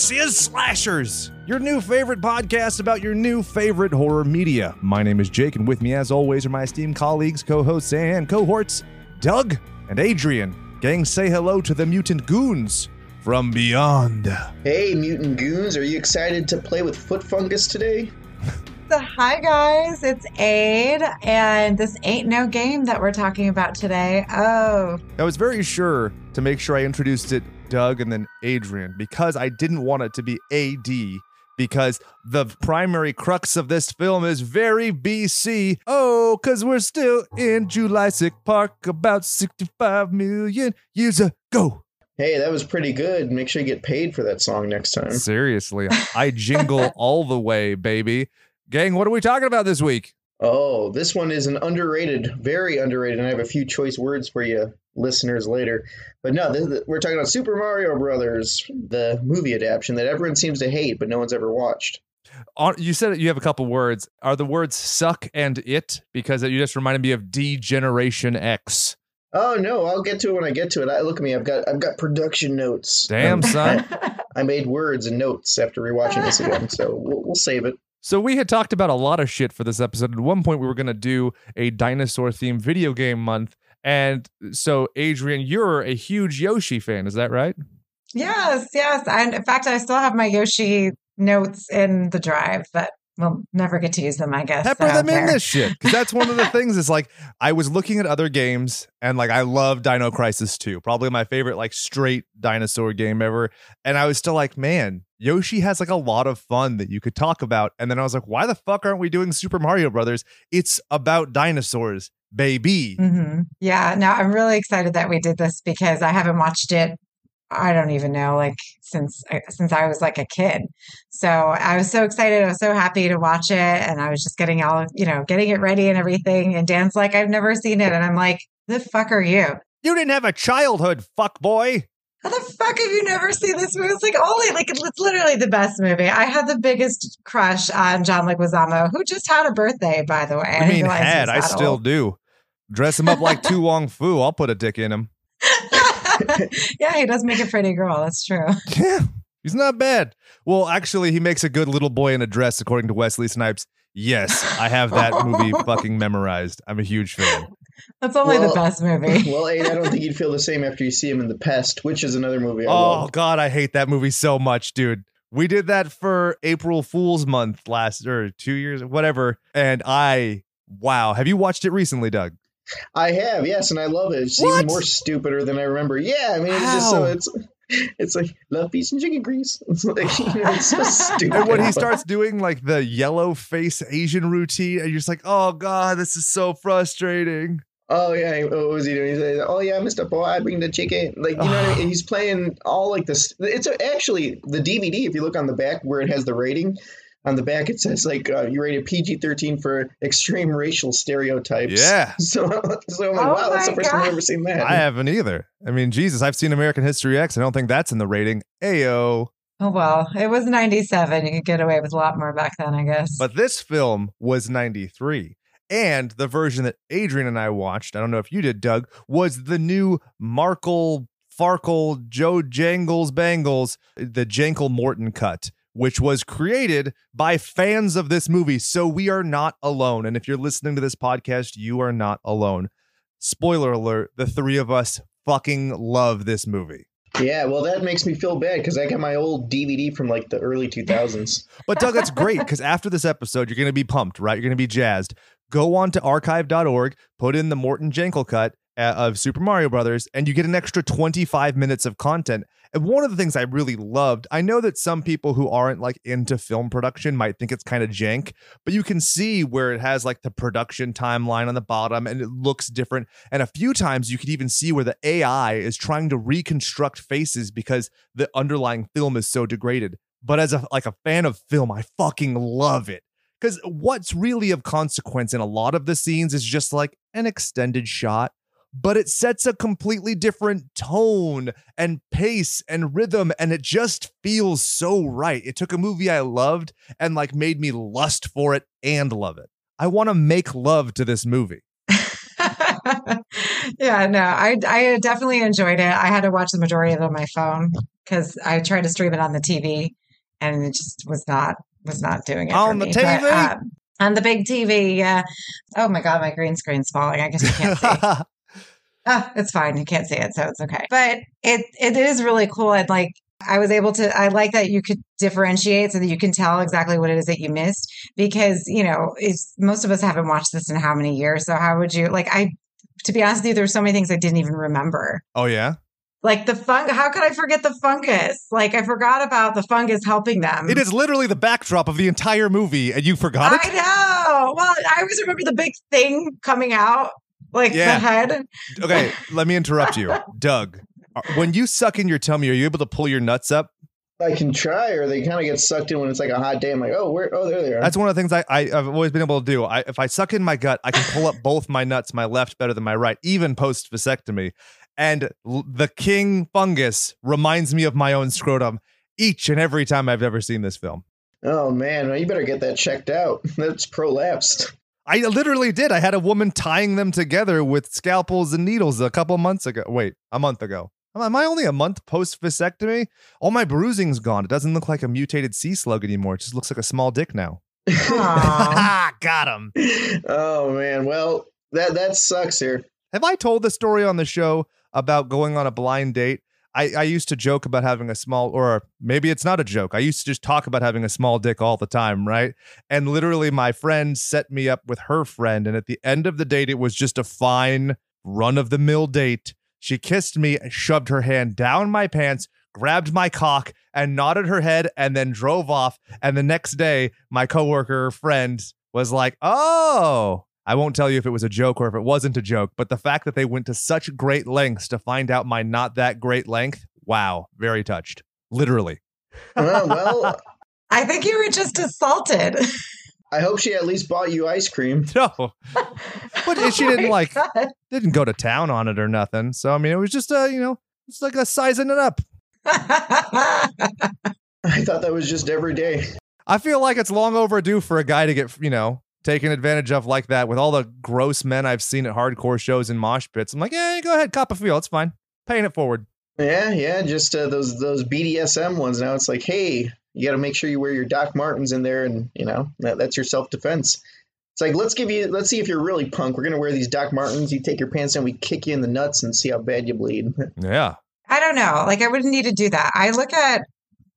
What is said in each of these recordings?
This is Slashers, your new favorite podcast about your new favorite horror media. My name is Jake, and with me, as always, are my esteemed colleagues, co hosts, and cohorts, Doug and Adrian. Gang, say hello to the mutant goons from beyond. Hey, mutant goons, are you excited to play with foot fungus today? Hi guys, it's Aid, and this ain't no game that we're talking about today. Oh, I was very sure to make sure I introduced it Doug and then Adrian because I didn't want it to be AD because the primary crux of this film is very BC. Oh, because we're still in Jurassic Park about 65 million years ago. Hey, that was pretty good. Make sure you get paid for that song next time. Seriously, I jingle all the way, baby. Gang, what are we talking about this week? Oh, this one is an underrated, very underrated, and I have a few choice words for you listeners later. But no, this, we're talking about Super Mario Brothers, the movie adaptation that everyone seems to hate, but no one's ever watched. You said you have a couple words. Are the words suck and it? Because you just reminded me of D Generation X. Oh no, I'll get to it when I get to it. I, look at me, I've got I've got production notes. Damn um, son, I, I made words and notes after rewatching this again, so we'll, we'll save it. So we had talked about a lot of shit for this episode. At one point, we were going to do a dinosaur themed video game month, and so Adrian, you're a huge Yoshi fan, is that right? Yes, yes. And in fact, I still have my Yoshi notes in the drive, but we'll never get to use them, I guess. Pepper them in this shit. Because that's one of the things is like I was looking at other games and like I love Dino Crisis 2. Probably my favorite like straight dinosaur game ever. And I was still like, man, Yoshi has like a lot of fun that you could talk about. And then I was like, why the fuck aren't we doing Super Mario Brothers? It's about dinosaurs, baby. Mm-hmm. Yeah, no, I'm really excited that we did this because I haven't watched it. I don't even know, like since uh, since I was like a kid. So I was so excited. I was so happy to watch it, and I was just getting all you know, getting it ready and everything. And Dan's like, "I've never seen it," and I'm like, "The fuck are you?" You didn't have a childhood, fuck boy. How the fuck have you never seen this movie? It's like only like it's literally the best movie. I had the biggest crush on John Leguizamo, who just had a birthday, by the way. I, I mean, had I still old. do. Dress him up like To Wong Foo. I'll put a dick in him. yeah, he does make a pretty girl. That's true. Yeah, he's not bad. Well, actually, he makes a good little boy in a dress, according to Wesley Snipes. Yes, I have that movie fucking memorized. I'm a huge fan. That's only well, the best movie. well, Aid, I don't think you'd feel the same after you see him in The Pest, which is another movie I oh, love. God, I hate that movie so much, dude. We did that for April Fool's month last or two years, whatever. And I, wow. Have you watched it recently, Doug? I have, yes, and I love it. It's what? even more stupider than I remember. Yeah, I mean, it's How? just so it's it's like love peace and chicken grease. It's like you know, it's so stupid. And when he starts doing like the yellow face Asian routine, and you're just like, oh god, this is so frustrating. Oh yeah, what was he doing? He said, "Oh yeah, Mister Boy, I bring the chicken." Like you know, what I mean? he's playing all like this. It's actually the DVD. If you look on the back where it has the rating, on the back it says like uh, you rated PG-13 for extreme racial stereotypes. Yeah. So, so I'm like, oh wow, that's the first time I've ever seen that. I haven't either. I mean, Jesus, I've seen American History X. I don't think that's in the rating. Ayo. Oh well, it was 97. You could get away with a lot more back then, I guess. But this film was 93. And the version that Adrian and I watched, I don't know if you did, Doug, was the new Markle Farkle Joe Jangles Bangles, the Jankel Morton cut which was created by fans of this movie. So we are not alone. And if you're listening to this podcast, you are not alone. Spoiler alert, the three of us fucking love this movie. Yeah, well, that makes me feel bad because I got my old DVD from like the early 2000s. but Doug, that's great because after this episode, you're going to be pumped, right? You're going to be jazzed. Go on to archive.org, put in the Morton Jankel cut Uh, of Super Mario Brothers, and you get an extra 25 minutes of content. And one of the things I really loved, I know that some people who aren't like into film production might think it's kind of jank, but you can see where it has like the production timeline on the bottom and it looks different. And a few times you could even see where the AI is trying to reconstruct faces because the underlying film is so degraded. But as a like a fan of film, I fucking love it. Because what's really of consequence in a lot of the scenes is just like an extended shot but it sets a completely different tone and pace and rhythm and it just feels so right. It took a movie I loved and like made me lust for it and love it. I want to make love to this movie. yeah, no, I I definitely enjoyed it. I had to watch the majority of it on my phone because I tried to stream it on the TV, and it just was not was not doing it On the me. TV? But, um, on the big TV, yeah. Oh my god, my green screen's falling. I guess you can't see. Ah, it's fine. You can't see it, so it's okay. But it it is really cool. And like I was able to I like that you could differentiate so that you can tell exactly what it is that you missed because, you know, it's most of us haven't watched this in how many years. So how would you like I to be honest with you, there's so many things I didn't even remember. oh yeah, Like the fung how could I forget the fungus? Like I forgot about the fungus helping them. it is literally the backdrop of the entire movie, and you forgot it. I know. Well, I always remember the big thing coming out, like Yeah. the head. Okay, let me interrupt you, Doug. When you suck in your tummy, are you able to pull your nuts up? I can try, or they kind of get sucked in when it's like a hot day. I'm like, oh, where? Oh, there they are. That's one of the things I, I, I've always been able to do. I, if I suck in my gut, I can pull up both my nuts, my left better than my right, even post vasectomy. And l- the king fungus reminds me of my own scrotum each and every time I've ever seen this film. oh man, well, you better get that checked out. That's prolapsed. I literally did. I had a woman tying them together with scalpels and needles a couple months ago. Wait, a month ago. Am I only a month post vasectomy? All my bruising's gone. It doesn't look like a mutated sea slug anymore. It just looks like a small dick now. Got him. oh man, well that that sucks here. Have I told the story on the show about going on a blind date? I, I used to joke about having a small, or maybe it's not a joke. I used to just talk about having a small dick all the time, right? And literally, my friend set me up with her friend. And at the end of the date, it was just a fine, run of the mill date. She kissed me, shoved her hand down my pants, grabbed my cock, and nodded her head, and then drove off. And the next day, my coworker friend was like, Oh, I won't tell you if it was a joke or if it wasn't a joke, but the fact that they went to such great lengths to find out my not that great length, wow, very touched. Literally. Well, well, I think you were just assaulted. I hope she at least bought you ice cream. No. But she didn't Oh like God. didn't go to town on it or nothing. So I mean it was just uh, you know, it's like a sizing it up. I thought that was just every day. I feel like it's long overdue for a guy to get, you know, taken advantage of like that with all the gross men I've seen at hardcore shows and mosh pits. I'm like, yeah, go ahead, cop a feel. It's fine. Paying it forward. Yeah, yeah, just uh, those those BDSM ones. Now it's like, hey, you got to make sure you wear your Doc Martens in there, and you know that, that's your self defense. It's like let's give you, let's see if you're really punk. We're gonna wear these Doc Martens. You take your pants down, we kick you in the nuts, and see how bad you bleed. Yeah. I don't know. Like I wouldn't need to do that. I look at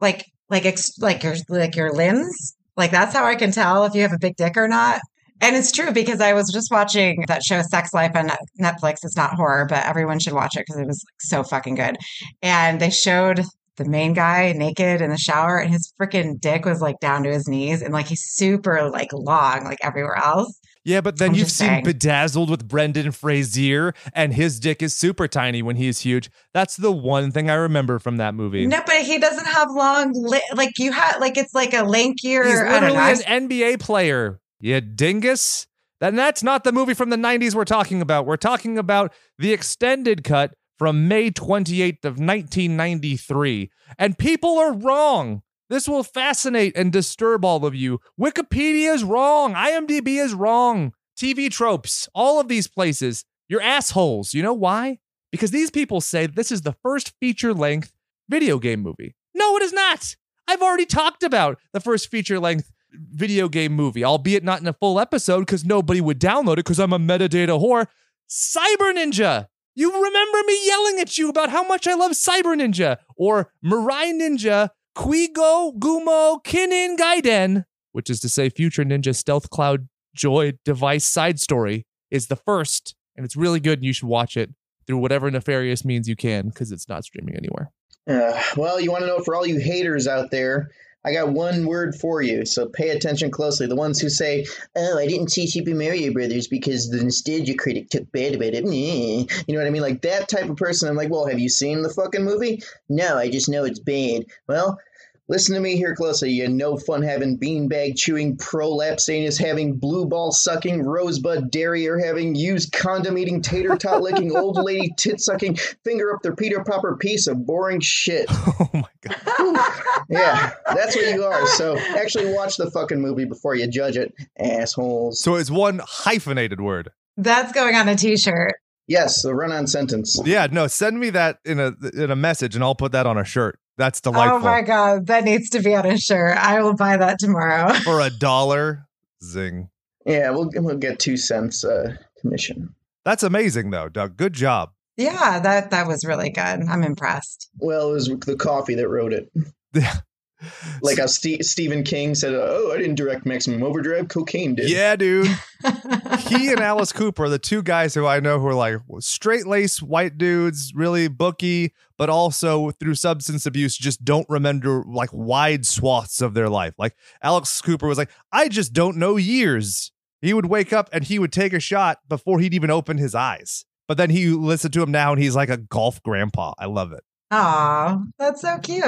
like like ex- like your like your limbs. Like that's how I can tell if you have a big dick or not. And it's true because I was just watching that show Sex Life on Netflix. It's not horror, but everyone should watch it because it was so fucking good. And they showed the main guy naked in the shower and his freaking dick was like down to his knees and like he's super like long like everywhere else. Yeah, but then I'm you've seen saying. Bedazzled with Brendan Fraser, and his dick is super tiny when he's huge. That's the one thing I remember from that movie. No, but he doesn't have long li- like you have like it's like a lankier. He's I don't literally know. An NBA player. You dingus. Then that's not the movie from the 90s we're talking about. We're talking about the extended cut from May 28th of 1993. And people are wrong. This will fascinate and disturb all of you. Wikipedia is wrong. IMDb is wrong. TV tropes, all of these places, you're assholes. You know why? Because these people say this is the first feature length video game movie. No, it is not. I've already talked about the first feature length video game movie, albeit not in a full episode because nobody would download it because I'm a metadata whore. Cyber Ninja. You remember me yelling at you about how much I love Cyber Ninja or Mirai Ninja, Quigo Gumo Kinin Gaiden, which is to say Future Ninja Stealth Cloud Joy device side story, is the first, and it's really good and you should watch it through whatever nefarious means you can because it's not streaming anywhere. Uh, well, you want to know for all you haters out there, I got one word for you, so pay attention closely. The ones who say, "Oh, I didn't see Super Mario Brothers because the nostalgia critic took bad about it." Meh." You know what I mean? Like that type of person. I'm like, well, have you seen the fucking movie? No, I just know it's bad. Well. Listen to me here closely. You no fun having beanbag chewing, prolapse anus having, blue ball sucking, rosebud derriere having, used condom eating, tater tot licking, old lady tit sucking, finger up their Peter Popper piece of boring shit. Oh my God. Yeah, that's what you are. So actually watch the fucking movie before you judge it, assholes. So it's one hyphenated word. That's going on a t-shirt. Yes, the run-on sentence. Yeah, no, send me that in a in a message, and I'll put that on a shirt. That's delightful. Oh my god, that needs to be on a shirt. I will buy that tomorrow. For a dollar, zing. Yeah, we'll we'll get two cents uh, commission. That's amazing, though, Doug. Good job. Yeah, that that was really good. I'm impressed. Well, it was the coffee that wrote it. Yeah. Like how Ste Stephen King said, "Oh, I didn't direct Maximum Overdrive. Cocaine did." Yeah, dude. he and Alice Cooper are the two guys who I know who are like straight lace white dudes, really booky, but also through substance abuse just don't remember like wide swaths of their life. Like Alice Cooper was like, I just don't know years. He would wake up and he would take a shot before he'd even open his eyes. But then he listened to him now and he's like a golf grandpa. I love it. Aw, that's so cute.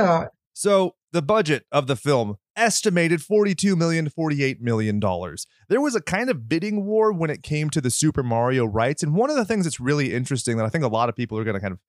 So the budget of the film estimated 42 million 48 million dollars there was a kind of bidding war when it came to the super mario rights and one of the things that's really interesting that i think a lot of people are going to kind of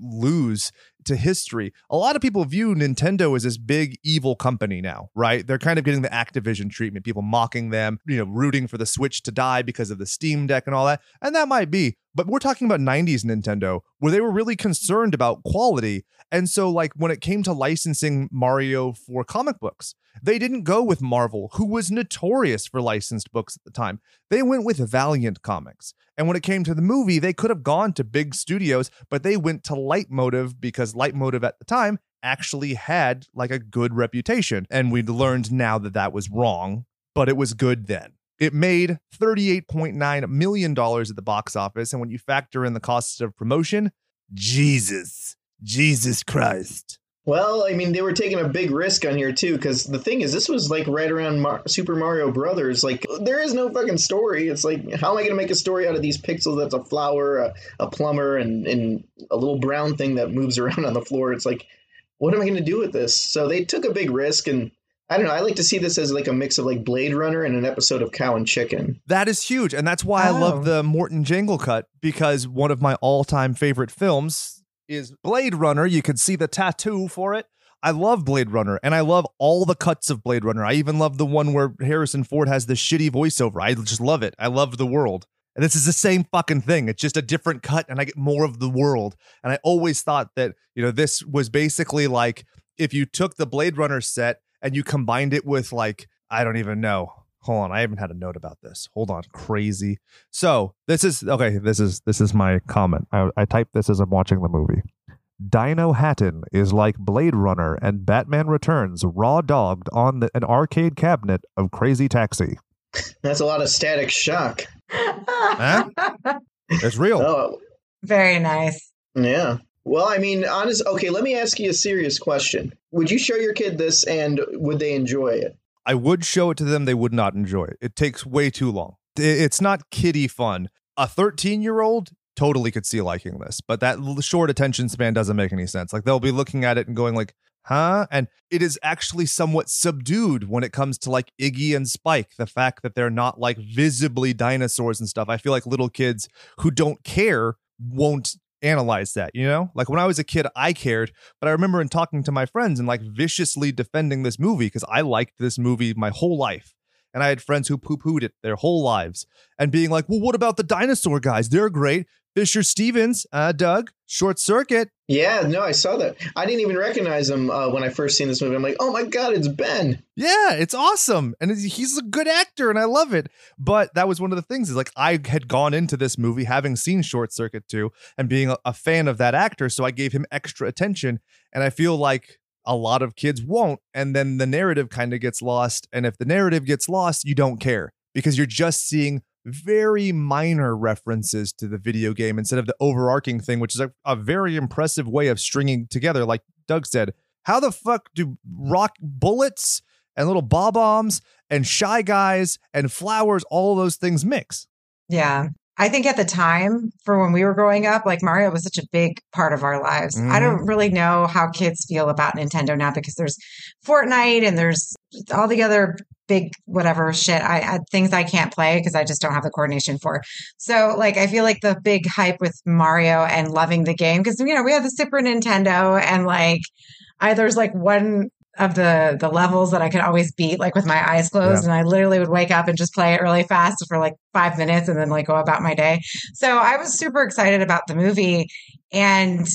lose to history. A lot of people view Nintendo as this big evil company now, right? They're kind of getting the Activision treatment, people mocking them, you know, rooting for the Switch to die because of the Steam Deck and all that. And that might be, but we're talking about 90s Nintendo where they were really concerned about quality. And so like when it came to licensing Mario for comic books, they didn't go with Marvel, who was notorious for licensed books at the time. They went with Valiant Comics. And when it came to the movie, they could have gone to big studios, but they went to Lightmotive because Lightmotive at the time actually had like a good reputation. And we learned now that that was wrong, but it was good then. It made $38.9 million at the box office. And when you factor in the costs of promotion, Jesus, Jesus Christ. Well, I mean, they were taking a big risk on here too, because the thing is, this was like right around Mar- Super Mario Brothers. Like, there is no fucking story. It's like, how am I going to make a story out of these pixels? That's a flower, a, a plumber, and and a little brown thing that moves around on the floor. It's like, what am I going to do with this? So they took a big risk, and I don't know. I like to see this as like a mix of like Blade Runner and an episode of Cow and Chicken. That is huge. And that's why I love Oh. the Morton Jankel cut because one of my all time favorite films is Blade Runner. You can see the tattoo for it. I love Blade Runner and I love all the cuts of Blade Runner. I even love the one where Harrison Ford has the shitty voiceover. I just love it. I love the world. And this is the same fucking thing. It's just a different cut and I get more of the world. And I always thought that, you know, this was basically like if you took the Blade Runner set and you combined it with like, I don't even know. Hold on, I haven't had a note about this. Hold on, crazy. So this is okay. This is this is my comment. I, I typed this as I'm watching the movie. Dinohattan is like Blade Runner and Batman Returns raw dogged on the, an arcade cabinet of Crazy Taxi. That's a lot of static shock. It's real. Oh, Very nice. yeah. Well, I mean, honest. Okay, let me ask you a serious question. Would you show your kid this, and would they enjoy it? I would show it to them. They would not enjoy it. It takes way too long. It's not kiddie fun. A 13 year old totally could see liking this, but that short attention span doesn't make any sense. Like they'll be looking at it and going like, huh? And it is actually somewhat subdued when it comes to like Iggy and Spike. The fact that they're not like visibly dinosaurs and stuff. I feel like little kids who don't care won't analyze that, you know? Like when I was a kid, I cared, but I remember in talking to my friends and like viciously defending this movie because I liked this movie my whole life. And I had friends who poo pooed it their whole lives and being like, well, what about the dinosaur guys? They're great. Fisher Stevens, uh, Doug, Short Circuit. Yeah, no, I saw that. I didn't even recognize him uh, when I first seen this movie. I'm like, oh my god, it's Ben. Yeah, it's awesome. And it's- he's a good actor and I love it. But that was one of the things is like I had gone into this movie having seen Short Circuit 2 and being a, a fan of that actor. So I gave him extra attention. And I feel like a lot of kids won't. And then the narrative kind of gets lost. And if the narrative gets lost, you don't care because you're just seeing very minor references to the video game instead of the overarching thing, which is a, a very impressive way of stringing together. Like Doug said, how the fuck do rock bullets and little bob bombs and shy guys and flowers, all those things mix? Yeah. I think at the time for when we were growing up, like Mario was such a big part of our lives. I don't mm-hmm. really know how kids feel about Nintendo now because there's Fortnite and there's all the other big whatever shit I, I things I can't play because I just don't have the coordination for. So like I feel like the big hype with Mario and loving the game because you know we have the Super Nintendo and like I there's like one of the the levels that I could always beat like with my eyes closed and I literally would wake up and just play it really fast for like 5 minutes and then like go about my day. So I was super excited about the movie and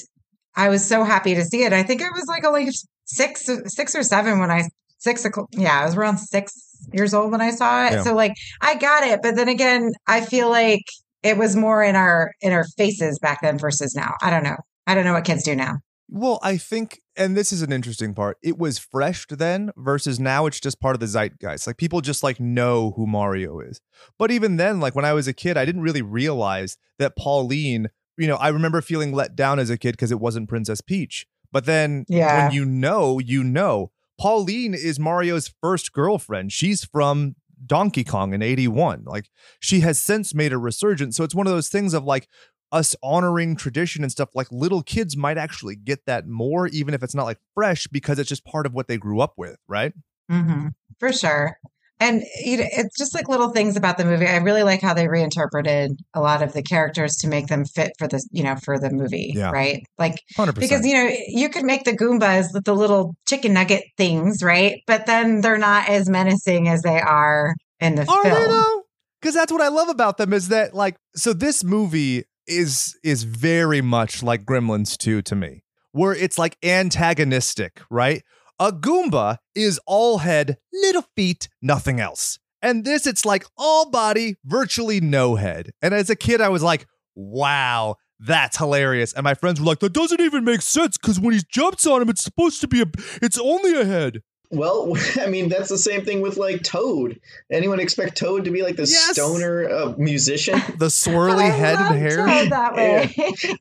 I was so happy to see it. I think it was like only 6 6 or 7 when I 6 o'clock. yeah, I was around 6 years old when I saw it. Yeah. So like I got it, but then again, I feel like it was more in our in our faces back then versus now. I don't know. I don't know what kids do now. Well, I think, and this is an interesting part. It was fresh then versus now. It's just part of the zeitgeist. Like people just like know who Mario is. But even then, like when I was a kid, I didn't really realize that Pauline. You know, I remember feeling let down as a kid because it wasn't Princess Peach. But then, Yeah. when you know, you know. Pauline is Mario's first girlfriend. She's from Donkey Kong in 81. Like she has since made a resurgence. So it's one of those things of like us honoring tradition and stuff like little kids might actually get that more even if it's not like fresh because it's just part of what they grew up with right hmm For sure. And you know, it's just like little things about the movie. I really like how they reinterpreted a lot of the characters to make them fit for the, you know, for the movie, Yeah. right? Like 100% because you know you could make the Goombas with the little chicken nugget things, right? But then they're not as menacing as they are in the are film. because that's what i love about them is that like so this movie is is very much like gremlins 2 to me where it's like antagonistic right a goomba is all head little feet nothing else and this it's like all body virtually no head and as a kid i was like wow that's hilarious and my friends were like that doesn't even make sense because when he jumps on him it's supposed to be a it's only a head Well, I mean, that's the same thing with like Toad. Anyone expect Toad to be like the Yes. stoner uh, musician? the swirly I head and hair that way.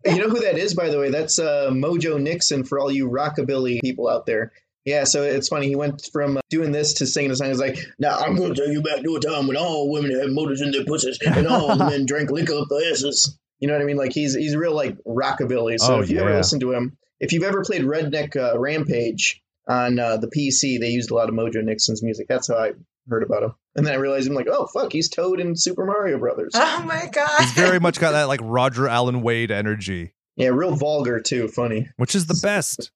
you know who that is, by the way? That's uh, Mojo Nixon for all you rockabilly people out there. Yeah, so it's funny. He went from uh, doing this to singing a song. He's like, "Now I'm going to take you back to a time when all women had motors in their pussies and all the men drank liquor up their asses." You know what I mean? Like he's he's real like rockabilly. So Oh, if you ever listen to him, if you've ever played Redneck uh, Rampage on uh, the PC, they used a lot of Mojo Nixon's music. That's how I heard about him. And then I realized I'm like, oh fuck, he's Toad in Super Mario Brothers. oh my god! He's very much got that like Roger Alan Wade energy, Yeah, real vulgar too. Funny. which is the best.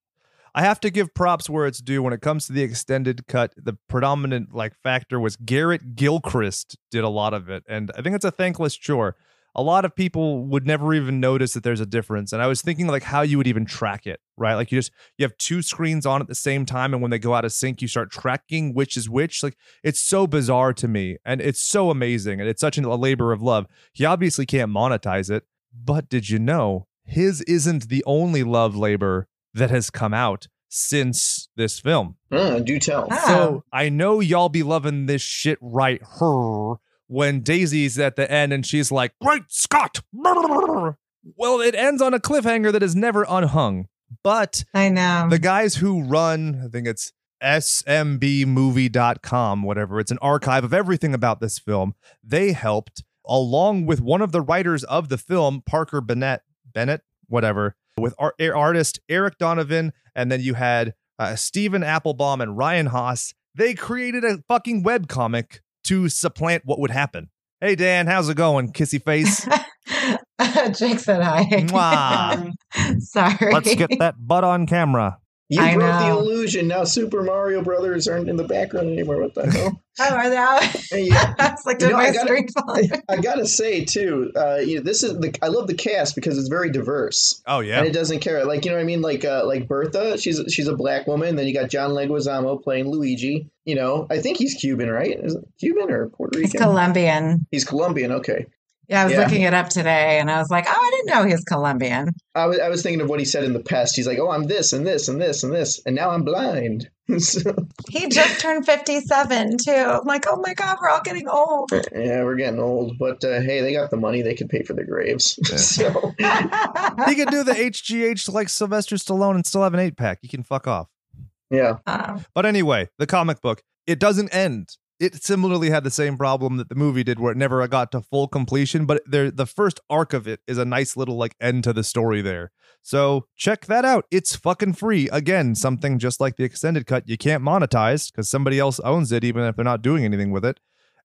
I have to give props where it's due when it comes to the extended cut. The predominant like factor was Garrett Gilchrist did a lot of it, and I think it's a thankless chore. A lot of people would never even notice that there's a difference, and I was thinking like how you would even track it, right? Like you just you have two screens on at the same time, and when they go out of sync, you start tracking which is which. Like it's so bizarre to me, and it's so amazing, and it's such a labor of love. He obviously can't monetize it, but did you know his isn't the only love labor that has come out since this film? Uh, do tell. Ah. So I know y'all be loving this shit right her when Daisy's at the end and she's like, Great Scott! Well, it ends on a cliffhanger that is never unhung. But I know. the guys who run, I think it's smbmovie.com, whatever, it's an archive of everything about this film. They helped, along with one of the writers of the film, Parker Bennett, Bennett, whatever, with art, artist Eric Donovan, and then you had uh, Stephen Applebaum and Ryan Haas. They created a fucking web comic to supplant what would happen. Hey, Dan, how's it going, kissy face? Jake said hi. Mwah. Sorry. Let's get that butt on camera. You I broke the illusion. Now Super Mario Brothers aren't in the background anymore. What the hell? Oh, are they out? Yeah. I like, You did know, my I gotta- I gotta say too, uh, you know, this is the I love the cast because it's very diverse Oh, yeah. and it doesn't care. Like you know what I mean? Like uh, like Bertha, she's she's a black woman. Then you got John Leguizamo playing Luigi. You know, I think he's Cuban, right? Is it Cuban or Puerto Rican? He's Rican? Colombian. He's Colombian. Okay. Yeah, I was Yeah. looking it up today and I was like, oh, I didn't know he was Colombian. I was I was thinking of what he said in the past. He's like, oh, I'm this and this and this and this, and now I'm blind. So, He just turned 57 too. I'm like, oh my God, we're all getting old. yeah, we're getting old, but uh, hey, they got the money. They could pay for their graves. Yeah. so he could do the HGH like Sylvester Stallone and still have an eight pack. He can fuck off. yeah. Um, But anyway, the comic book, it doesn't end. It similarly had the same problem that the movie did, where it never got to full completion. But there, the first arc of it is a nice little like end to the story there. So check that out. It's fucking free. Again, something just like the extended cut, you can't monetize because somebody else owns it, even if they're not doing anything with it.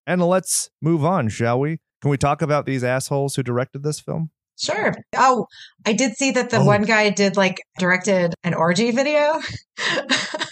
And let's move on, shall we? Can we talk about these assholes who directed this film? sure. Oh, I did see that the Oh. one guy did like directed an orgy video.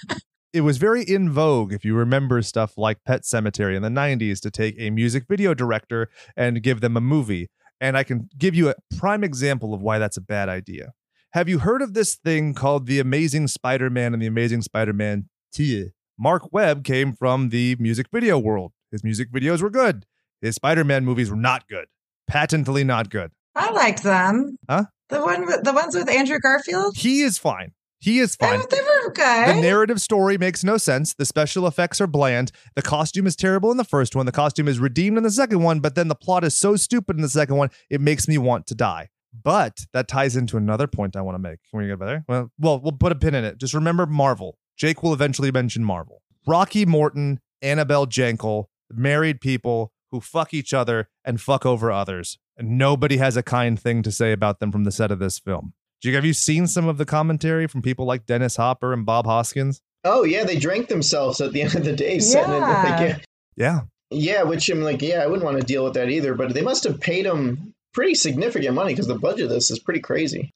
it was very in vogue if you remember stuff like Pet Sematary in the 90s to take a music video director and give them a movie. And I can give you a prime example of why that's a bad idea. Have you heard of this thing called The Amazing Spider Man and The Amazing Spider Man 2? Mark Webb came from the music video world. His music videos were good. His Spider Man movies were not good, patently not good. I liked them. Huh? The one with the ones with Andrew Garfield. He is fine. He is fine. they were good. The narrative story makes no sense. The special effects are bland. The costume is terrible in the first one. The costume is redeemed in the second one, but then the plot is so stupid in the second one, it makes me want to die. But that ties into another point I want to make. Can we get there? Well, well, we'll put a pin in it. Just remember Marvel. Jake will eventually mention Marvel. Rocky Morton, Annabelle Jankel, married people who fuck each other and fuck over others. And nobody has a kind thing to say about them from the set of this film. Do you, have you seen some of the commentary from people like Dennis Hopper and Bob Hoskins? Oh yeah, they drank themselves at the end of the day, setting it like, Yeah. yeah, Yeah. yeah, which I'm like, yeah, I wouldn't want to deal with that either. But they must have paid them pretty significant money because the budget of this is pretty crazy.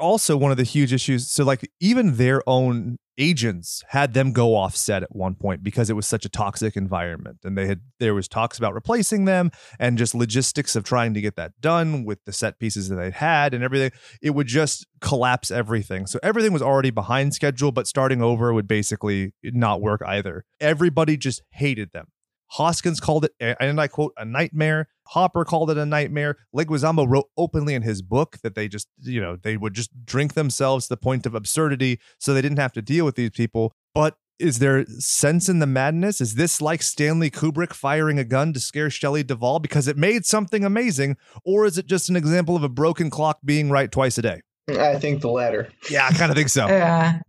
Also, one of the huge issues. So, like, even their own agents had them go off set at one point because it was such a toxic environment, and they had there was talks about replacing them and just logistics of trying to get that done with the set pieces that they had and everything. It would just collapse everything. So everything was already behind schedule, but starting over would basically not work either. Everybody just hated them. Hoskins called it, and I quote, a nightmare. Hopper called it a nightmare. Leguizamo wrote openly in his book that they just, you know, they would just drink themselves to the point of absurdity so they didn't have to deal with these people. But is there sense in the madness? Is this like Stanley Kubrick firing a gun to scare Shelley Duvall because it made something amazing? Or is it just an example of a broken clock being right twice a day? I think the latter. Yeah, I kind of think so. Yeah.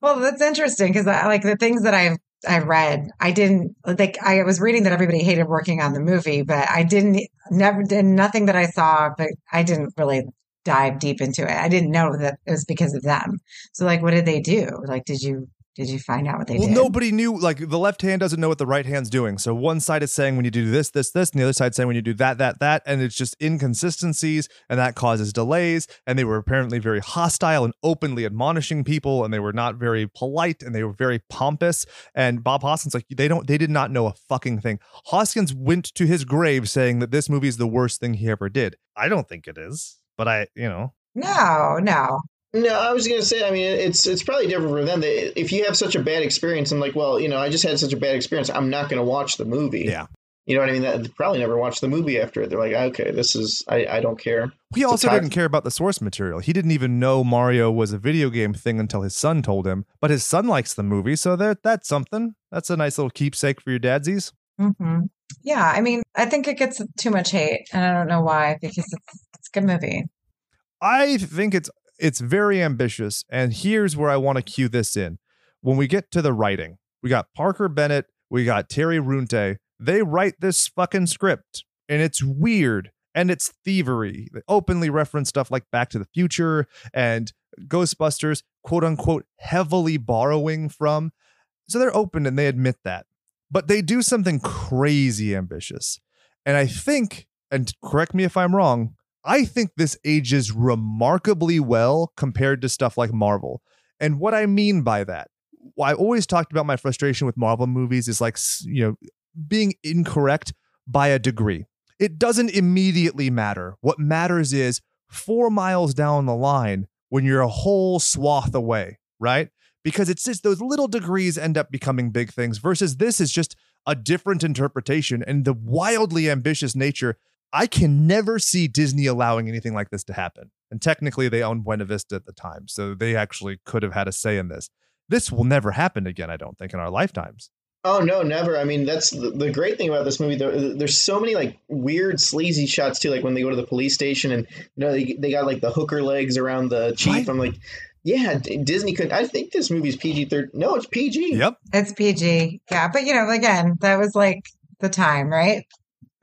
Well, that's interesting because I like the things that I I read. I didn't like. I was reading that everybody hated working on the movie, but I didn't never did nothing that I saw. But I didn't really dive deep into it. I didn't know that it was because of them. So, like, what did they do? Like, did you did you find out what they well, did? nobody knew. Like the left hand doesn't know what the right hand's doing. So one side is saying when you do this, this, this, and the other side saying when you do that, that, that, and it's just inconsistencies, and that causes delays. And they were apparently very hostile and openly admonishing people, and they were not very polite, and they were very pompous. And Bob Hoskins, like they don't, they did not know a fucking thing. Hoskins went to his grave saying that this movie is the worst thing he ever did. I don't think it is, but I, you know, No, no. No, I was gonna say. I mean, it's it's probably different for them. They, if you have such a bad experience, I'm like, well, you know, I just had such a bad experience. I'm not gonna watch the movie. yeah. You know what I mean? That they probably never watched the movie after it. They're like, okay, this is I, I don't care. He also didn't care about the source material. He didn't even know Mario was a video game thing until his son told him. But his son likes the movie, so that that's something. That's a nice little keepsake for your dadsies. hmm Yeah, I mean, I think it gets too much hate, and I don't know why because it's it's a good movie. I think it's it's very ambitious, and here's where I want to cue this in. When we get to the writing, we got Parker Bennett, we got Terry Runte. They write this fucking script, and it's weird and it's thievery. They openly reference stuff like Back to the Future and Ghostbusters, quote unquote, heavily borrowing from. So they're open and they admit that. But they do something crazy ambitious. And I think, and correct me if I'm wrong, I think this ages remarkably well compared to stuff like Marvel. And what I mean by that, I always talked about my frustration with Marvel movies is like, you know, being incorrect by a degree. It doesn't immediately matter. What matters is four miles down the line when you're a whole swath away, right? Because it's just those little degrees end up becoming big things versus this is just a different interpretation and the wildly ambitious nature. I can never see Disney allowing anything like this to happen. And technically, they owned Buena Vista at the time, so they actually could have had a say in this. This will never happen again, I don't think, in our lifetimes. Oh no, never. I mean, that's the, the great thing about this movie. There, there's so many like weird, sleazy shots too. Like when they go to the police station and you know they, they got like the hooker legs around the chief. Right. I'm like, yeah, Disney could. I think this movie's PG thirteen. No, it's PG. Yep. It's PG. Yeah. But, you know, again, that was like the time, right?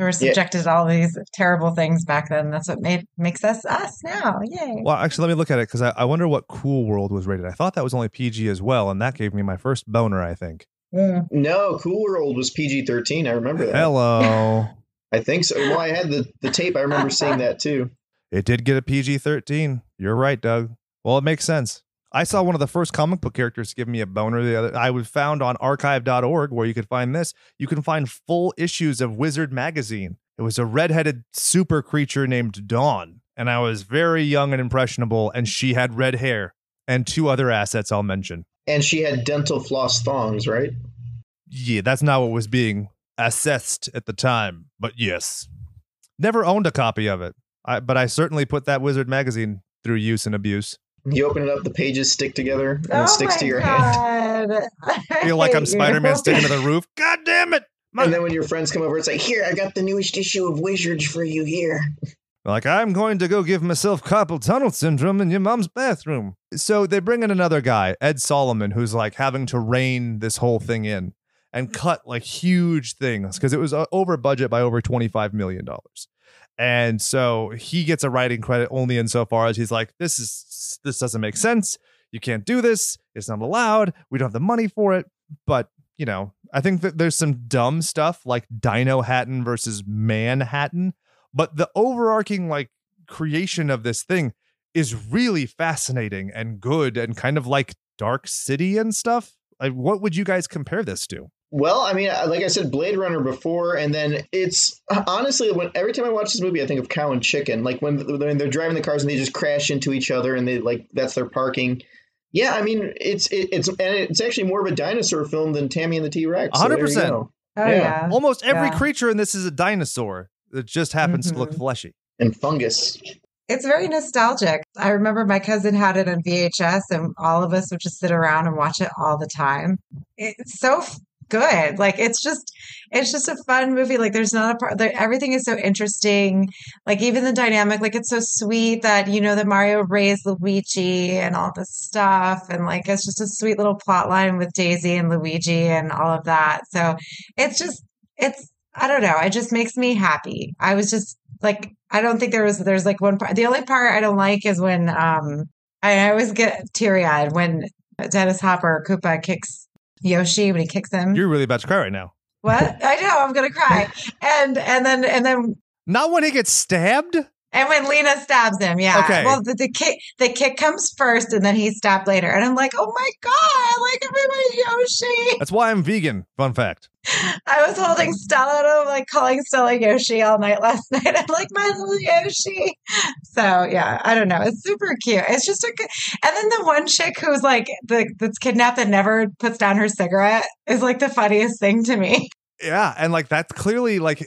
We were subjected to all these terrible things back then. That's what made makes us us now. Yay. Well, actually, let me look at it because I, I wonder what Cool World was rated. I thought that was only PG as well, and that gave me my first boner, I think. Mm. No, Cool World was PG thirteen. I remember that. Hello. I think so. Well, I had the the tape. I remember seeing that too. it did get a PG 13. You're right, Doug. Well, it makes sense. I saw one of the first comic book characters give me a boner the other I was found on archive.org where you could find this. You can find full issues of Wizard magazine. It was a redheaded super creature named Dawn, and I was very young and impressionable and she had red hair and two other assets I'll mention. And she had dental floss thongs, right? Yeah, that's not what was being assessed at the time, but yes. Never owned a copy of it. I, but I certainly put that Wizard magazine through use and abuse. You open it up, the pages stick together, and Oh it sticks to your hand. I Feel like I'm. Spider Man sticking to the roof. God damn it! My- And then when your friends come over, it's like, here, I got the newest issue of Wizards for you here. Like, I'm going to go give myself carpal tunnel syndrome in your mom's bathroom. So they bring in another guy, Ed Solomon, who's like having to rein this whole thing in and cut like huge things because it was uh, over budget by over $25 million. And so he gets a writing credit only insofar as he's like, this is this doesn't make sense. You can't do this. It's not allowed. We don't have the money for it. But you know, I think that there's some dumb stuff like Dinohattan versus Manhattan but the overarching like creation of this thing is really fascinating and good and kind of like dark city and stuff like what would you guys compare this to Well, I mean, uh, like I said, Blade Runner before, and then it's honestly when every time I watch this movie, I think of Cow and Chicken. Like when when they're driving the cars and they just crash into each other, and they like that's their parking. Yeah, I mean, it's it, it's and it's actually more of a dinosaur film than Tammy and the T Rex. 100%. Oh Yeah. yeah. almost every Yeah. creature in this is a dinosaur that just happens to look Mhm. fleshy And fungus. It's very nostalgic. I remember my cousin had it on VHS, and all of us would just sit around and watch it all the time. It's so f- good. Like it's just, it's just a fun movie. Like there's not a part. There, everything is so interesting. Like even the dynamic. Like it's so sweet that you know that Mario raised Luigi and all this stuff, and like it's just a sweet little plot line with Daisy and Luigi and all of that. So it's just, it's. I don't know. It just makes me happy. I was just like I don't think there was there's like one part the only part I don't like is when um I always get teary eyed when Dennis Hopper Koopa kicks Yoshi when he kicks him. you're really about to cry right now what? I know, I'm gonna cry. And and then and then not when he gets stabbed and when Lena stabs him, yeah. Okay. Well the, the kick the kick comes first and then he's stabbed later. And I'm like, oh my god, like everybody Yoshi. that's why i'm vegan fun fact I was holding Stella and I'm like calling Stella Yoshi all night last night. I'm like, my little Yoshi. So yeah, I don't know. It's super cute. It's just a good and then the one chick who's like the that's kidnapped and never puts down her cigarette is like the funniest thing to me. yeah and like that's clearly like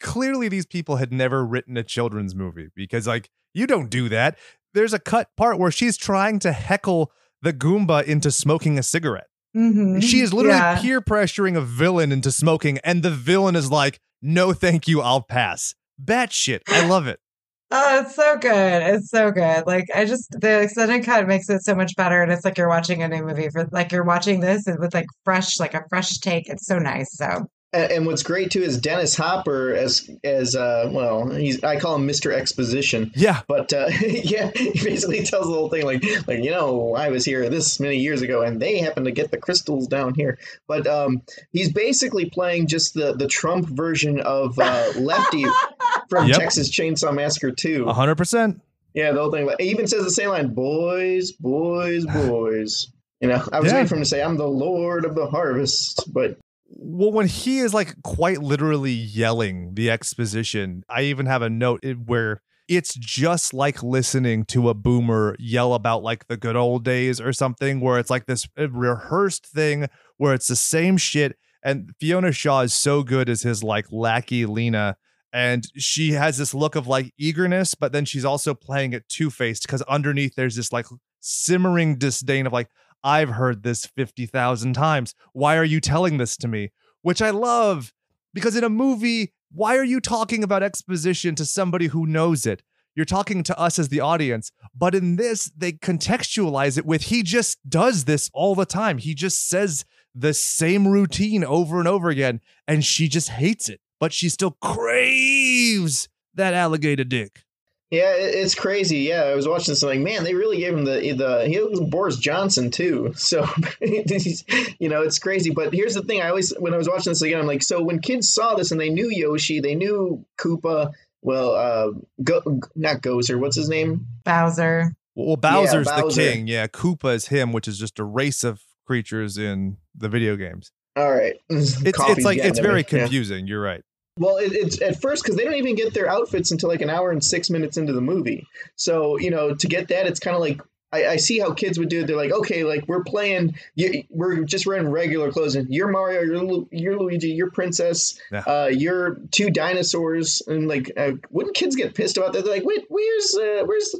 clearly these people had never written a children's movie because like you don't do that there's a cut part where she's trying to heckle the goomba into smoking a cigarette Mm-hmm. she is literally Yeah. peer pressuring a villain into smoking and the villain is like no thank you i'll pass batshit i love it Oh, it's so good. It's so good. Like I just the extended cut makes it so much better, and it's like you're watching a new movie for like you're watching this with like fresh, like a fresh take. It's so nice. So And, and what's great too is Dennis Hopper as as uh well he's I call him Mr. Exposition. yeah But uh, yeah, he basically tells the whole thing like, like you know, I was here this many years ago, and they happened to get the crystals down here. But um, he's basically playing just the the Trump version of uh, Lefty from Yep. Texas Chainsaw Massacre Two. 100% Yeah, the whole thing. He even says the same line, "Boys, boys, boys." You know, I was Yeah. waiting for him to say, "I'm the Lord of the Harvest," but well when he is like quite literally yelling the exposition i even have a note where it's just like listening to a boomer yell about like the good old days or something where it's like this uh, rehearsed thing where it's the same shit and fiona shaw is so good as his like lackey lena and she has this look of like eagerness but then she's also playing it two-faced because underneath there's this like simmering disdain of like I've heard this 50,000 times. Why are you telling this to me? Which I love because in a movie, why are you talking about exposition to somebody who knows it? You're talking to us as the audience. But in this, they contextualize it with he just does this all the time. He just says the same routine over and over again, and she just hates it, but she still craves that alligator dick. Yeah, it's crazy. Yeah, I was watching this. I'm like, man, they really gave him the the he was Boris Johnson too. So, you know, it's crazy. But here's the thing: I always when I was watching this again, I'm like, so when kids saw this and they knew Yoshi, they knew Koopa. Well, uh, Go, not Gozer. What's his name? Bowser. Well, Bowser's the Bowser. king. Yeah, Koopa is him, which is just a race of creatures in the video games. All right. It's it's like it's very confusing. You're right. Well, it, it's at first because they don't even get their outfits until like an hour and six minutes into the movie. So you know, to get that, it's kind of like I, I see how kids would do it. They're like, okay, like we're playing, you, we're just wearing regular clothes, and you're Mario, you're Lu- you're Luigi, you're Princess, Yeah. uh, you're two dinosaurs, and like, uh, wouldn't kids get pissed about that? They're like, wait, where's uh, where's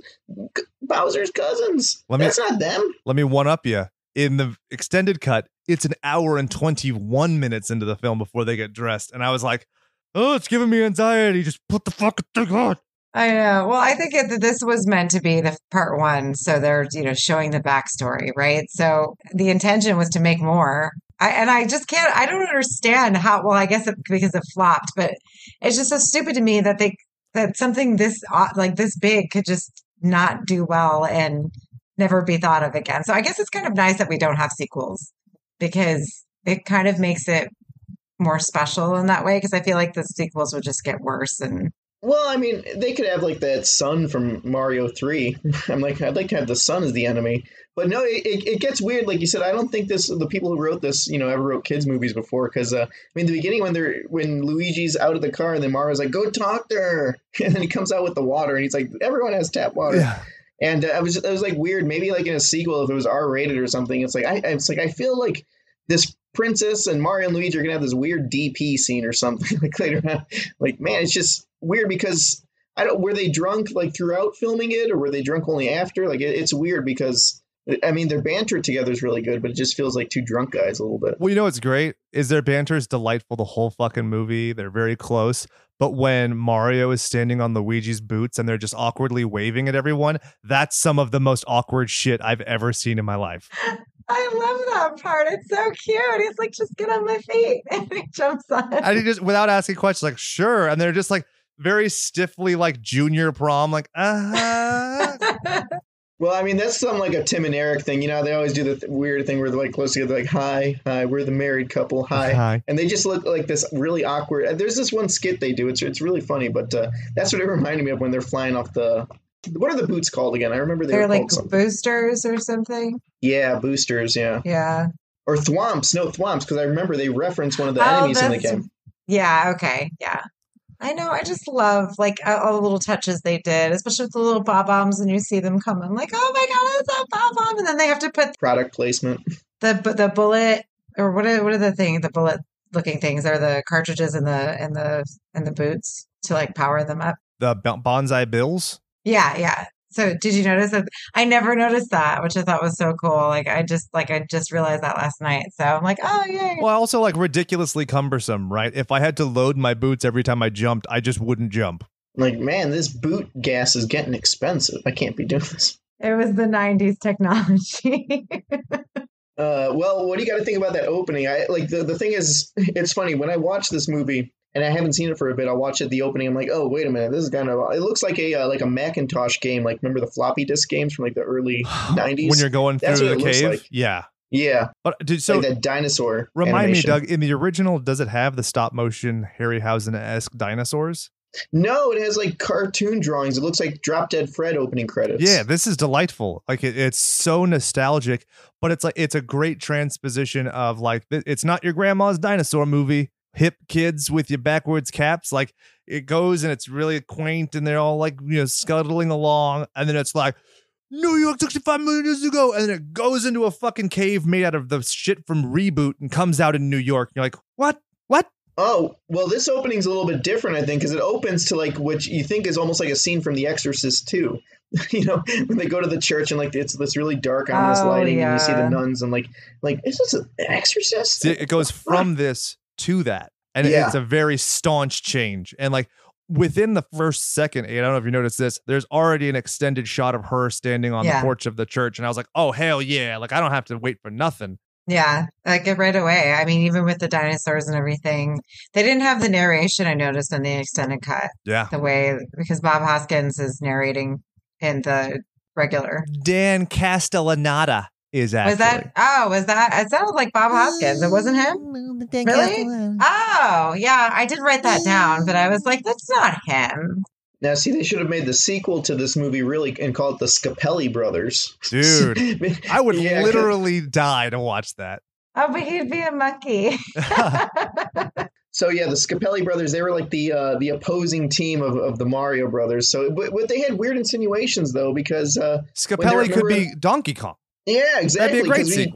Bowser's cousins? Let me- That's not them. Let me one up you. In the extended cut, it's an hour and 21 minutes into the film before they get dressed. And I was like, oh, it's giving me anxiety. Just put the fucking thing on. I know. Well, I think it, this was meant to be the part one, so they're you know showing the backstory, right? So the intention was to make more. I, and I just can't. I don't understand how. Well, I guess it, because it flopped, but it's just so stupid to me that they that something this uh, like this big could just not do well and never be thought of again. So I guess it's kind of nice that we don't have sequels because it kind of makes it more special in that way. Because I feel like the sequels would just get worse and Well, I mean, they could have like that sun from Mario Three. I'm like, I'd like to have the sun as the enemy, but no, it, it, it gets weird. Like you said, I don't think this the people who wrote this, you know, ever wrote kids movies before. Because uh, I mean, the beginning when they're when Luigi's out of the car and then Mario's like, "Go talk to her," and then he comes out with the water and he's like, "Everyone has tap water." Yeah. And uh, I was, it was like weird. Maybe like in a sequel, if it was R rated or something, it's like I, it's like I feel like this princess and Mario and Luigi are gonna have this weird DP scene or something like later on. Like, man, it's just weird because I don't. Were they drunk like throughout filming it, or were they drunk only after? Like, it, it's weird because I mean their banter together is really good, but it just feels like two drunk guys a little bit. Well, you know what's great is their banter is delightful the whole fucking movie. They're very close. But when Mario is standing on Luigi's boots and they're just awkwardly waving at everyone, that's some of the most awkward shit I've ever seen in my life. I love that part. It's so cute. He's like, just get on my feet. And he jumps on. And he just, without asking questions, like, sure. And they're just like very stiffly, like junior prom, like, uh huh. Well, I mean that's some like a Tim and Eric thing. You know, they always do the th- weird thing where they're like close together, like hi, hi, we're the married couple, hi. Hi. and they just look like this really awkward. There's this one skit they do. It's it's really funny, but uh, that's what it reminded me of when they're flying off the. What are the boots called again? I remember they They're were like called boosters or something. Yeah, boosters. Yeah, Yeah. or thwomps. No thwomps, because I remember they reference one of the Oh, enemies in the game. Yeah. Okay. Yeah. I know. I just love like all all the little touches they did, especially with the little bob bombs, and you see them coming like, oh my god, it's a bob bomb, and then they have to put Product placement. the the bullet or what are what are the thing the bullet looking things are the cartridges in the in the in the boots to like power them up. The bon- Banzai Bills. Yeah, yeah. So did you notice that? I never noticed that, which I thought was so cool. Like I just like I just realized that last night. So I'm like, oh yeah. Well, also like ridiculously cumbersome, right? If I had to load my boots every time I jumped, I just wouldn't jump. Like, man, this boot gas is getting expensive. I can't be doing this. It was the '90s technology. Uh, well, what do you got to think about that opening? I like the the thing is, it's funny when I watch this movie and I haven't seen it for a bit. I'll watch it the opening. I'm like, oh wait a minute, this is kind of. It looks like a uh, like a Macintosh game. Like remember the floppy disk games from like the early '90s? when you're going That's through what the cave. like. Yeah. yeah, But dude, so like that dinosaur. remind animation. me, Doug, in the original, does it have the stop motion Harryhausen esque dinosaurs? No, it has like cartoon drawings. It looks like Drop Dead Fred opening credits. Yeah, this is delightful. Like it, it's so nostalgic, but it's like it's a great transposition of like it's not your grandma's dinosaur movie. Hip kids with your backwards caps, like it goes and it's really quaint, and they're all like you know scuttling along, and then it's like New York 65 million years ago, and then it goes into a fucking cave made out of the shit from Reboot and comes out in New York. And You're like, what? What? Oh, well, this opening's a little bit different, I think, because it opens to like what you think is almost like a scene from The Exorcist too. you know, when they go to the church and like it's this really dark, ominous Oh, lighting, and you see the nuns and like, like is this an Exorcist? It goes from this to that, and Yeah. it's a very staunch change. And like within the first second, I don't know if you noticed this. There's already an extended shot of her standing on Yeah. the porch of the church, and I was like, "Oh hell yeah!" Like I don't have to wait for nothing. yeah, like right away. I mean, even with the dinosaurs and everything, they didn't have the narration. I noticed in the extended cut Yeah, the way because Bob Hoskins is narrating in the regular. Dan Castellaneta is actually. Was that? Oh, was that? It sounded like Bob Hoskins. It wasn't him. Really? Oh, yeah. I did write that down, but I was like, that's not him. Now, see, they should have made the sequel to this movie really and call it the Scapelli Brothers. Dude, I would Yeah, 'cause- literally die to watch that. Oh, but he'd be a monkey. So yeah, the Scapelli brothers, they were like the uh, the opposing team of, of the Mario brothers. So but, but they had weird insinuations though, because uh, Scapelli could be Donkey Kong. Yeah, That'd exactly. be a great 'cause he-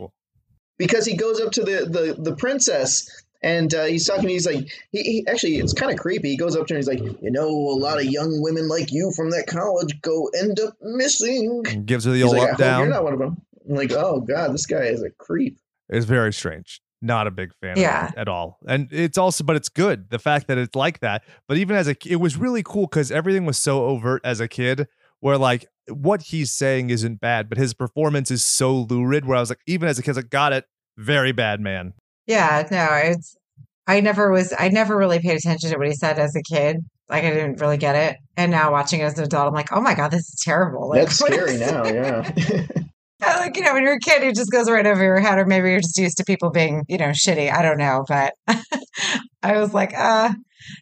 because he goes up to the the, the princess and uh, he's talking. He's like, he, he actually, it's kind of creepy. He goes up to her and he's like, you know, a lot of young women like you from that college go end up missing. And gives her the He's old like, up hope you're down. not one of them. I'm like, oh god, this guy is a creep. It's very strange. Not a big fan Yeah. of at all. And it's also, but it's good. The fact that it's like that. But even as a, it was really cool because everything was so overt as a kid where like what he's saying isn't bad, but his performance is so lurid where I was like, even as a kid, I was like, got it. Very bad man. yeah, no, it's. I never was. I never really paid attention to what he said as a kid. Like I didn't really get it. And now watching it as an adult, I'm like, oh my god, this is terrible. Like, That's scary is- now. Yeah. Yeah, like you know when you're a kid it just goes right over your head or maybe you're just used to people being you know shitty i don't know but i was like uh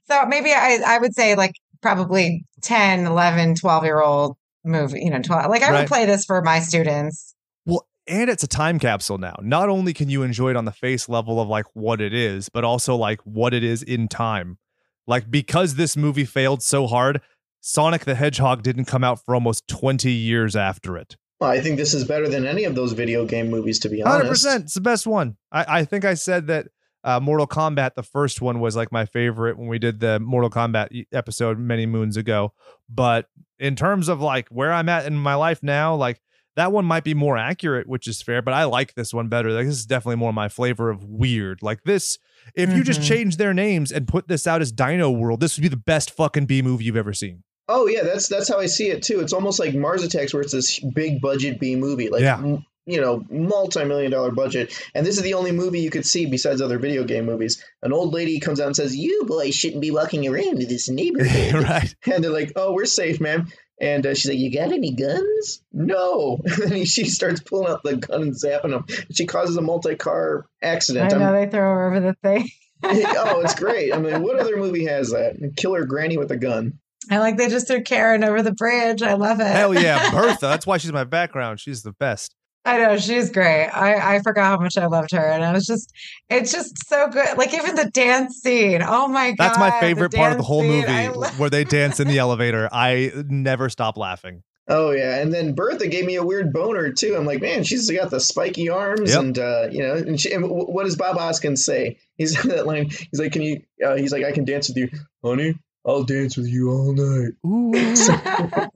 so maybe i i would say like probably 10 11 12 year old movie you know 12 like i Right. would play this for my students Well, and it's a time capsule now. Not only can you enjoy it on the face level of like what it is, but also like what it is in time. Like because this movie failed so hard, Sonic the Hedgehog didn't come out for almost 20 years after it. well, I think this is better than any of those video game movies, to be honest. Hundred honest. percent. It's the best one. I, I think I said that uh, Mortal Kombat, the first one, was like my favorite when we did the Mortal Kombat episode many moons ago. But in terms of like where I'm at in my life now, like that one might be more accurate, which is fair. But I like this one better. Like this is definitely more my flavor of weird. Like this, if you just Mhm. change their names and put this out as Dino World, this would be the best fucking B movie you've ever seen. Oh yeah, that's that's how I see it too. It's almost like Mars Attacks, where it's this big budget B movie, like Yeah. M- you know, multi-million dollar budget. And this is the only movie you could see besides other video game movies. An old lady comes out and says, "You boys shouldn't be walking around in this neighborhood." right. and they're like, "Oh, we're safe, ma'am." And uh, she's like, "You got any guns?" No. And then she starts pulling out the gun and zapping them. She causes a multi-car i accident. know I'm- they throw her over the thing oh, it's great. I mean, what other movie has that? Killer granny with a gun. i like they just threw karen over the bridge i love it Hell yeah, Bertha. That's why she's my background. She's the best. I know she's great. I I forgot how much I loved her, and I was just, it's just so good. Like even the dance scene. Oh my god, That's my favorite part of the whole scene, movie I lo- where they dance in the elevator. I never stop laughing. Oh yeah, and then Bertha gave me a weird boner too. I'm like, man, she's got the spiky arms, Yep. and uh, you know, and, she, and what does Bob Hoskins say? He's that line. He's like, can you? Uh, he's like, I can dance with you, honey. I'll dance with you all night.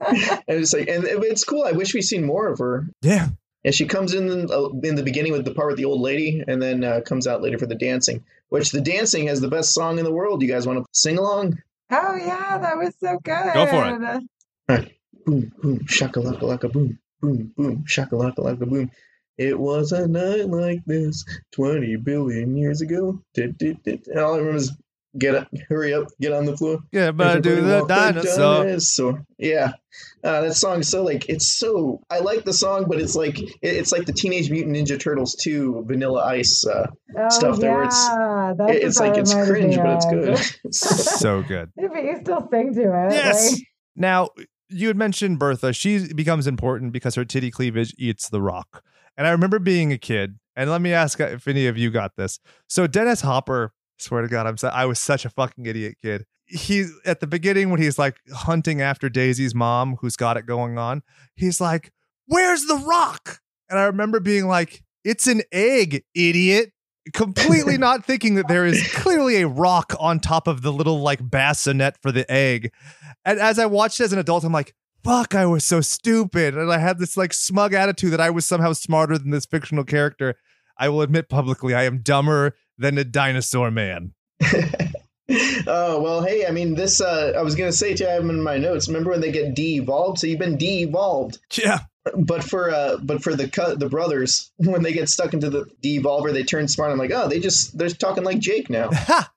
And it's like, and it's cool. I wish we'd seen more of her. Yeah. And she comes in uh, in the beginning with the part with the old lady, and then uh, comes out later for the dancing. Which the dancing has the best song in the world. You guys want to sing along? oh yeah, that was so good. Go for it. boom, boom, shakalaka laka boom, boom, boom, shakalaka laka boom. It was a night like this 20 billion years ago. Did, did, did. And all I remember is get up, hurry up, get on the floor. Yeah, but I do Everybody the dinosaur. dinosaur. Yeah. Uh, that song's so like it's so I like the song, but it's like it- it's like the Teenage Mutant Ninja Turtles 2 Vanilla Ice. Uh, Oh, Stuff yeah, there where it's- that's it- it's like it's cringe, but it's good. so good. But you still sing to it. Yes. like- Now, you had mentioned Bertha. She becomes important because her titty cleavage eats the rock. And I remember being a kid, and let me ask if any of you got this. So Dennis Hopper, swear to God, I'm so, I was such a fucking idiot kid. He's at the beginning when he's like hunting after Daisy's mom, who's got it going on. He's like, "Where's the rock?" And I remember being like, "It's an egg, idiot." Completely not thinking that there is clearly a rock on top of the little like bassinet for the egg. And as I watched as an adult, I'm like, fuck, I was so stupid. And I had this like smug attitude that I was somehow smarter than this fictional character. I will admit publicly, I am dumber than a dinosaur man. oh well, hey, I mean this. Uh, I was gonna say to you, I have them in my notes. Remember when they get de-evolved? So you've been de-evolved. Yeah. But for uh, but for the cut the brothers, when they get stuck into the de-evolver, they turn smart. I'm like, oh, they just they're talking like Jake now. Ha!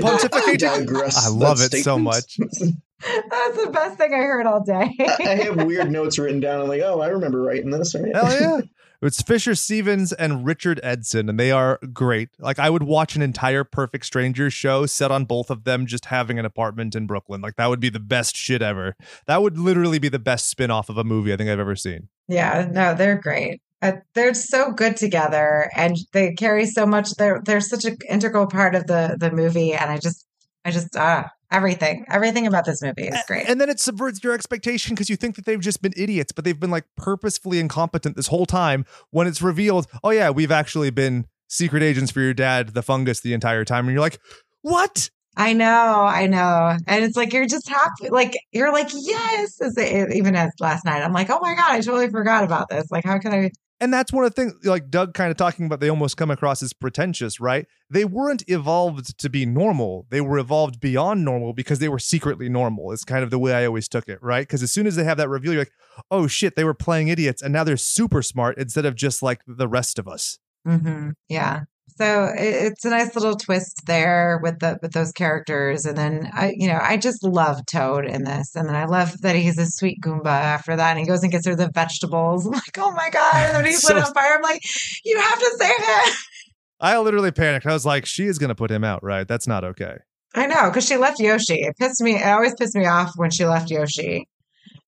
Pontificating. I love That it so much. That's the best thing I heard all day. I have weird notes written down. I'm like, oh, I remember writing this. Right? Hell yeah. It's Fisher Stevens and Richard Edson, and they are great. Like I would watch an entire Perfect Strangers show set on both of them just having an apartment in Brooklyn. Like that would be the best shit ever. That would literally be the best spin-off of a movie I think I've ever seen. Yeah, no, they're great. Uh, they're so good together, and they carry so much. They're they're such an integral part of the the movie, and I just I just ah everything everything about this movie is great. And then it subverts your expectation because you think that they've just been idiots, but they've been like purposefully incompetent this whole time. When it's revealed, oh yeah, we've actually been secret agents for your dad, the fungus, the entire time, and you're like, what? I know, I know. And it's like you're just happy. Like you're like, yes. As it, even as last night, I'm like, oh my God, I totally forgot about this. Like, how can I and that's one of the things like Doug kind of talking about they almost come across as pretentious, right? They weren't evolved to be normal. They were evolved beyond normal because they were secretly normal. It's kind of the way I always took it, right? Because as soon as they have that reveal, you're like, oh shit, they were playing idiots and now they're super smart instead of just like the rest of us. Mm-hmm. Yeah. So it's a nice little twist there with the with those characters, and then I, you know, I just love Toad in this, and then I love that he's a sweet Goomba after that, and he goes and gets her the vegetables. I'm like, oh my god! And then he so, put on fire. I'm like, you have to save him. I literally panicked. I was like, she is going to put him out, right? That's not okay. I know because she left Yoshi. It pissed me. It always pissed me off when she left Yoshi,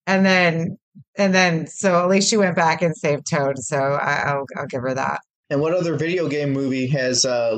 and then and then so at least she went back and saved Toad. So I, will I'll give her that. And what other video game movie has uh,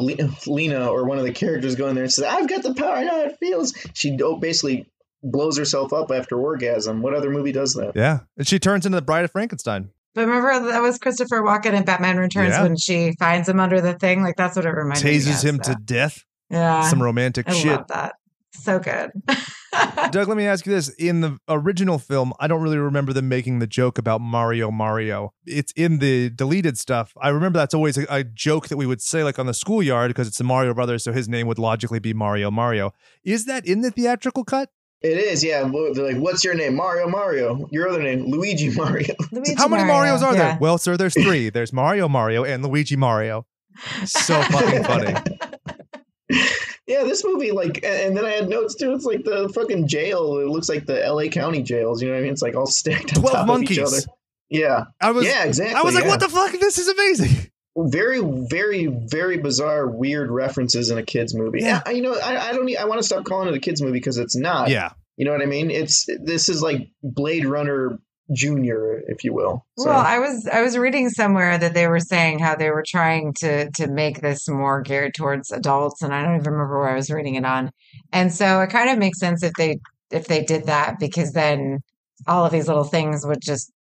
Lena or one of the characters going there and says, "I've got the power. I know how it feels." She basically blows herself up after orgasm. What other movie does that? Yeah, and she turns into the Bride of Frankenstein. But remember that was Christopher Walken in Batman Returns yeah. when she finds him under the thing. Like that's what it reminds me. Of. Tases him so. to death. Yeah, some romantic I shit. Love that so good. Doug, let me ask you this. In the original film, I don't really remember them making the joke about Mario Mario. It's in the deleted stuff. I remember that's always a, a joke that we would say like on the schoolyard because it's the Mario Brothers, so his name would logically be Mario Mario. Is that in the theatrical cut? It is, yeah. They're like, "What's your name? Mario Mario. Your other name, Luigi Mario." Luigi How many Mario, Marios are yeah. there? Well, sir, there's three. There's Mario Mario and Luigi Mario. So fucking funny. Yeah, this movie, like, and then I had notes too. It's like the fucking jail. It looks like the L.A. County jails. You know what I mean? It's like all stacked on Twelve top monkeys. of each other. Yeah, I was. Yeah, exactly. I was like, yeah. "What the fuck? This is amazing." Very, very, very bizarre, weird references in a kids movie. Yeah, I, you know, I, I don't. Need, I want to stop calling it a kids movie because it's not. Yeah, you know what I mean? It's this is like Blade Runner junior, if you will. So. Well, I was I was reading somewhere that they were saying how they were trying to to make this more geared towards adults, and I don't even remember where I was reading it on. And so it kind of makes sense if they if they did that because then all of these little things would just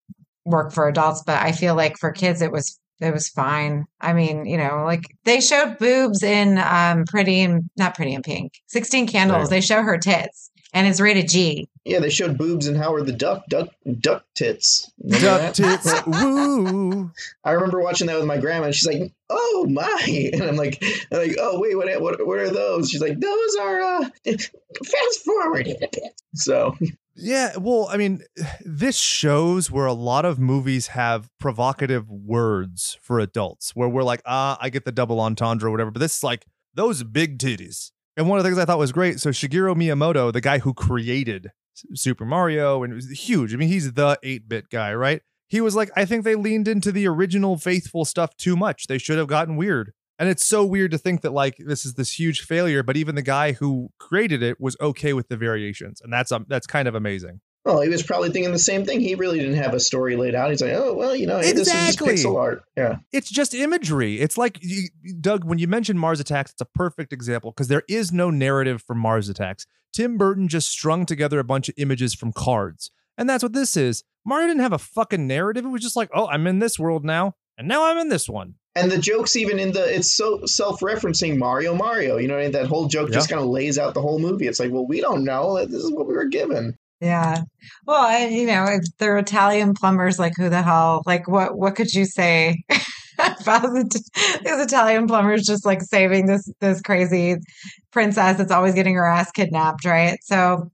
work for adults. But I feel like for kids it was it was fine. I mean, you know, like they showed boobs in um Pretty and not Pretty in Pink, Sixteen Candles. Right. They show her tits and it's rated G. Yeah, they showed boobs and Howard the Duck, duck, duck tits. duck tits, woo! I remember watching that with my grandma, and she's like, "Oh my!" And I'm like, I'm like, "Oh wait, what, what, what are those?" She's like, "Those are uh, fast forward a bit." So yeah, well, I mean, this shows where a lot of movies have provocative words for adults, where we're like, ah, I get the double entendre or whatever, but this is like those big titties and one of the things I thought was great. So Shigeru Miyamoto, the guy who created Super Mario, and it was huge. I mean, he's the 8-bit guy, right? He was like, I think they leaned into the original faithful stuff too much. They should have gotten weird. And it's so weird to think that like this is this huge failure, but even the guy who created it was okay with the variations, and that's um, that's kind of amazing. Well, he was probably thinking the same thing. He really didn't have a story laid out. He's like, oh, well, you know, hey, exactly. this is just pixel art. Yeah. It's just imagery. It's like, you, Doug, when you mentioned Mars Attacks, it's a perfect example because there is no narrative for Mars Attacks. Tim Burton just strung together a bunch of images from cards. And that's what this is. Mario didn't have a fucking narrative. It was just like, oh, I'm in this world now, and now I'm in this one. And the jokes, even in the, it's so self-referencing Mario, Mario. You know, I mean? that whole joke yeah. just kind of lays out the whole movie. It's like, well, we don't know. This is what we were given. Yeah. Well, you know, if they're Italian plumbers, like who the hell? Like, what what could you say about the, these Italian plumbers just like saving this this crazy princess that's always getting her ass kidnapped, right? So,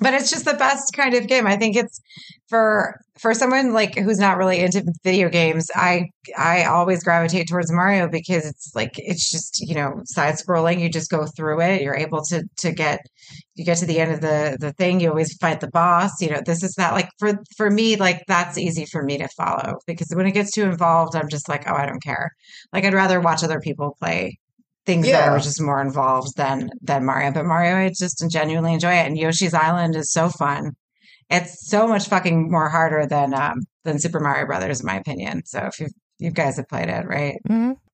but it's just the best kind of game. I think it's for for someone like who's not really into video games. I I always gravitate towards Mario because it's like it's just you know side scrolling. You just go through it. You're able to to get you get to the end of the the thing. You always fight the boss. You know this is not like for for me like that's easy for me to follow because when it gets too involved, I'm just like oh I don't care. Like I'd rather watch other people play things that Yeah. are just more involved than than Mario. But Mario, I just genuinely enjoy it, and Yoshi's Island is so fun. It's so much fucking more harder than um than Super Mario Brothers, in my opinion. So if you you guys have played it, right?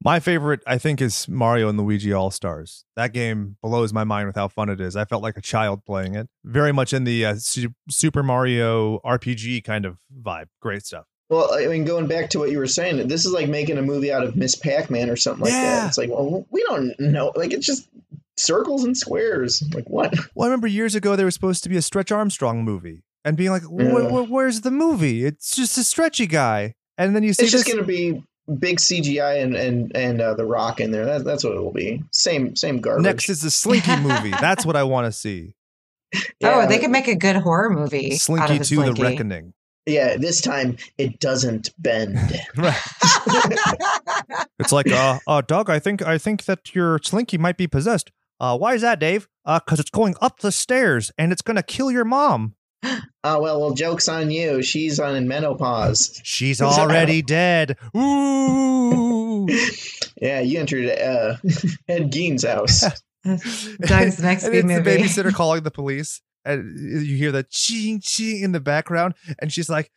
My favorite, I think, is Mario and Luigi All Stars. That game blows my mind with how fun it is. I felt like a child playing it. Very much in the uh, Su- Super Mario RPG kind of vibe. Great stuff. Well, I mean, going back to what you were saying, this is like making a movie out of Miss Pac-Man or something like Yeah. that. It's like, well, we don't know. Like, it's just circles and squares. Like, what? Well, I remember years ago there was supposed to be a Stretch Armstrong movie, and being like, "Wh- Yeah. "Where's the movie? It's just a stretchy guy." And then you see It's just going to be big CGI and and and uh, the Rock in there. That, that's what it will be. Same same garbage. Next is the Slinky movie. That's what I want to see. Oh, they could make a good horror movie. Slinky of to Slinky. the Reckoning. Yeah. This time it doesn't bend. Right. It's like, uh, uh, Doug, I think I think that your Slinky might be possessed. Uh, why is that, Dave? Uh, because it's going up the stairs and it's gonna kill your mom. Oh well, well, jokes on you. She's on menopause. She's already dead. Ooh. Yeah, you entered uh, Ed Gein's house. Doug's next and big it's movie. the babysitter calling the police, and you hear the ching ching in the background, and she's like,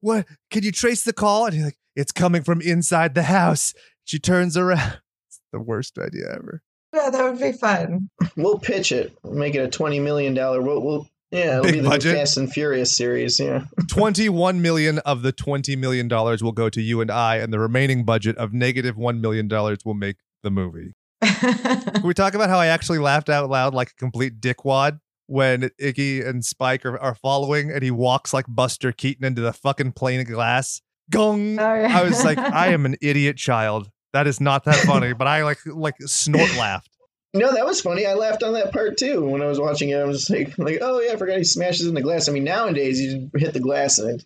"What? Can you trace the call?" And he's like, "It's coming from inside the house." She turns around. It's the worst idea ever. Yeah, that would be fun. We'll pitch it. We'll make it a twenty million dollar. We'll, we'll yeah, it'll Big be the budget. Fast and Furious series. Yeah. 21 million of the 20 million dollars will go to you and I, and the remaining budget of negative 1 million dollars will make the movie. Can we talk about how I actually laughed out loud like a complete dickwad when Iggy and Spike are, are following and he walks like Buster Keaton into the fucking plane of glass? Gong! Oh, yeah. I was like, I am an idiot child. That is not that funny, but I like like snort laughed. No, that was funny. I laughed on that part too when I was watching it. I was like, like, oh yeah, I forgot he smashes in the glass. I mean, nowadays you hit the glass and it,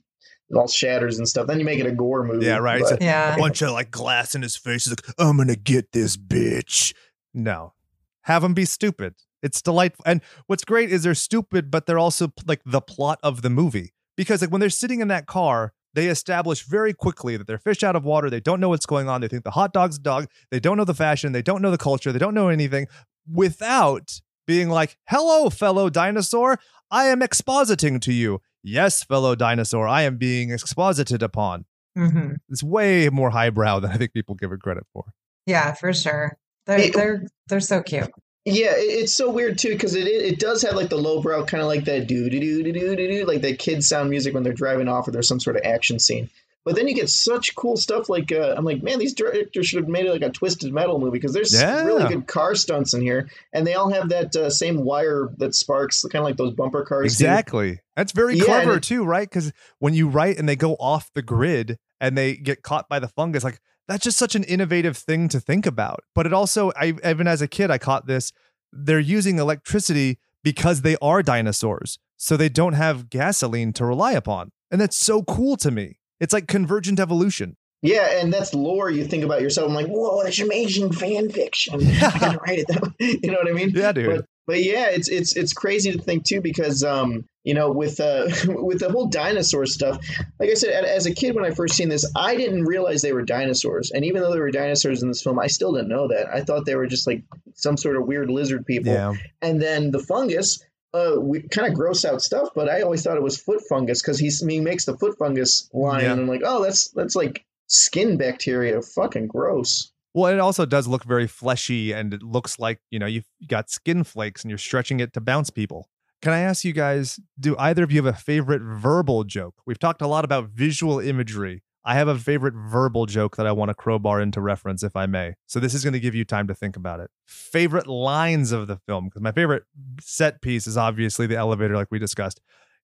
it all shatters and stuff. Then you make it a gore movie. Yeah, right. but- yeah. bunch of like glass in his face. He's like, I'm gonna get this bitch. No, have him be stupid. It's delightful. And what's great is they're stupid, but they're also like the plot of the movie because like when they're sitting in that car. They establish very quickly that they're fish out of water. They don't know what's going on. They think the hot dog's a dog. They don't know the fashion. They don't know the culture. They don't know anything without being like, hello, fellow dinosaur. I am expositing to you. Yes, fellow dinosaur. I am being exposited upon hmm it's way more highbrow than I think people give it credit for. Yeah, for sure. They're they're they're so cute. Yeah, it, it's so weird too because it it does have like the lowbrow kind of like that do do do do do do do like that kid sound music when they're driving off or there's some sort of action scene. But then you get such cool stuff like uh, I'm like, man, these directors should have made it like a twisted metal movie because there's Yeah. really good car stunts in here, and they all have that uh, same wire that sparks, kind of like those bumper cars. do. Exactly. That's very Yeah, clever too, right? Because when you write and they go off the grid and they get caught by the fungus, like that's just such an innovative thing to think about. But it also, I even as a kid, I caught this. They're using electricity because they are dinosaurs, so they don't have gasoline to rely upon, and that's so cool to me. It's like convergent evolution. Yeah, and that's lore you think about yourself. I'm like, whoa, that's amazing fan fiction. I gotta write it down. you know what I mean? Yeah, dude. But but yeah, it's it's it's crazy to think too because um you know with uh with the whole dinosaur stuff, like I said, as a kid when I first seen this, I didn't realize they were dinosaurs, and even though there were dinosaurs in this film, I still didn't know that. I thought they were just like some sort of weird lizard people. yeah. And then the fungus. Uh, we kind of gross out stuff, but I always thought it was foot fungus because he's he makes the foot fungus line, Yeah. and I'm like, oh, that's that's like skin bacteria. Fucking gross. Well, it also does look very fleshy and it looks like, you know, you've got skin flakes and you're stretching it to bounce people. Can I ask you guys, do either of you have a favorite verbal joke? We've talked a lot about visual imagery. I have a favorite verbal joke that I want to crowbar into reference, if I may. So this is going to give you time to think about it. Favorite lines of the film, because my favorite set piece is obviously the elevator, like we discussed.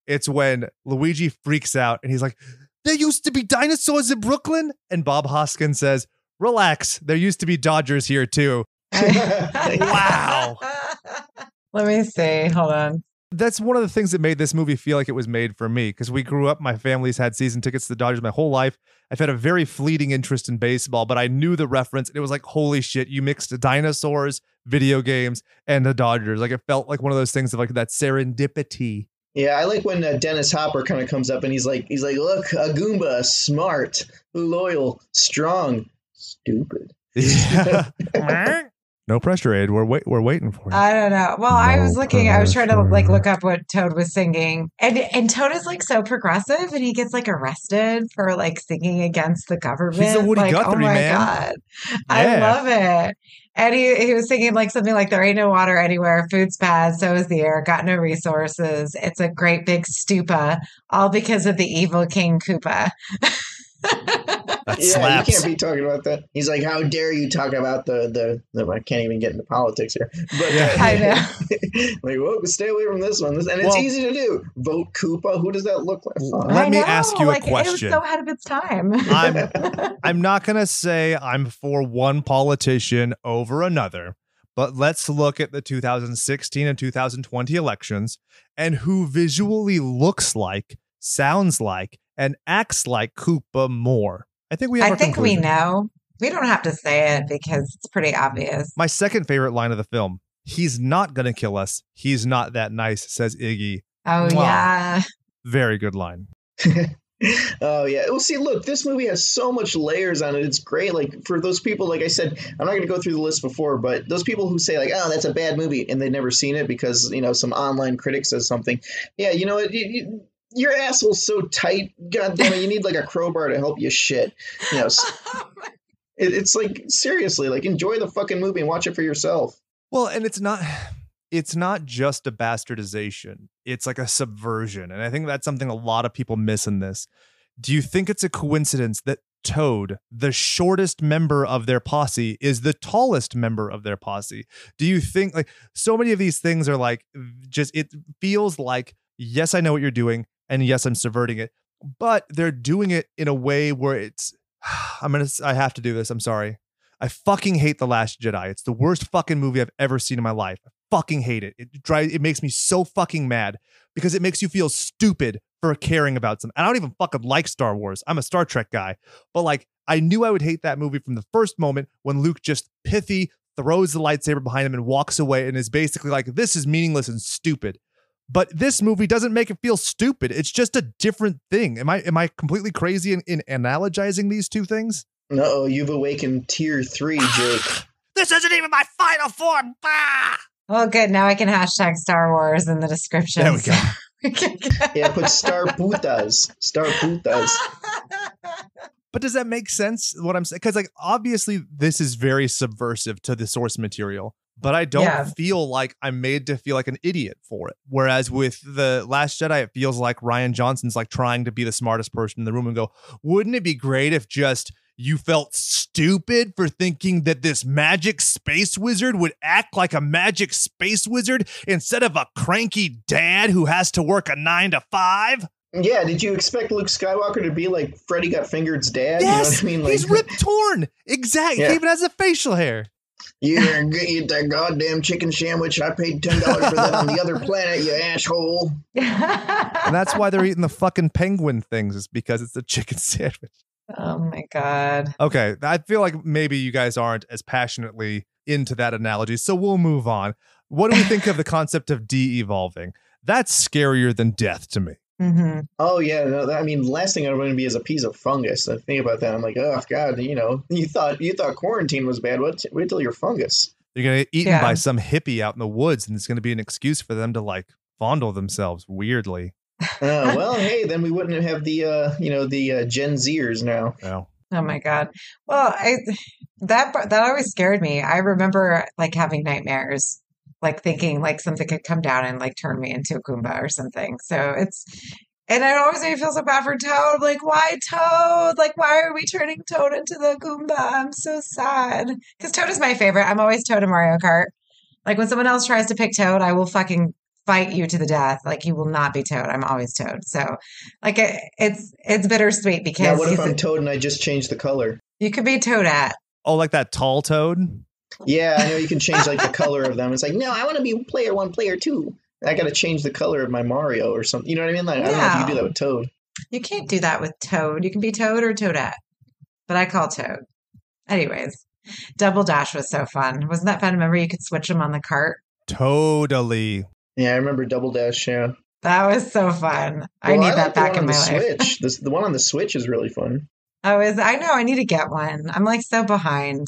It's when Luigi freaks out and he's like, There used to be dinosaurs in Brooklyn? And Bob Hoskins says, Relax, there used to be Dodgers here too. Wow. Let me see. Hold on. that's one of the things that made this movie feel like it was made for me because we grew up. My family's had season tickets to the Dodgers my whole life. I've had a very fleeting interest in baseball, but I knew the reference, and it was like, holy shit! You mixed dinosaurs, video games, and the Dodgers. Like it felt like one of those things of like that serendipity. Yeah, I like when uh, Dennis Hopper kind of comes up and he's like, he's like, look, a Goomba, smart, loyal, strong, stupid. Yeah. no pressure, Aid. We're wait. We're waiting for you. I don't know. Well, I was looking. I was trying to like look up what Toad was singing, and and Toad is like so progressive, and he gets like arrested for like singing against the government. Woody like, oh Guthrie, my man. god, I love it. And he, he was singing like something like "There ain't no water anywhere, food's bad, so is the air, got no resources. It's a great big stupa, all because of the evil King Koopa." That yeah, slaps. you can't be talking about that. He's like, how dare you talk about the the? the I can't even get into politics here. But Yeah. uh, I know. like, whoa, stay away from this one. This, and it's Well- easy to do. Vote Koopa. Who does that look like? Fuck. Let I me know, ask you a like, It question. was so ahead of its time. I'm- I'm not going to say I'm for one politician over another, but let's look at the 2016 and 2020 elections and who visually looks like, sounds like, and acts like Koopa more. I think we have I our think we know. We don't have to say it because it's pretty obvious. My second favorite line of the film He's not going to kill us. He's not that nice, says Iggy. Oh Mwah. yeah. Very good line. oh yeah. Well, see, look, this movie has so much layers on it. It's great. Like for those people, like I said, I'm not going to go through the list before, but those people who say like, "Oh, that's a bad movie," and they've never seen it because you know some online critic says something. Yeah, you know, it, you, you, your asshole's so tight. God damn it, you need like a crowbar to help you shit. You oh know, it, it's like seriously, like enjoy the fucking movie and watch it for yourself. Well, and it's not it's not just a bastardization. It's like a subversion. And I think that's something a lot of people miss in this. Do you think it's a coincidence that Toad, the shortest member of their posse, is the tallest member of their posse? Do you think like so many of these things are like just it feels like yes, I know what you're doing and yes, I'm subverting it, but they're doing it in a way where it's I'm to I have to do this. I'm sorry. I fucking hate The Last Jedi. It's the worst fucking movie I've ever seen in my life. I fucking hate it. It drives it makes me so fucking mad because it makes you feel stupid for caring about something. I don't even fucking like Star Wars. I'm a Star Trek guy. But like I knew I would hate that movie from the first moment when Luke just pithy throws the lightsaber behind him and walks away and is basically like this is meaningless and stupid. But this movie doesn't make it feel stupid. It's just a different thing. Am I am I completely crazy in, in analogizing these two things? No, you've awakened tier three, Jake. This isn't even my final form. Ah! Well, good. Now I can hashtag Star Wars in the description. There we go. yeah, put star putas. Star putas. But does that make sense? What I'm saying? Because like obviously this is very subversive to the source material, but I don't Yeah. feel like I'm made to feel like an idiot for it. Whereas with the Last Jedi, it feels like Rian Johnson's like trying to be the smartest person in the room and go, wouldn't it be great if just you felt stupid for thinking that this magic space wizard would act like a magic space wizard instead of a cranky dad who has to work a nine to five? Yeah, did you expect Luke Skywalker to be like Freddy Got Fingered's dad? Yes, you know what I mean? Like, he's ripped torn. Exactly. Yeah. He even has a facial hair. You didn't get- eat that goddamn chicken sandwich. I paid ten dollars for that on the other planet, you asshole. And that's why they're eating the fucking penguin things, is because it's a chicken sandwich. oh my god. Okay. I feel like maybe you guys aren't as passionately into that analogy. So we'll move on. What do we think of the concept of de evolving? That's scarier than death to me. Hmm Oh yeah, no, that, I mean, last thing I want to be is a piece of fungus. I think about that. I'm like, oh god, you know, you thought you thought quarantine was bad. What? wait till you're fungus. You're going to get eaten Yeah. by some hippie out in the woods, and it's going to be an excuse for them to like fondle themselves weirdly. Uh, well, hey, then we wouldn't have the uh, you know the uh, Gen Zers now. You? Oh my god. Well, I that that always scared me. I remember like having nightmares, like thinking like something could come down and like turn me into a Goomba or something. So it's and I always made me feel so bad for Toad. Like, why Toad? Like, why are we turning Toad into the Goomba? I'm so sad. Because Toad is my favorite. I'm always Toad in Mario Kart. Like when someone else tries to pick Toad, I will fucking fight you to the death. Like you will not be Toad. I'm always Toad. So like it, it's it's bittersweet because Yeah, what if he's I'm a- Toad and I just changed the color? you could be Toadette. Oh, like that tall toad? Yeah, I know you can change like the color of them. It's like, no, I want to be player one, player two. I got to change the color of my Mario or something. You know what I mean? Like I don't know if you can do that with Toad. You can't do that with Toad. You can be Toad or Toadette, but I call Toad. Anyways, Double Dash was so fun. Wasn't that fun? Remember, you could switch them on the cart. Totally. Yeah, I remember Double Dash. Yeah, That was so fun. I Well, need that like the back one in on my the life. Switch. This, the one on the Switch is really fun. Oh, is I know I need to get one. I'm like so behind.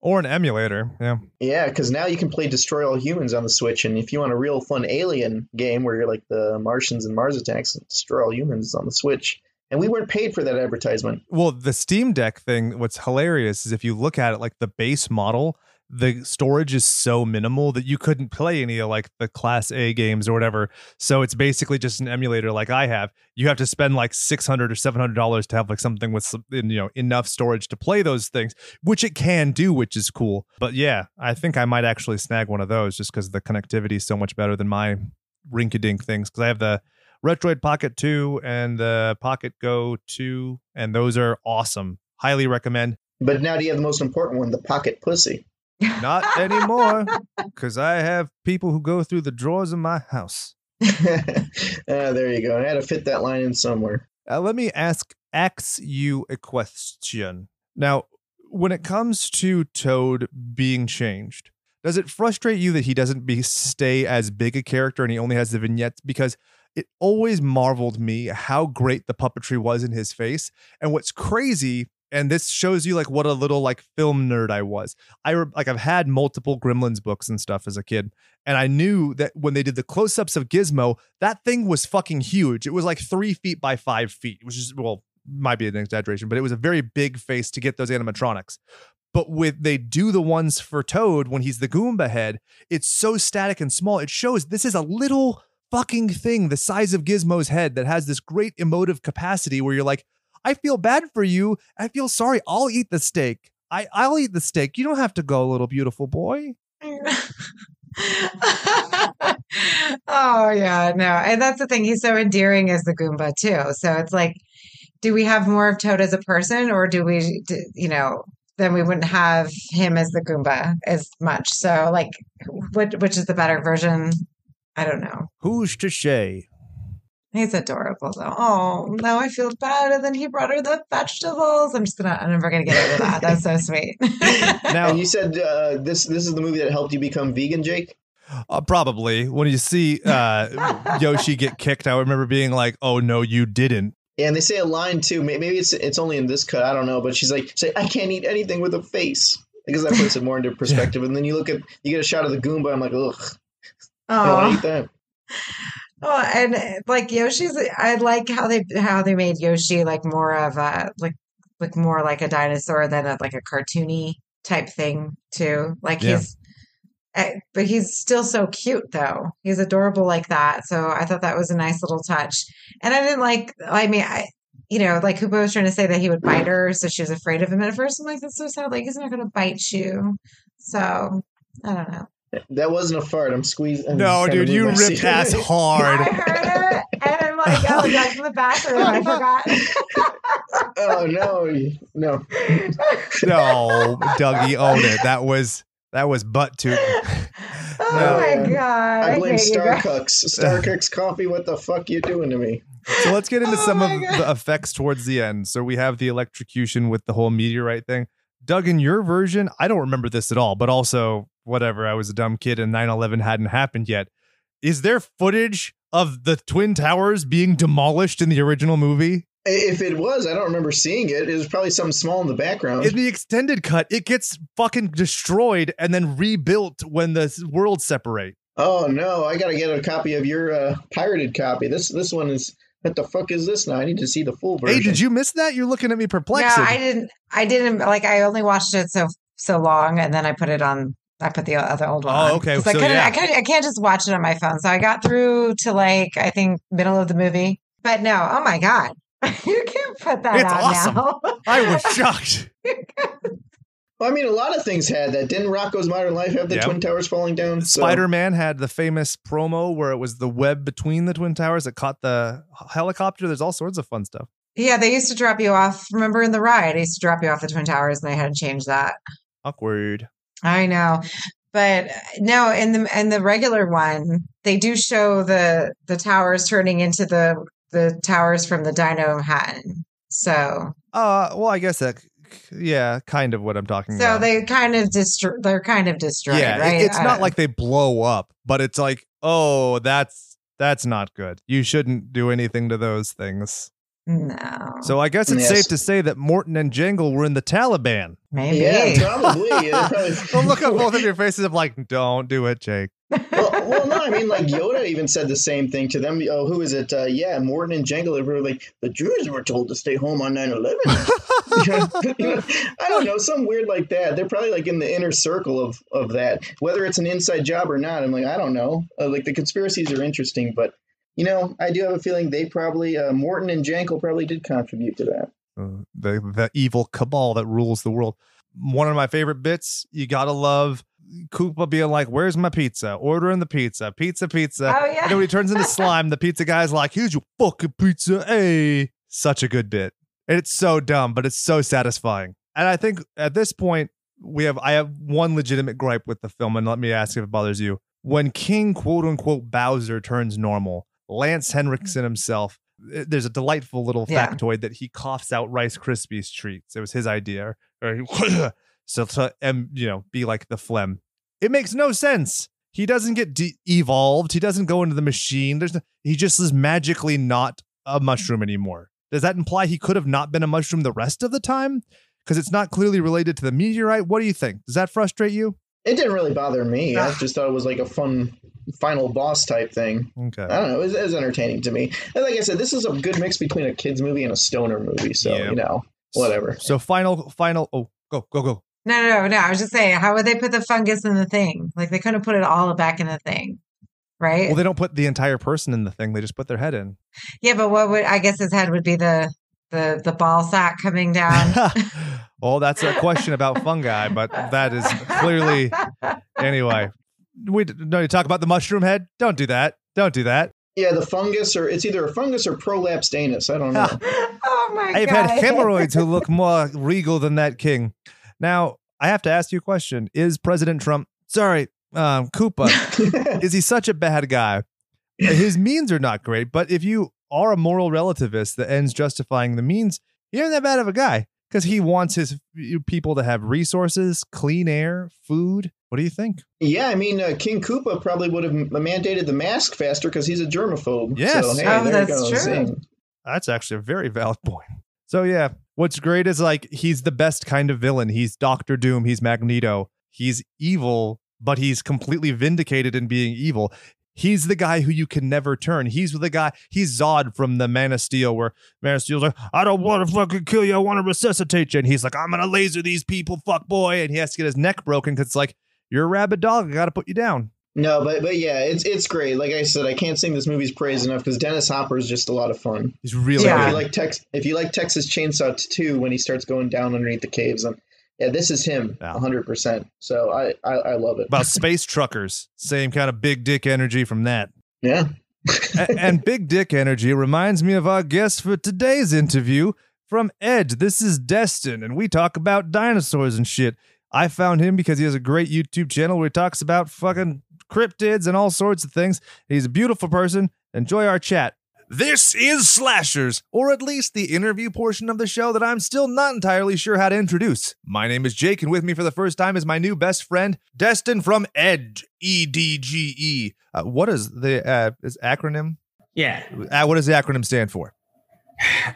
Or an emulator. Yeah. Yeah, because now you can play Destroy All Humans on the Switch, and if you want a real fun alien game where you're like the Martians and Mars attacks, and Destroy All Humans on the Switch. And we weren't paid for that advertisement. Well, the Steam Deck thing, what's hilarious is if you look at it, like the base model, the storage is so minimal that you couldn't play any of like the Class A games or whatever. So it's basically just an emulator like I have. You have to spend like six hundred or seven hundred dollars to have like something with some, you know enough storage to play those things, which it can do, which is cool. But yeah, I think I might actually snag one of those just because the connectivity is so much better than my rinky-dink things. Because I have the Retroid Pocket 2 and the Pocket Go 2, and those are awesome. Highly recommend. But now do you have the most important one, the Pocket Pussy? Not anymore, because I have people who go through the drawers of my house. Ah, there you go. I had to fit that line in somewhere. Uh, let me ask ask you a question. Now, when it comes to Toad being changed, does it frustrate you that he doesn't be stay as big a character and he only has the vignettes? Because it always marveled me how great the puppetry was in his face. And what's crazy, and this shows you like what a little like film nerd I was. I re- like I've had multiple Gremlins books and stuff as a kid, and I knew that when they did the close-ups of Gizmo, that thing was fucking huge. It was like three feet by five feet, which is well, might be an exaggeration, but it was a very big face to get those animatronics. But with they do the ones for Toad when he's the Goomba head, it's so static and small. It shows this is a little fucking thing the size of Gizmo's head that has this great emotive capacity where you're like, I feel bad for you. I feel sorry. I'll eat the steak. I, I'll eat the steak. You don't have to go, little beautiful boy. oh yeah, no, and that's the thing. He's so endearing as the Goomba too. So it's like, do we have more of Toad as a person, or do we, do, you know, then we wouldn't have him as the Goomba as much. So like, which which is the better version? I don't know. Who's to say? He's adorable though. Oh, now I feel bad. And then he brought her the vegetables. I'm just gonna. I'm never gonna get over that. That's so sweet. Now, And you said uh, this this is the movie that helped you become vegan, Jake? uh, probably when you see uh, Yoshi get kicked, I remember being like, "Oh no, you didn't." Yeah, and they say a line too. Maybe it's it's only in this cut. I don't know, but she's like, "Say I can't eat anything with a face," because that puts it more into perspective. And then you look at you get a shot of the Goomba. I'm like, ugh, I don't oh, eat that. Oh, and uh, like Yoshi's. I like how they how they made Yoshi like more of a like like more like a dinosaur than a, like a cartoony type thing too. Like Yeah. he's. eh, But he's still so cute, though. He's adorable like that. So I thought that was a nice little touch. And I didn't like. I mean, I, you know, like Hoopa was trying to say that he would bite her, so she was afraid of him at first. I'm like, that's so sad. Like he's not going to bite you. So I don't know. That wasn't a fart. I'm squeezing. I'm No, dude, you my ripped seat. ass I hard. heard it, and I'm like, oh, that's in the bathroom. I forgot. oh no, no. No, Dougie, own it. That was that was butt tooting. Oh No. my god! I blame hate you guys. Starcucks. Starcucks coffee. What the fuck you doing to me? So let's get into Oh some of God. the effects towards the end. So we have the electrocution with the whole meteorite thing. Doug, in your version, I don't remember this at all, but also, whatever, I was a dumb kid and 9 11 hadn't happened yet. Is there footage of the Twin Towers being demolished in the original movie? If it was, I don't remember seeing it. It was probably something small in the background. In the extended cut, it gets fucking destroyed and then rebuilt when the worlds separate. oh no, I gotta get a copy of your uh, pirated copy. This this one is. What the fuck is this now? I need to see the full version. Hey, did you miss that? You're looking at me perplexed. No, perplexed. I didn't. I didn't like. I only watched it so so long, and then I put it on. I put the other old oh, one. Oh, on. okay. 'Cause I couldn't. yeah. I couldn't. I can't just watch it on my phone. So I got through to like I think middle of the movie. But no, oh my god, you can't put that It's out awesome. now. I was shocked. Well, I mean, a lot of things had that. Didn't Rocko's Modern Life have the Yeah. Twin Towers falling down? So- Spider Man had the famous promo where it was the web between the Twin Towers that caught the helicopter. There's all sorts of fun stuff. yeah, they used to drop you off. Remember in the ride, they used to drop you off the Twin Towers, and they had to change that. Awkward. I know. But no, in the in the regular one, they do show the the towers turning into the the towers from the Dinohattan. So Uh, well, I guess that, yeah, kind of what I'm talking so about. So they kind of destroy. They're kind of destroyed, yeah, right? it's not Uh, like they blow up, but it's like, oh, that's that's not good. You shouldn't do anything to those things. No. So I guess it's Yes. safe to say that Morton and Jankel were in the Taliban. maybe. Yeah, probably. Yeah, probably. Well, look at both of your faces. I'm like, don't do it, Jake. well, well, no, I mean, like Yoda even said the same thing to them. Oh, who is it? Uh, yeah, Morton and Jankel were like, the Jews were told to stay home on 9 11. I don't know, some weird like that. They're probably like in the inner circle of, of that. Whether it's an inside job or not, I'm like, I don't know. Uh, like the conspiracies are interesting, but, you know, I do have a feeling they probably, uh, Morton and Jankel probably did contribute to that. Uh, the the evil cabal that rules the world. One of my favorite bits. You gotta love Koopa being like, "Where's my pizza?" Ordering the pizza, pizza, pizza. Oh yeah. And then when he turns into slime, the pizza guy's like, "Here's your fucking pizza." Hey, such a good bit. And it's so dumb, but it's so satisfying. And I think at this point, we have I have one legitimate gripe with the film, and let me ask if it bothers you. When King quote unquote Bowser turns normal, Lance Henriksen himself, eh, there's a delightful little Yeah. factoid that he coughs out Rice Krispies treats. It was his idea. So to um, you know, be like the phlegm. It makes no sense. He doesn't get de- evolved. He doesn't go into the machine. There's no, he just is magically not a mushroom anymore. Does that imply he could have not been a mushroom the rest of the time? Because it's not clearly related to the meteorite. What do you think? Does that frustrate you? It didn't really bother me. I ah. just thought it was like a fun final boss type thing. Okay. I don't know. It was, it was entertaining to me. And like I said, this is a good mix between a kids movie and a stoner movie. So Yeah. you know, whatever. So final, final. Oh, go, go, go. No, no, no, no. I was just saying, how would they put the fungus in the thing? Like they couldn't put it all back in the thing, right? Well, they don't put the entire person in the thing. They just put their head in. yeah, but what would I guess his head would be the the the ball sack coming down. well, that's a question about fungi, but that is clearly anyway. We no, you talk about the mushroom head. Don't do that. Don't do that. Yeah, the fungus, or it's either a fungus or prolapsed anus. I don't know. oh my I've god! had hemorrhoids who look more regal than that king. Now, I have to ask you a question. Is President Trump, sorry, um, Koopa, is he such a bad guy? His means are not great, but if you are a moral relativist, the ends justifying the means, he isn't that bad of a guy because he wants his people to have resources, clean air, food. What do you think? yeah, I mean, uh, King Koopa probably would have mandated the mask faster because he's a germaphobe. Yes. So, hey, Oh, there that's true. Zing. That's actually a very valid point. So yeah, what's great is like he's the best kind of villain. He's Doctor Doom, he's Magneto. He's evil, but he's completely vindicated in being evil. He's the guy who you can never turn. He's the guy, he's Zod from the Man of Steel, where Man of Steel's like, I don't want to fucking kill you, I want to resuscitate you. And he's like, I'm gonna laser these people, fuck boy. And he has to get his neck broken because it's like, you're a rabid dog, I gotta put you down. No, but but yeah, it's it's great. Like I said, I can't sing this movie's praise enough because Dennis Hopper is just a lot of fun. He's really Yeah. if you like Tex, if you like Texas Chainsaw 2 when he starts going down underneath the caves, um, yeah, this is him, Yeah. hundred percent. So I, I I love it. About space truckers. Same kind of big dick energy from that. Yeah, A- and big dick energy reminds me of our guest for today's interview from Edge. This is Destin, and we talk about dinosaurs and shit. I found him because he has a great YouTube channel where he talks about fucking cryptids and all sorts of things. He's a beautiful person. Enjoy our chat. This is Slashers, or at least the interview portion of the show that I'm still not entirely sure how to introduce. My name is Jake, and with me for the first time is my new best friend, Destin from Edge, E D G E. Uh, what is the uh, is acronym? Yeah. Uh, what does the acronym stand for?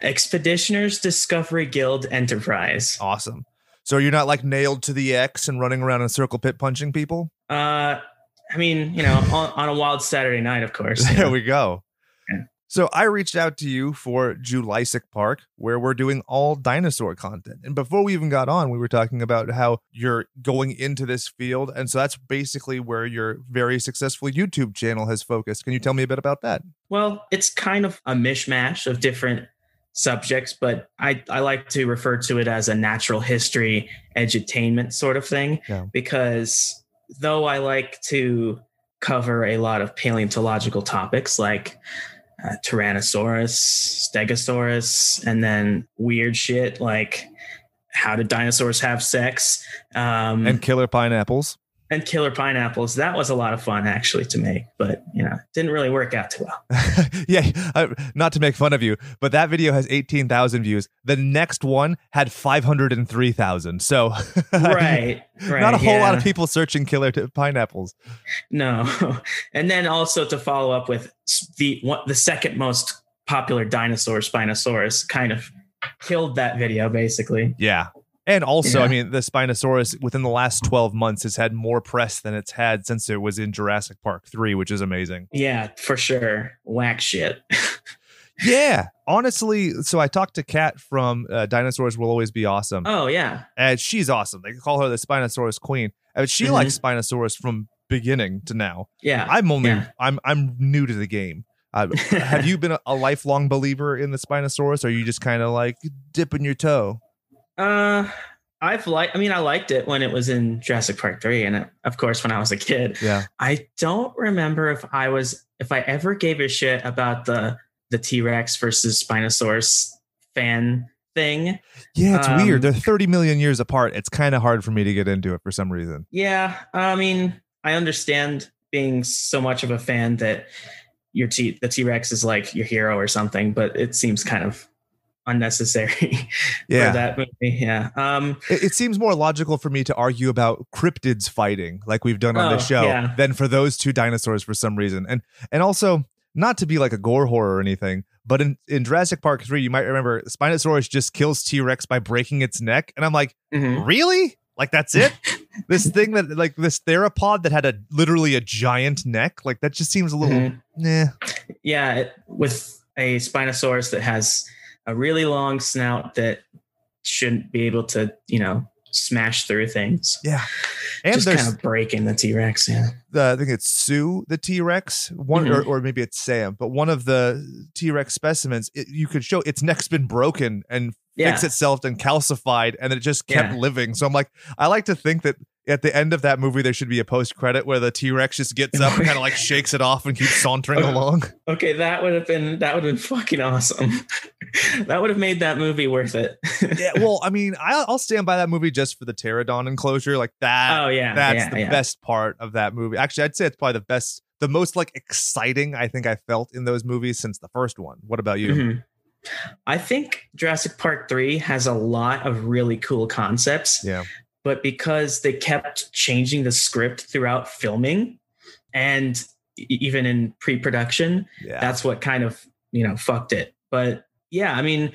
Expeditioners Discovery Guild Enterprise. Awesome. So you're not like nailed to the X and running around in a circle pit punching people? Uh, I mean, you know, on, on a wild Saturday night, of course. There know. we go. So I reached out to you for Jurassic Park, where we're doing all dinosaur content. And before we even got on, we were talking about how you're going into this field. And so that's basically where your very successful YouTube channel has focused. Can you tell me a bit about that? Well, it's kind of a mishmash of different subjects, but I, I like to refer to it as a natural history edutainment sort of thing Yeah. because though I like to cover a lot of paleontological topics like uh, Tyrannosaurus, Stegosaurus, and then weird shit like how did dinosaurs have sex? Um, And killer pineapples. And killer pineapples. That was a lot of fun actually to make, but you know, didn't really work out too well. yeah, uh, not to make fun of you, but that video has 18,000 views. The next one had 503,000. So, right, right. Not a whole yeah. lot of people searching killer t- pineapples. No. And then also to follow up with the what the second most popular dinosaur Spinosaurus kind of killed that video basically. Yeah. And also, Yeah. I mean, the Spinosaurus within the last 12 months has had more press than it's had since it was in Jurassic Park 3, which is amazing. Yeah, for sure. Whack shit. Yeah. Honestly, so I talked to Kat from uh, Dinosaurs Will Always Be Awesome, Oh yeah. and she's awesome. They call her the Spinosaurus Queen. And she Mhm. likes Spinosaurus from beginning to now. Yeah. I'm only Yeah. I'm I'm new to the game. Uh, have you been a, a lifelong believer in the Spinosaurus? Or are you just kind of like dipping your toe? Uh, I've liked. I mean, I liked it when it was in Jurassic Park three, and uh, of course when I was a kid. Yeah. I don't remember if I was if I ever gave a shit about the the T Rex versus Spinosaurus fan thing. Yeah, it's Um, weird. They're 30 million years apart. It's kind of hard for me to get into it for some reason. Yeah, I mean, I understand being so much of a fan that your T the T Rex is like your hero or something, but it seems kind of unnecessary Yeah. for that movie. Yeah. Um. It, it seems more logical for me to argue about cryptids fighting like we've done on Oh, this show yeah. than for those two dinosaurs for some reason. And and also not to be like a gore horror or anything, but in, in Jurassic Park 3, you might remember Spinosaurus just kills T-Rex by breaking its neck. And I'm like, mhm. really? Like that's it? this thing that like this theropod that had a literally a giant neck, like that just seems a little nah. Yeah, with a Spinosaurus that has a really long snout that shouldn't be able to, you know, smash through things. Yeah. And Just kind of breaking the T Rex. Yeah. the I think it's Sue the T Rex one or, Mhm. or maybe it's Sam, but one of the T Rex specimens it, you could show its neck's been broken and Yeah. fixed itself and calcified, and it just kept Yeah. living. So I'm like, I like to think that at the end of that movie there should be a post credit where the T Rex just gets up and kind of like shakes it off and keeps sauntering along. Okay, that would have been that would have been fucking awesome. that would have made that movie worth it. yeah, well, I mean, I'll, I'll stand by that movie just for the pterodon enclosure, like that. oh yeah, that's yeah, the yeah. best part of that movie. Actually, I'd say it's probably the best, the most like exciting I think I felt in those movies since the first one. What about you? Mhm. I think Jurassic Park 3 has a lot of really cool concepts. Yeah. But because they kept changing the script throughout filming and even in pre-production, Yeah. that's what kind of, you know, fucked it. But yeah, I mean,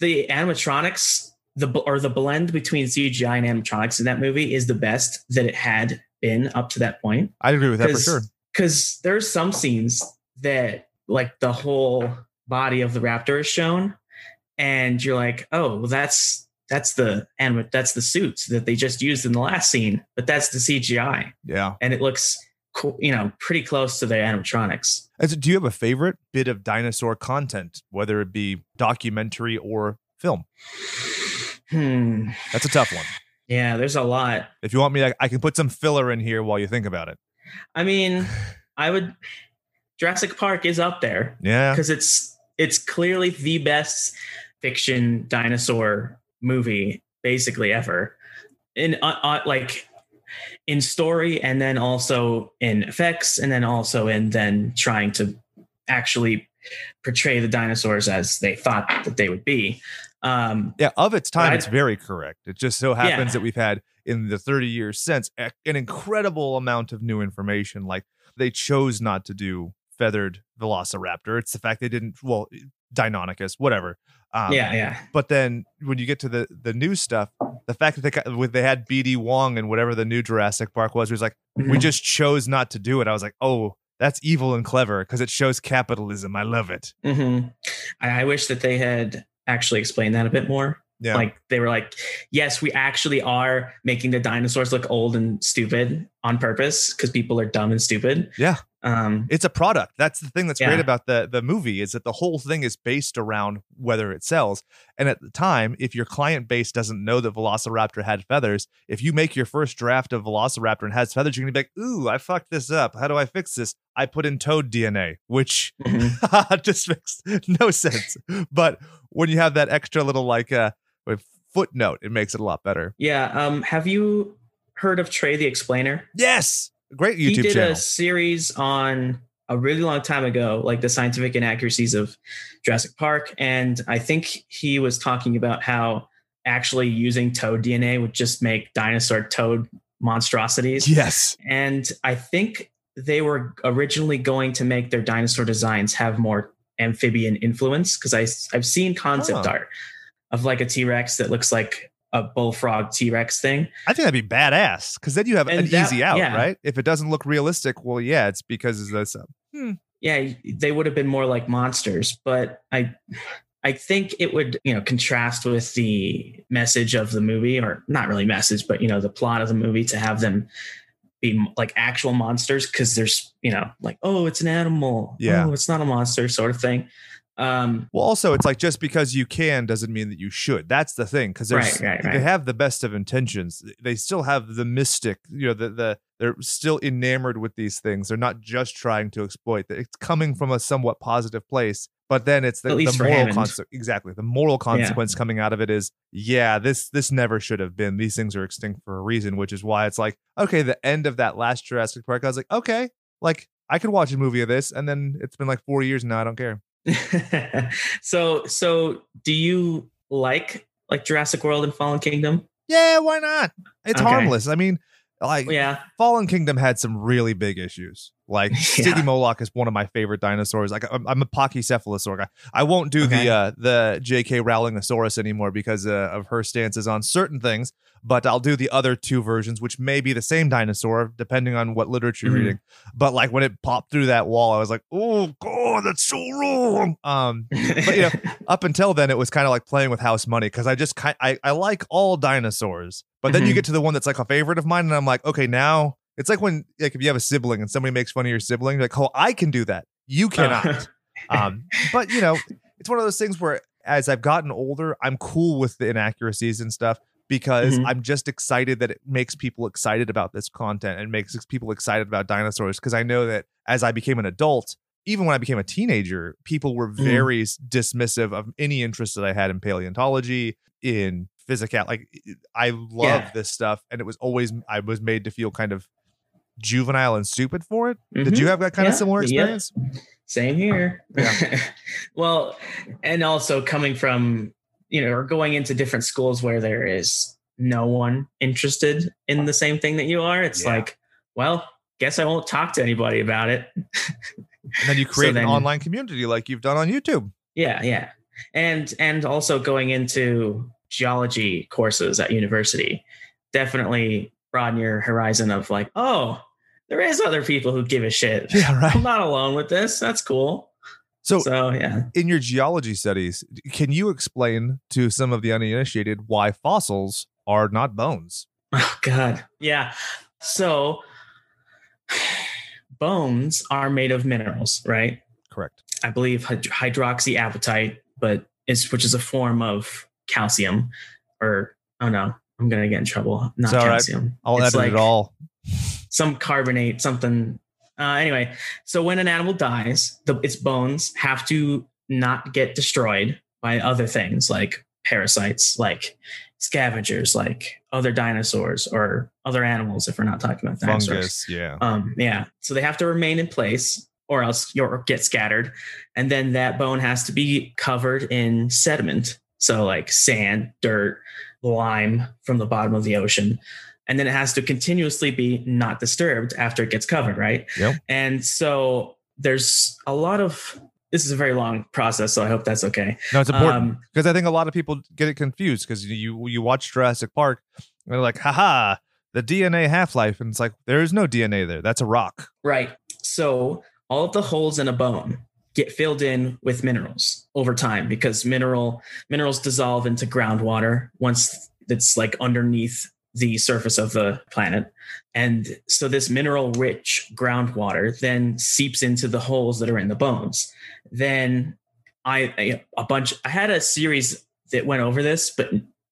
the animatronics the or the blend between CGI and animatronics in that movie is the best that it had been up to that point I agree with that for sure. because there's some scenes that like the whole body of the raptor is shown and you're like oh well that's that's the and that's the suits that they just used in the last scene but that's the cgi Yeah. and it looks cool you know pretty close to the animatronics so do you have a favorite bit of dinosaur content, whether it be documentary or film? hmm That's a tough one. yeah there's a lot If you want me, I, I can put some filler in here while you think about it. i mean i would jurassic park is up there Yeah. because it's it's clearly the best fiction dinosaur movie basically ever in uh, uh, like in story and then also in effects and then also in then trying to actually portray the dinosaurs as they thought that they would be um Yeah. Of its time, it's very correct. It just so happens Yeah. that we've had in the 30 years since an incredible amount of new information. Like they chose not to do feathered velociraptor. It's the fact they didn't, well, Deinonychus, whatever. Um, yeah yeah But then when you get to the the new stuff, the fact that they with they had BD Wong and whatever the new Jurassic Park was, was like we Mhm. just chose not to do it. I was like, oh, that's evil and clever because it shows capitalism. I love it. Mhm. I, I wish that they had actually explained that a bit more Yeah, Like they were like, yes, we actually are making the dinosaurs look old and stupid on purpose because people are dumb and stupid. Yeah. Um, it's a product. That's the thing that's great about the the movie is that the whole thing is based around whether it sells. And at the time, if your client base doesn't know that Velociraptor had feathers, if you make your first draft of Velociraptor and has feathers, you're gonna be like, "Ooh, I fucked this up. How do I fix this? I put in toad DNA," which mhm. just makes no sense. But when you have that extra little like uh footnote, it makes it a lot better. yeah. Um, have you heard of Trey the Explainer? Yes, great YouTube he did channel. a series on a really long time ago, like the scientific inaccuracies of Jurassic Park, and I think he was talking about how actually using toad DNA would just make dinosaur toad monstrosities. yes, And I think they were originally going to make their dinosaur designs have more amphibian influence because I I've seen concept Oh. art of like a T Rex that looks like a bullfrog T Rex thing. I think that'd be badass because then you have And an that- easy out, yeah. right? If it doesn't look realistic, well, yeah, it's because of this. uh, Yeah, they would have been more like monsters, but I I think it would, you know, contrast with the message of the movie or not really message, but you know, the plot of the movie to have them be like actual monsters because there's, you know, like, oh, it's an animal. Yeah. Oh, it's not a monster sort of thing. Um Well, also, it's like just because you can doesn't mean that you should. That's the thing because Right, right, they have the best of intentions. They still have the mystic. You know, the the they're still enamored with these things. They're not just trying to exploit. It's coming from a somewhat positive place. But then it's the, the moral consequence. Exactly, the moral consequence coming out of it is, yeah, this this never should have been. These things are extinct for a reason, which is why it's like, okay, the end of that last Jurassic Park, I was like, okay, like I could watch a movie of this, and then it's been like four years now. I don't care. so so do you like like Jurassic World and Fallen Kingdom? Yeah, why not? It's Okay. harmless. I mean, like Yeah. Fallen Kingdom had some really big issues. Like Yeah. Moloch is one of my favorite dinosaurs. Like I'm, I'm a Pachycephalosaur guy. I won't do Okay. the uh, the J.K. Rowlingosaurus anymore because uh, of her stances on certain things. But I'll do the other two versions, which may be the same dinosaur depending on what literature you're Mhm. reading. But like when it popped through that wall, I was like, oh god, that's so wrong. Um, But, you know, up until then it was kind of like playing with house money because i just kind I, I like all dinosaurs but then you Mhm. get to the one that's like a favorite of mine and i'm like okay now it's like when like if you have a sibling and somebody makes fun of your sibling you're like oh i can do that you cannot um but you know it's one of those things where as i've gotten older i'm cool with the inaccuracies and stuff because Mhm. i'm just excited that it makes people excited about this content and makes people excited about dinosaurs because i know that as i became an adult even when i became a teenager people were Mhm. very s- dismissive of any interest that i had in paleontology in physical like i love Yeah. this stuff and it was always i was made to feel kind of juvenile and stupid for it did Mhm. you have that kind of Yeah. similar Yep. experience Same here. Yeah. well, and also coming from, you know, or going into different schools where there is no one interested in the same thing that you are, it's Yeah. like, well, guess I won't talk to anybody about it. and then you So create then- an online community like you've done on youtube yeah, yeah. And and also going into geology courses at university definitely broaden your horizon of like, oh, there is other people who give a shit. yeah right I'm not alone with this. That's cool. so So yeah. in your geology studies, can you explain to some of the uninitiated why fossils are not bones? Oh God. Yeah. So bones are made of minerals, right? Correct. I believe hydroxyapatite, but it's which is a form of calcium, or oh no, I'm gonna get in trouble. Not all right. calcium. I'll It's edit like it all. Some carbonate, something. Uh, anyway, so when an animal dies, the, its bones have to not get destroyed by other things like parasites, like scavengers, like other dinosaurs or other animals. If we're not talking about dinosaurs, Fungus. Yeah. um, yeah. So they have to remain in place or else you'll get scattered. And then that bone has to be covered in sediment. So like sand, dirt, lime from the bottom of the ocean. And then it has to continuously be not disturbed after it gets covered, right? Yep. And so there's a lot of this is a very long process, so I hope that's okay. No, it's important Um, because I think a lot of people get it confused because you you watch Jurassic Park and they're like, haha, the DNA half life, and it's like there is no DNA there. That's a rock. Right. So all of the holes in a bone get filled in with minerals over time because mineral minerals dissolve into groundwater once it's like underneath the surface of the planet. And so this mineral rich groundwater then seeps into the holes that are in the bones. Then I I- a bunch I had a series that went over this, but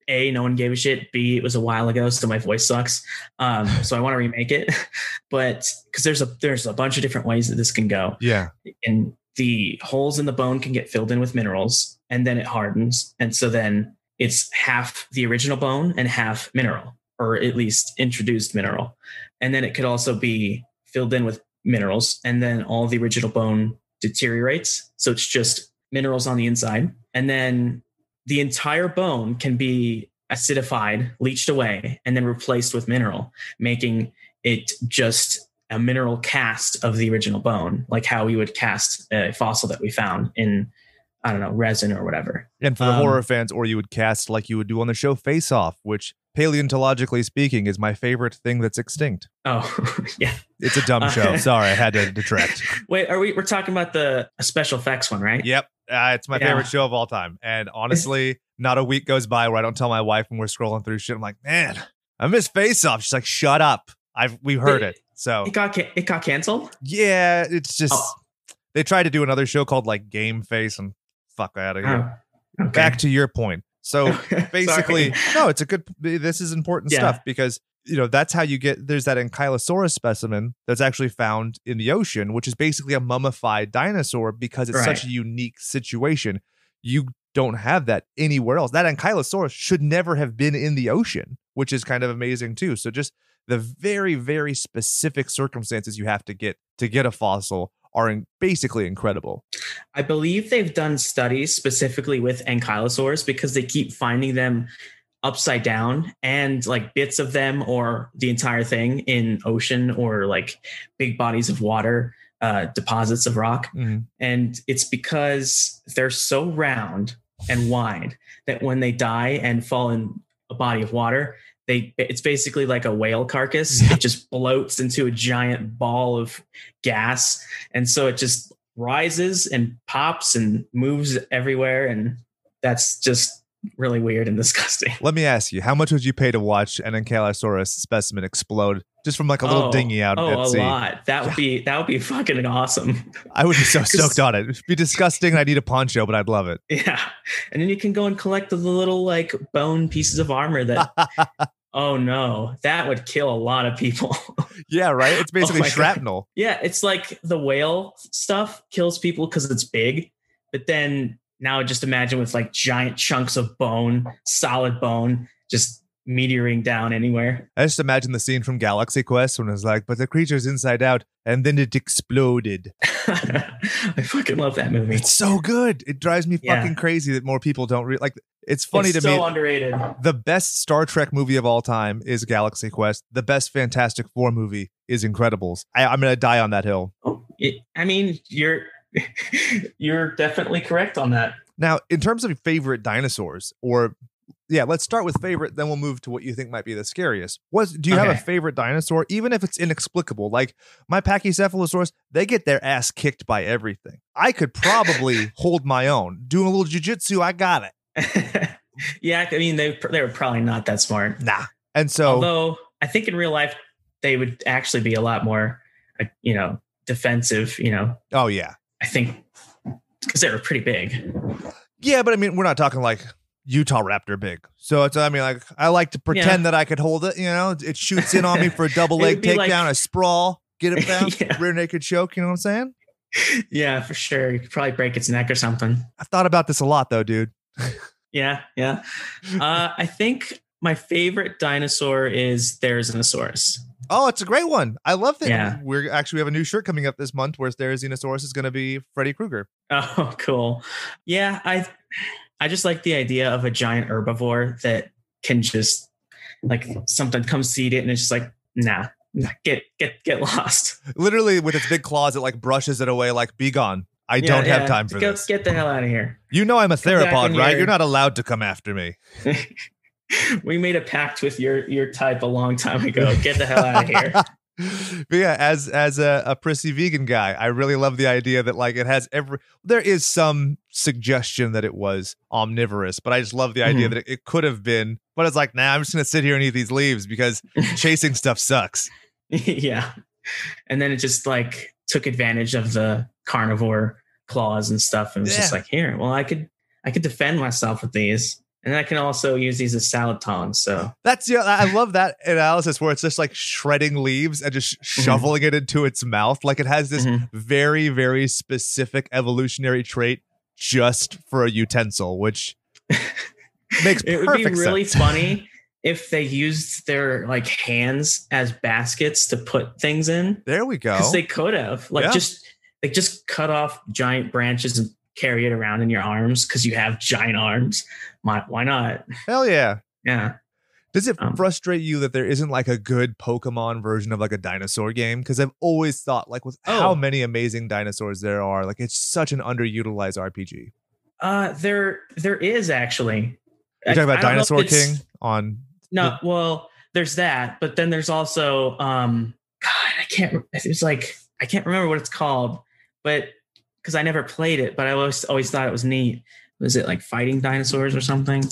a, no one gave a shit. B, it was a while ago, so my voice sucks. Um, so I want to remake it, but because there's a there's a bunch of different ways that this can go, Yeah. and the holes in the bone can get filled in with minerals, and then it hardens, and so then it's half the original bone and half mineral, or at least introduced mineral. And then it could also be filled in with minerals, and then all the original bone deteriorates. So it's just minerals on the inside. And then the entire bone can be acidified, leached away, and then replaced with mineral, making it just a mineral cast of the original bone, like how we would cast a fossil that we found in, I don't know, resin or whatever. And for the Um, horror fans, or you would cast like you would do on the show Face Off, which paleontologically speaking is my favorite thing that's extinct. Oh, yeah. It's a dumb Uh, show. Sorry, I had to detract. Wait, are we? We're talking about the special effects one, right? Yep. Uh, it's my Yeah. favorite show of all time. And honestly, not a week goes by where I don't tell my wife when we're scrolling through shit. I'm like, man, I miss Face Off. She's like, shut up. I've we've heard it. So It got ca- it got canceled. yeah, it's just Oh. they tried to do another show called like Game Face and fuck out of here. Oh, okay. Back to your point. So basically no it's a good this is important Yeah. stuff because you know that's how you get there's that ankylosaurus specimen that's actually found in the ocean which is basically a mummified dinosaur because it's such a unique situation you don't have that anywhere else that ankylosaurus should never have been in the ocean which is kind of amazing too so just the very very specific circumstances you have to get to get a fossil are in, basically incredible I believe they've done studies specifically with ankylosaurs because they keep finding them upside down and like bits of them or the entire thing in ocean or like big bodies of water, uh, deposits of rock. Mhm. And it's because they're so round and wide that when they die and fall in a body of water, they it's basically like a whale carcass. It just bloats into a giant ball of gas. And so it just rises and pops and moves everywhere. And that's just really weird and disgusting. Let me ask you, how much would you pay to watch an Ankylosaurus specimen explode just from like a little Oh, dinghy out Oh, at a lot. That would be that would be fucking awesome. I would be so stoked on it. It'd be disgusting. I'd need a poncho, but I'd love it. Yeah. And then you can go and collect the little like bone pieces of armor that oh no, that would kill a lot of people. yeah, right. It's oh basically my God. shrapnel. yeah, it's like the whale stuff kills people because it's big, but then now just imagine with like giant chunks of bone, solid bone, just meteoring down anywhere. I just imagine the scene from Galaxy Quest when it's like, but the creature's inside out, and then it exploded. I fucking love that movie. It's so good. It drives me Yeah. fucking crazy that more people don't re- like. It's funny It's to so me. underrated. the best Star Trek movie of all time is Galaxy Quest. The best Fantastic Four movie is Incredibles. I, I'm gonna die on that hill. Oh, it, I mean, you're you're definitely correct on that. Now, in terms of favorite dinosaurs, or yeah, let's start with favorite, then we'll move to what you think might be the scariest. What do you have a favorite dinosaur, even if it's inexplicable? Like my Pachycephalosaurus, they get their ass kicked by everything. I could probably hold my own. Doing a little jujitsu, I got it. yeah, I mean, they they were probably not that smart. Nah. And so Although I think in real life they would actually be a lot more, uh, you know, defensive. You know, oh yeah. I think because they were pretty big. Yeah, but I mean, we're not talking like Utah Raptor big. So it's, I mean, like, I like to pretend that I could hold it, you know, it shoots in on me for a double leg takedown, like- a sprawl, get it down, Yeah. rear naked choke, you know what I'm saying? Yeah, for sure. You could probably break its neck or something. I've thought about this a lot though, dude. Yeah, yeah. Uh, I think my favorite dinosaur is Therizinosaurus. Oh, it's a great one. I love that. Yeah. We're actually, we have a new shirt coming up this month where Therizinosaurus is going to be Freddy Krueger. Oh, cool. Yeah, I I just like the idea of a giant herbivore that can just like something comes to eat it and it's just like, nah, nah, get get get lost. Literally with its big claws, it like brushes it away, like, be gone. I Yeah, don't have time for Go- this. Get the hell out of here. You know I'm a theropod, right? you're- You're not allowed to come after me. we made a pact with your your type a long time ago. Get the hell out of here. but yeah, as as a, a prissy vegan guy, I really love the idea that like it has every. There is some suggestion that it was omnivorous, but I just love the idea Mhm. that it, it could have been. But it's like, nah, I'm just gonna sit here and eat these leaves because chasing stuff sucks. yeah. And then it just like took advantage of the carnivore claws and stuff and was just like, here, well, I could I could defend myself with these. And I can also use these as salad tongs. So That's yeah, I love that analysis where it's just like shredding leaves and just shoveling it into its mouth. Like it has this Mhm. very, very specific evolutionary trait just for a utensil, which makes it would be really sense. funny if they used their like hands as baskets to put things in There we go. because they could have like Yeah. just like just cut off giant branches and carry it around in your arms because you have giant arms. Why, why not? Hell yeah. Yeah. Does it Um, frustrate you that there isn't like a good Pokemon version of like a dinosaur game? Because I've always thought, like, with how Oh. many amazing dinosaurs there are, like, it's such an underutilized RPG. Uh, there there is actually. You're talking about I don't know if Dinosaur King on. No, well, there's that, but then there's also um God, I can't it's like I can't remember what it's called, but because I never played it, but I always always thought it was neat. Was it like fighting dinosaurs or something?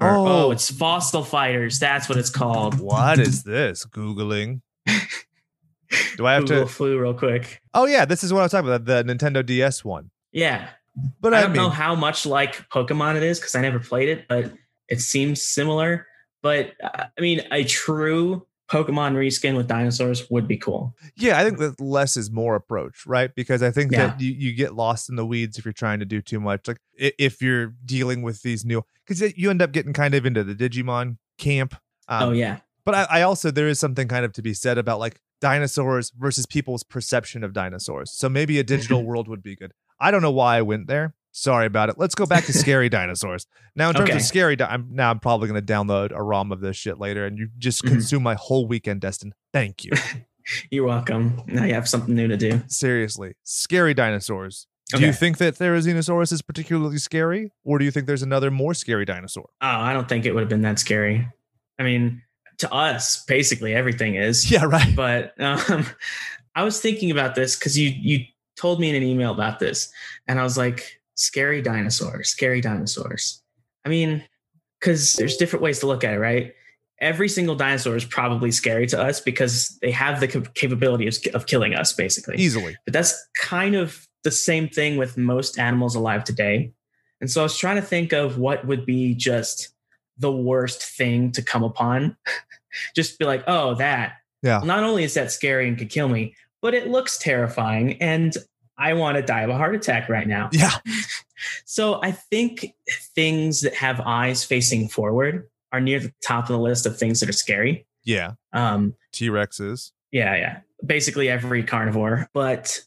Or, Oh. oh, it's fossil fighters. That's what it's called. What is this? Googling. Do I have to. Google to? flew real quick. Oh, yeah. This is what I was talking about the Nintendo DS one. Yeah. But I I, don't mean, know how much like Pokemon it is because I never played it, but it seems similar. But uh, I mean, a true Pokemon reskin with dinosaurs would be cool. yeah, I think that less is more approach, right? Because I think Yeah. that you, you get lost in the weeds if you're trying to do too much. Like if you're dealing with these new, because you end up getting kind of into the Digimon camp. Um, oh yeah, But I, I also there is something kind of to be said about like dinosaurs versus people's perception of dinosaurs. So maybe a digital world would be good. I don't know why I went there. Sorry about it. Let's go back to scary dinosaurs. Now, in terms Okay. of scary, di- I'm now I'm probably going to download a ROM of this shit later, and you just Mhm. consume my whole weekend, Destin. Thank you. you're welcome. Now you have something new to do. Seriously, scary dinosaurs. Do Okay. you think that Therizinosaurus is particularly scary, or do you think there's another more scary dinosaur? Oh, I don't think it would have been that scary. I mean, to us, basically everything is. Yeah, right. But um, I was thinking about this because you you told me in an email about this, and I was like, scary dinosaurs, scary dinosaurs. I mean, because there's different ways to look at it, right? Every single dinosaur is probably scary to us because they have the cap- capability of, of killing us, basically. Easily. But that's kind of the same thing with most animals alive today. And so I was trying to think of what would be just the worst thing to come upon. just be like, oh, that. Yeah. Not only is that scary and could kill me, but it looks terrifying. And I want to die of a heart attack right now. Yeah. So I think things that have eyes facing forward are near the top of the list of things that are scary. Yeah. Um, T Rexes. yeah, yeah. Basically every carnivore. But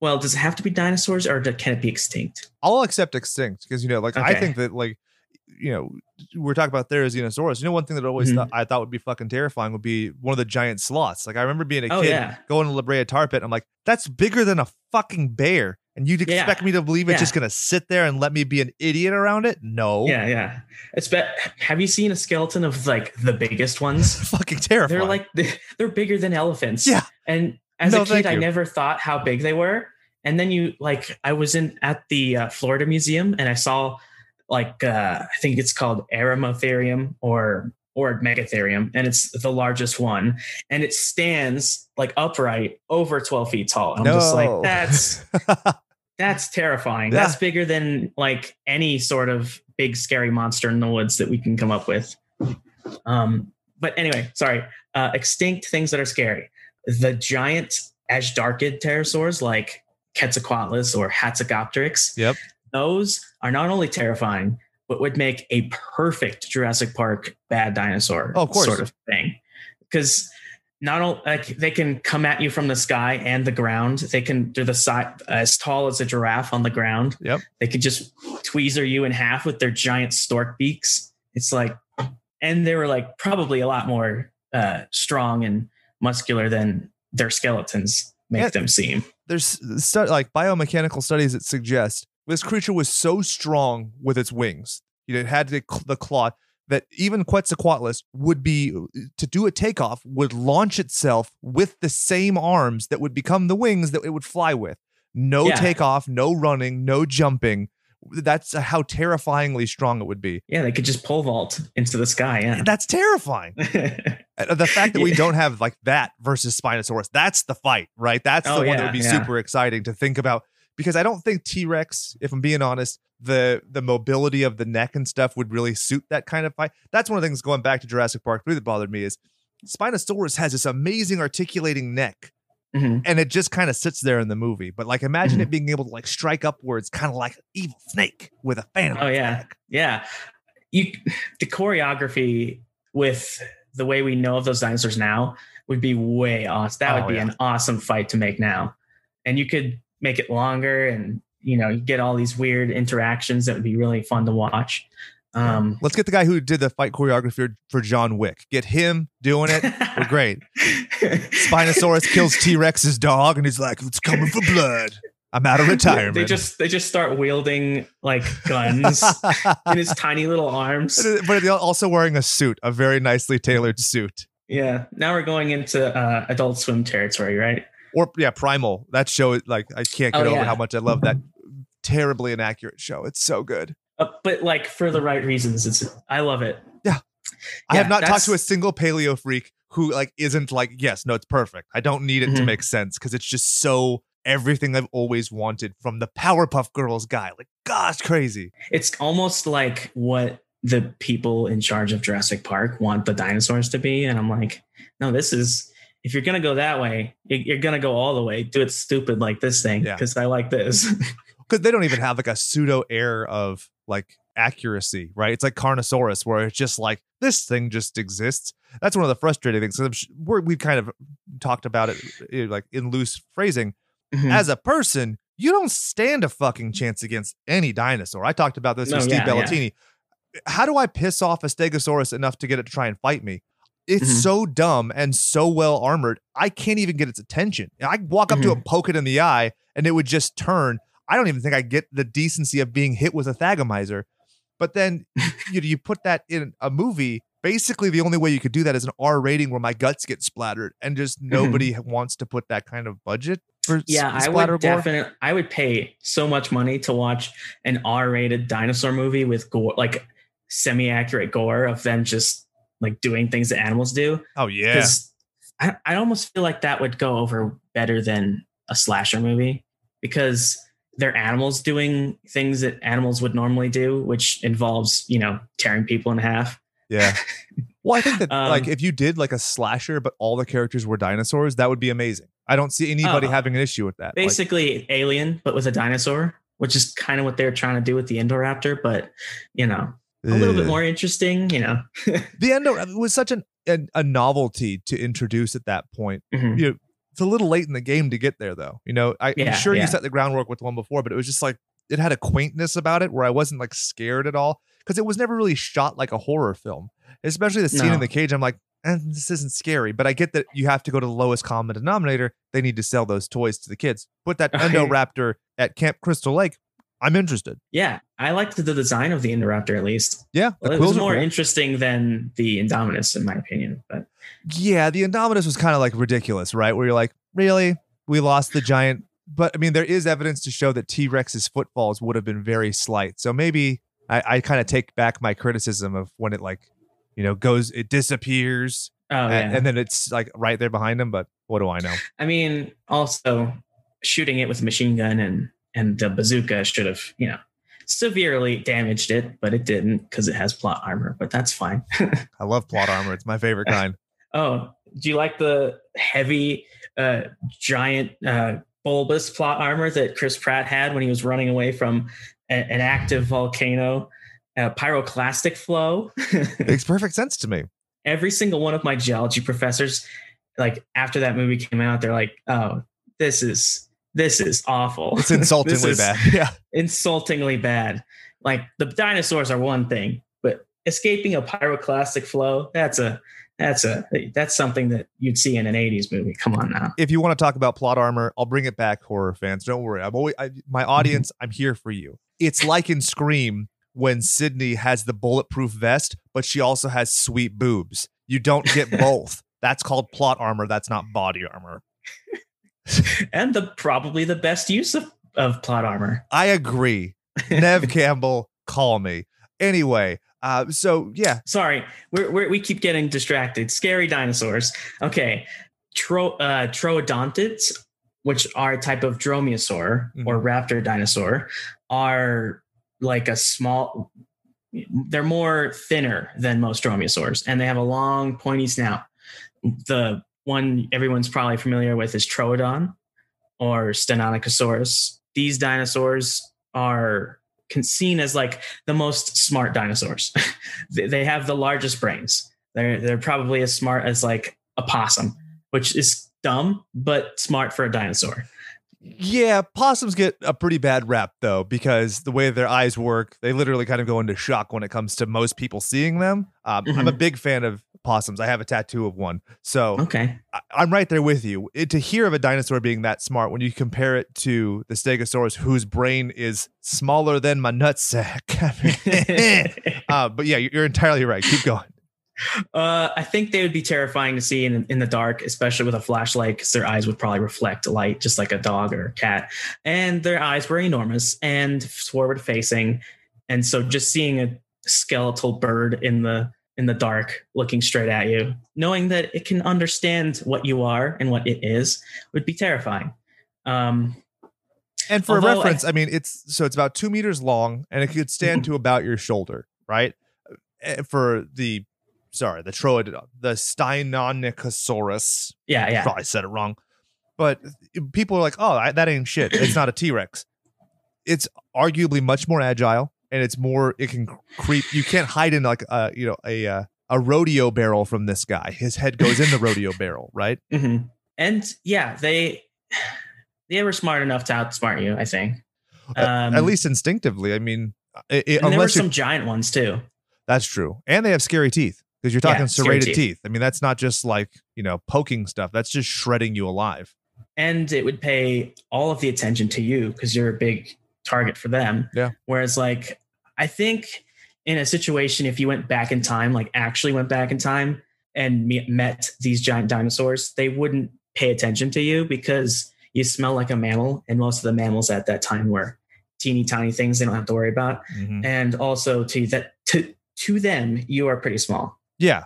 well, does it have to be dinosaurs or can it be extinct? I'll accept extinct because you know, like I think that like you know, we're talking about Therizinosaurus. You know, one thing that always Mhm. thought I thought would be fucking terrifying would be one of the giant sloths. Like I remember being a Oh kid yeah. going to La Brea Tar Pit. I'm like, that's bigger than a fucking bear. And you'd Yeah. expect me to believe it's Yeah. just gonna sit there and let me be an idiot around it? No. Yeah, yeah. It's be- have you seen a skeleton of like the biggest ones? fucking terrifying. They're like they're bigger than elephants. Yeah. And as No, a kid, I never thought how big they were. And then you like, I was in at the uh, Florida Museum and I saw like uh, I think it's called Eremotherium or or Megatherium, and it's the largest one, and it stands like upright over twelve feet tall. I'm no. just like that's that's terrifying. Yeah. That's bigger than like any sort of big scary monster in the woods that we can come up with. Um, but anyway, sorry. Uh, extinct things that are scary. The giant azhdarchid pterosaurs like Quetzalcoatlus or Hatzegopteryx. Yep. Those are not only terrifying, but would make a perfect Jurassic Park bad dinosaur Oh, of course. sort of thing. Because not only like they can come at you from the sky and the ground, they can do the side as tall as a giraffe on the ground. Yep. They could just tweezer you in half with their giant stork beaks. It's like, and they were like probably a lot more uh, strong and muscular than their skeletons make Yeah. them seem. There's stu- like biomechanical studies that suggest this creature was so strong with its wings. You know, it had the, the claw that even Quetzalcoatlus would be to do a takeoff would launch itself with the same arms that would become the wings that it would fly with. No Yeah. takeoff, no running, no jumping. That's how terrifyingly strong it would be. Yeah, they could just pole vault into the sky. Yeah. That's terrifying. The fact that we don't have like that versus Spinosaurus, that's the fight, right? That's oh, the Oh, one that would be yeah. super exciting to think about because I don't think T Rex, if I'm being honest, the the mobility of the neck and stuff would really suit that kind of fight. That's one of the things going back to Jurassic Park 3 that bothered me is Spinosaurus has this amazing articulating neck Mhm. and it just kind of sits there in the movie. But like imagine Mm-hmm. it being able to like strike upwards, kind of like an evil snake with a fan. Oh yeah, back. yeah. You the choreography with the way we know of those dinosaurs now would be way awesome. That would Oh, be yeah. an awesome fight to make now. And you could make it longer and you know, you get all these weird interactions that would be really fun to watch. Um Let's get the guy who did the fight choreography for John Wick. Get him doing it. We're great. Spinosaurus kills T Rex's dog, and he's like, "It's coming for blood. I'm out of retirement." They just they just start wielding like guns in his tiny little arms. but they're also wearing a suit, a very nicely tailored suit. Yeah. Now we're going into uh, adult swim territory, right? Or yeah, Primal. That show, is like I can't get Oh, over yeah. how much I love that terribly inaccurate show. It's so good. Uh, but like for the right reasons. It's I love it. Yeah. I have not talked to a single paleo freak who like isn't like, yes, no, it's perfect. I don't need it to Mhm. make sense because it's just so everything I've always wanted from the Powerpuff Girls guy. Like, gosh, crazy. It's almost like what the people in charge of Jurassic Park want the dinosaurs to be, and I'm like, no, this is. If you're gonna go that way, you- you're gonna go all the way. Do it stupid like this thing Yeah. because I like this. Because they don't even have like a pseudo air of like accuracy, right? It's like Carnosaurus, where it's just like this thing just exists. That's one of the frustrating things. We're, we've kind of talked about it like in loose phrasing. Mhm. as a person, you don't stand a fucking chance against any dinosaur. I talked about this No, with Steve yeah, yeah. Bellatini. How do I piss off a Stegosaurus enough to get it to try and fight me? It's Mhm. so dumb and so well armored. I can't even get its attention. I walk up to it, poke it in the eye, and it would just turn. I don't even think I get the decency of being hit with a thagomizer. But then you know you put that in a movie. Basically, the only way you could do that is an R rating where my guts get splattered, and just nobody wants to put that kind of budget for yeah, I would definitely. I would pay so much money to watch an R-rated dinosaur movie with gore, like semi-accurate gore of them just like doing things that animals do. Oh yeah. because I, I almost feel like that would go over better than a slasher movie because they're animals doing things that animals would normally do, which involves, you know, tearing people in half. Yeah. Well, I think that Um, like if you did like a slasher, but all the characters were dinosaurs, that would be amazing. I don't see anybody Oh. having an issue with that. Like, Basically, Alien, but with a dinosaur, which is kind of what they're trying to do with the Indoraptor, but, you know, a little bit more interesting, you know. The Endo was such an, an a novelty to introduce at that point. Mhm. You know, it's a little late in the game to get there, though. You know, I, I'm Yeah, sure you set the groundwork with the one before, but it was just like it had a quaintness about it where I wasn't like scared at all because it was never really shot like a horror film. Especially the scene in the cage, I'm like, eh, this isn't scary. But I get that you have to go to the lowest common denominator. They need to sell those toys to the kids. Put that. Indoraptor at Camp Crystal Lake. I'm interested. Yeah, I liked the design of the Indoraptor at least. Yeah, the Well, it was more cool. interesting than the Indominus, in my opinion. But Yeah, the Indominus was kind of like ridiculous, right? Where you're like, really? We lost the giant. But I mean, there is evidence to show that T Rex's footfalls would have been very slight. So maybe I, I kind of take back my criticism of when it like, you know, goes, it disappears, oh a- yeah, and, then it's like right there behind him. But what do I know? I mean, also shooting it with a machine gun and and the bazooka should have, you know, severely damaged it, but it didn't because it has plot armor. But that's fine. I love plot armor. It's my favorite kind. oh, do you like the heavy, uh, giant, uh, bulbous plot armor that Chris Pratt had when he was running away from a- an active volcano, uh, pyroclastic flow? Makes perfect sense to me. every single one of my geology professors, like after that movie came out, they're like, "Oh, this is this is awful. It's insultingly bad. Yeah. Insultingly bad. Like the dinosaurs are one thing, but escaping a pyroclastic flow, that's a that's a that's something that you'd see in an 80s movie. Come on now. if you want to talk about plot armor, I'll bring it back, horror fans. Don't worry. I'm always I, my mm-hmm. audience. I'm here for you. It's like in Scream when Sidney has the bulletproof vest, but she also has sweet boobs. You don't get both. That's called plot armor. That's not body armor. And the probably the best use of, of plot armor. I agree. Nev Campbell, call me. Anyway, uh, so yeah, Sorry, we're, we're, we keep getting distracted. Scary dinosaurs. Okay, Tro, uh, troodontids, which are a type of dromaeosaur or raptor dinosaur, are like a small. They're more thinner than most dromaeosaurs, and they have a long, pointy snout. The one everyone's probably familiar with is Troodon or Stenonychosaurus. These dinosaurs are seen as like the most smart dinosaurs. they have the largest brains. They're they're probably as smart as like a possum, which is dumb but smart for a dinosaur. Yeah, possums get a pretty bad rap though because the way their eyes work, they literally kind of go into shock when it comes to most people seeing them. Um, I'm a Mhm. big fan of possums. I have a tattoo of one, so Okay. I- I'm right there with you. It, to hear of a dinosaur being that smart, when you compare it to the Stegosaurus, whose brain is smaller than my nutsack. uh, but yeah, you're entirely right. Keep going. Uh, I think they would be terrifying to see in in the dark, especially with a flashlight, because their eyes would probably reflect light, just like a dog or a cat. And their eyes were enormous and forward facing, and so just seeing a skeletal bird in the in the dark, looking straight at you, knowing that it can understand what you are and what it is, would be terrifying. Um, And for Although I- reference, I, mean, it's so it's about two meters long, and it could stand to about your shoulder, right? Uh, For the sorry, the troid, the Steinonychosaurus. yeah, yeah. Probably said it wrong, but people are like, "Oh, that ain't shit. It's not a T Rex." It's arguably much more agile, and it's more. It can creep. You can't hide in like a you know a uh, a rodeo barrel from this guy. His head goes in the rodeo barrel, right? hmm And yeah, they they were smart enough to outsmart you. I think. Um, At least instinctively. I mean, it, it- and there were some giant ones too. That's true. And they have scary teeth because you're talking scary serrated teeth. teeth. I mean, that's not just like, you know, poking stuff. That's just shredding you alive. and it would pay all of the attention to you because you're a big target for them. Yeah. Whereas, like, I think in a situation, if you went back in time, like actually went back in time and met these giant dinosaurs, they wouldn't pay attention to you because you smell like a mammal, and most of the mammals at that time were teeny tiny things they don't have to worry about. Mhm. And also to that to to them, you are pretty small. Yeah.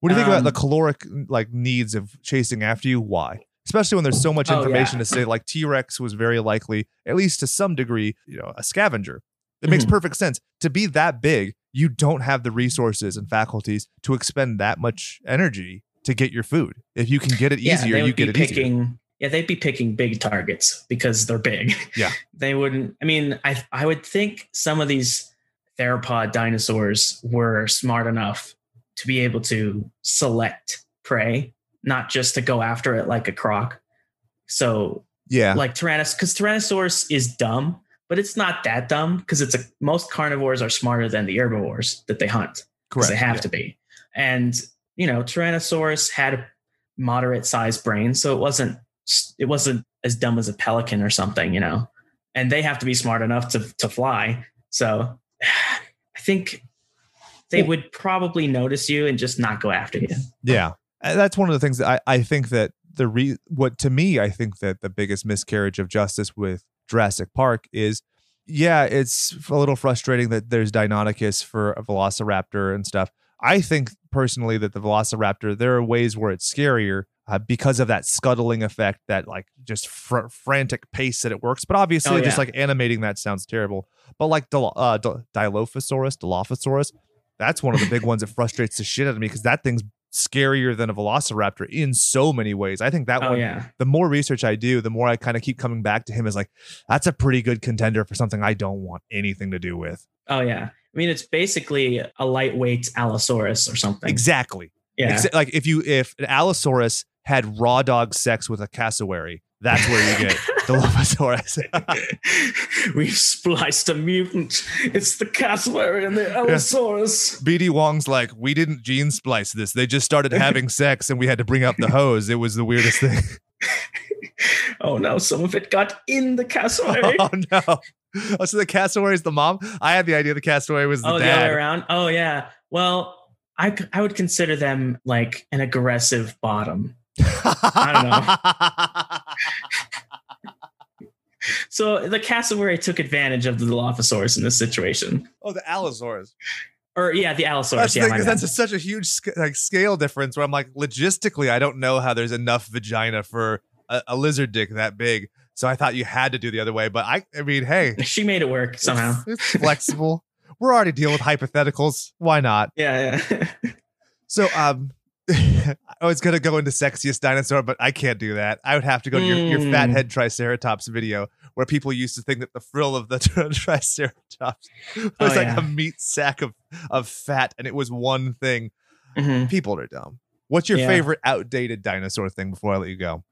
What do you think about Um, the caloric like needs of chasing after you? Why? Especially when there's so much Oh, information yeah. to say like T-Rex was very likely, at least to some degree, you know, a scavenger. It makes Mhm. perfect sense. To be that big, you don't have the resources and faculties to expend that much energy to get your food. If you can get it Yeah, easier, you get be it easier. picking. Yeah, they'd be picking big targets because they're big. Yeah. they wouldn't. I mean, I I would think some of these theropod dinosaurs were smart enough to be able to select prey, not just to go after it like a croc. So, Yeah. like Tyrannos, because Tyrannosaurus is dumb, but it's not that dumb because it's a most carnivores are smarter than the herbivores that they hunt because Correct. they have yeah. to be. And you know, Tyrannosaurus had a moderate sized brain, so it wasn't it wasn't as dumb as a pelican or something, you know. And they have to be smart enough to to fly. So I think they would probably notice you and just not go after you. Yeah. That's one of the things that I, I think that the re what to me, I think that the biggest miscarriage of justice with Jurassic Park is yeah, it's a little frustrating that there's Deinonychus for a Velociraptor and stuff. I think personally that the Velociraptor, there are ways where it's scarier uh, because of that scuttling effect, that like just fr- frantic pace that it works. But obviously, Oh, just like animating that sounds terrible. But like Dil- uh, Dil- Dilophosaurus, Dilophosaurus, that's one of the big ones that frustrates the shit out of me because that thing's scarier than a velociraptor in so many ways. I think that Oh one, yeah. the more research I do, the more I kind of keep coming back to him as like, that's a pretty good contender for something I don't want anything to do with. Oh yeah. I mean, it's basically a lightweight Allosaurus or something. Exactly. Yeah. Like if you if an Allosaurus had raw dog sex with a cassowary, that's where you get the Dilophosaurus. We've spliced a mutant. It's the cassowary and the Allosaurus. BD Wong's like, we didn't gene splice this. They just started having sex and we had to bring up the hose. It was the weirdest thing. Oh no, some of it got in the cassowary. oh no. Oh, so the cassowary is the mom? I had the idea the cassowary was the oh, the other way around. Oh yeah. Well, I, I would consider them like an aggressive bottom. I don't know. So the cassowary took advantage of the Dilophosaurus in this situation. oh, the Allosaurus. Or yeah, the Allosaurus. That's yeah, 'cause that's a, such a huge sc- like scale difference. Where I'm like, logistically, I don't know how there's enough vagina for a, a lizard dick that big. So I thought you had to do the other way. But I, I mean, hey, she made it work somehow. it's, it's flexible. We're already dealing with hypotheticals. Why not? Yeah, yeah. So, um, I was gonna go into sexiest dinosaur, but I can't do that. I would have to go to your, your Mm. fathead triceratops video, where people used to think that the frill of the triceratops was Oh, like yeah. a meat sack of of fat, and it was one thing. Mhm. People are dumb. What's your Yeah. favorite outdated dinosaur thing before I let you go?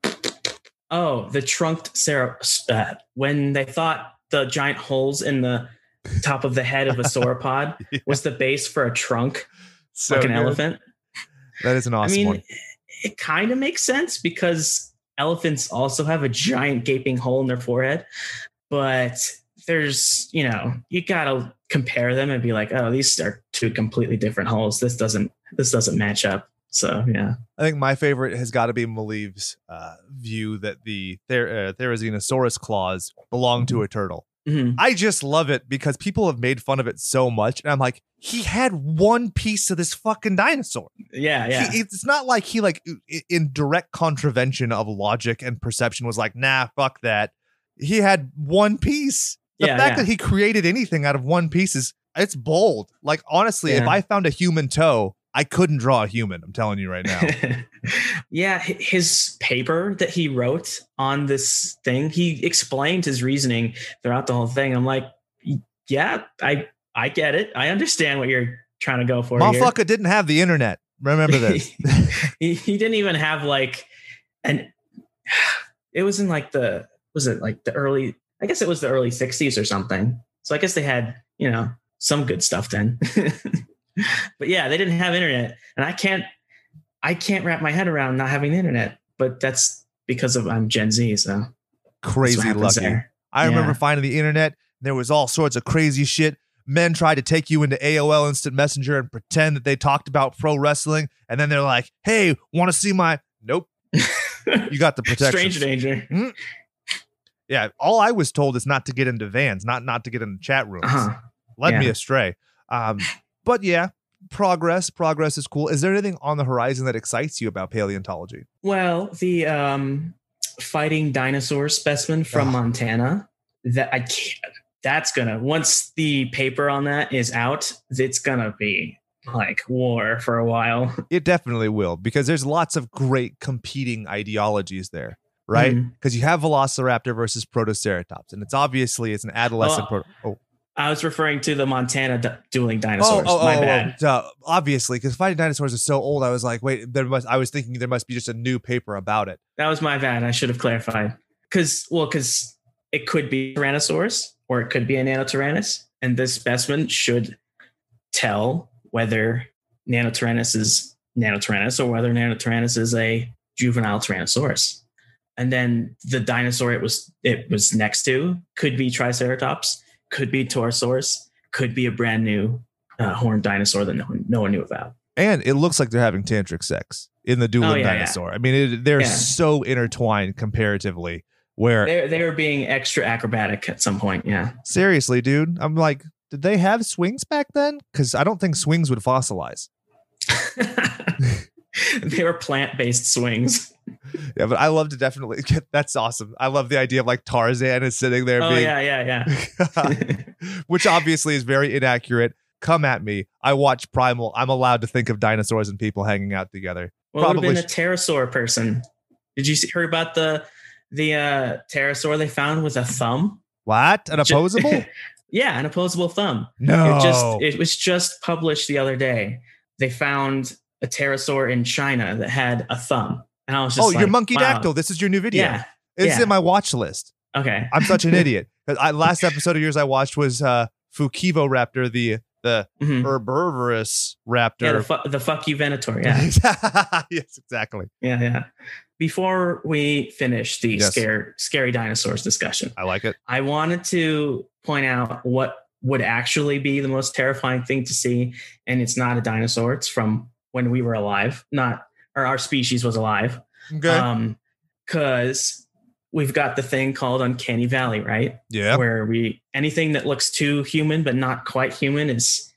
Oh, the trunked Sarah. Uh, when they thought the giant holes in the top of the head of a sauropod was the base for a trunk, So like an good. elephant. That is an awesome I mean, one. it kind of makes sense because elephants also have a giant gaping hole in their forehead, but there's, you know, you gotta compare them and be like, oh, these are two completely different holes. This doesn't, this doesn't match up. So yeah, I think my favorite has got to be Maleev's uh, view that the Ther- uh, Therizinosaurus claws belong to a turtle. Mhm. I just love it because people have made fun of it so much, and I'm like, he had one piece of this fucking dinosaur. yeah, yeah. He, it's not like he like in direct contravention of logic and perception was like, nah, fuck that. He had one piece. The Yeah, fact yeah. that he created anything out of one piece is it's bold. Like honestly, if I found a human toe, I couldn't draw a human. I'm telling you right now. yeah, his paper that he wrote on this thing, he explained his reasoning throughout the whole thing. I'm like, yeah, I I get it. I understand what you're trying to go for here. Motherfucker didn't have the internet. Remember this. he, he didn't even have like an it was in like the was it like the early I guess it was the early 60s or something. So I guess they had, you know, some good stuff then. but yeah, they didn't have internet. And I can't I can't wrap my head around not having the internet. But that's because of I'm Gen Z, so Crazy lucky. there. I remember finding the internet. There was all sorts of crazy shit. Men tried to take you into AOL Instant Messenger and pretend that they talked about pro wrestling, and then they're like, "Hey, want to see my?" Nope, you got the protection. Strange danger. Yeah, all I was told is not to get into vans, not not to get into chat rooms. Uh-huh. Led me astray. Um, but yeah, progress. Progress is cool. Is there anything on the horizon that excites you about paleontology? Well, the um, fighting dinosaur specimen from Ugh. Montana that I can't. That's gonna once the paper on that is out, it's gonna be like war for a while. It definitely will because there's lots of great competing ideologies there, right? Because you have Velociraptor versus Protoceratops, and it's obviously it's an adolescent. Oh, proto- oh, I was referring to the Montana du- dueling oh, dinosaurs. oh, My oh, bad. oh, duh. obviously, because fighting dinosaurs is so old. I was like, wait, there must. I was thinking there must be just a new paper about it. That was my bad. I should have clarified. Because well, because it could be Tyrannosaurus or it could be a Nanotyrannus, and this specimen should tell whether Nanotyrannus is Nanotyrannus or whether Nanotyrannus is a juvenile Tyrannosaurus. And then the dinosaur it was it was next to could be Triceratops, could be Torosaurus, could be a brand new uh, horned dinosaur that no one, no one knew about. And it looks like they're having tantric sex in the dueling Oh, yeah, yeah. dinosaur. I mean, it, they're Yeah. so intertwined comparatively. Where They they were being extra acrobatic at some point. Yeah. seriously, dude, I'm like, did they have swings back then? Because I don't think swings would fossilize. they were plant-based swings. Yeah, but I love to definitely get that's awesome. I love the idea of like Tarzan is sitting there Oh being yeah, yeah, yeah. which obviously is very inaccurate. Come at me. I watch Primal. I'm allowed to think of dinosaurs and people hanging out together. Well, it would have been a pterosaur person. Did you see, hear about the the uh, pterosaur they found with a thumb? What? An opposable? yeah, an opposable thumb. no. It just it was just published the other day. They found a pterosaur in China that had a thumb, and I was just oh, like, your monkey wow. dactyl. This is your new video. Yeah. It's yeah. in my watch list. Okay. I'm such an idiot. I, last episode of yours I watched was uh Fukivo Raptor, the the Mhm. herbivorous raptor. Yeah, the, fu- the fuck you Venator. Yeah. yes, exactly. yeah, yeah. Before we finish the Yes. scare, scary dinosaurs discussion, I like it. I wanted to point out what would actually be the most terrifying thing to see, and it's not a dinosaur. It's from when we were alive, not or our species was alive. Okay. Um, because we've got the thing called Uncanny Valley, right? yeah. Where we anything that looks too human but not quite human is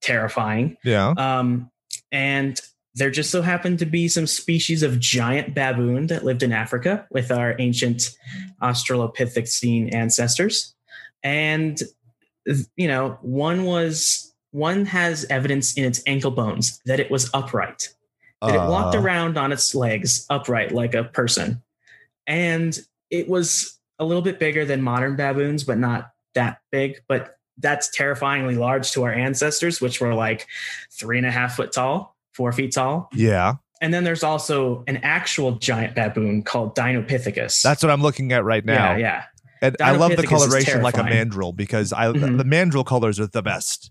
terrifying. Yeah. Um, and there just so happened to be some species of giant baboon that lived in Africa with our ancient Australopithecine ancestors. And, you know, one was, one has evidence in its ankle bones that it was upright, that it walked around on its legs upright like a person. And it was a little bit bigger than modern baboons, but not that big. But that's terrifyingly large to our ancestors, which were like three and a half foot tall. four feet tall. Yeah. And then there's also an actual giant baboon called Dinopithecus. That's what I'm looking at right now. yeah, yeah. And I love the coloration like a mandrill because I Mhm. the mandrill colors are the best.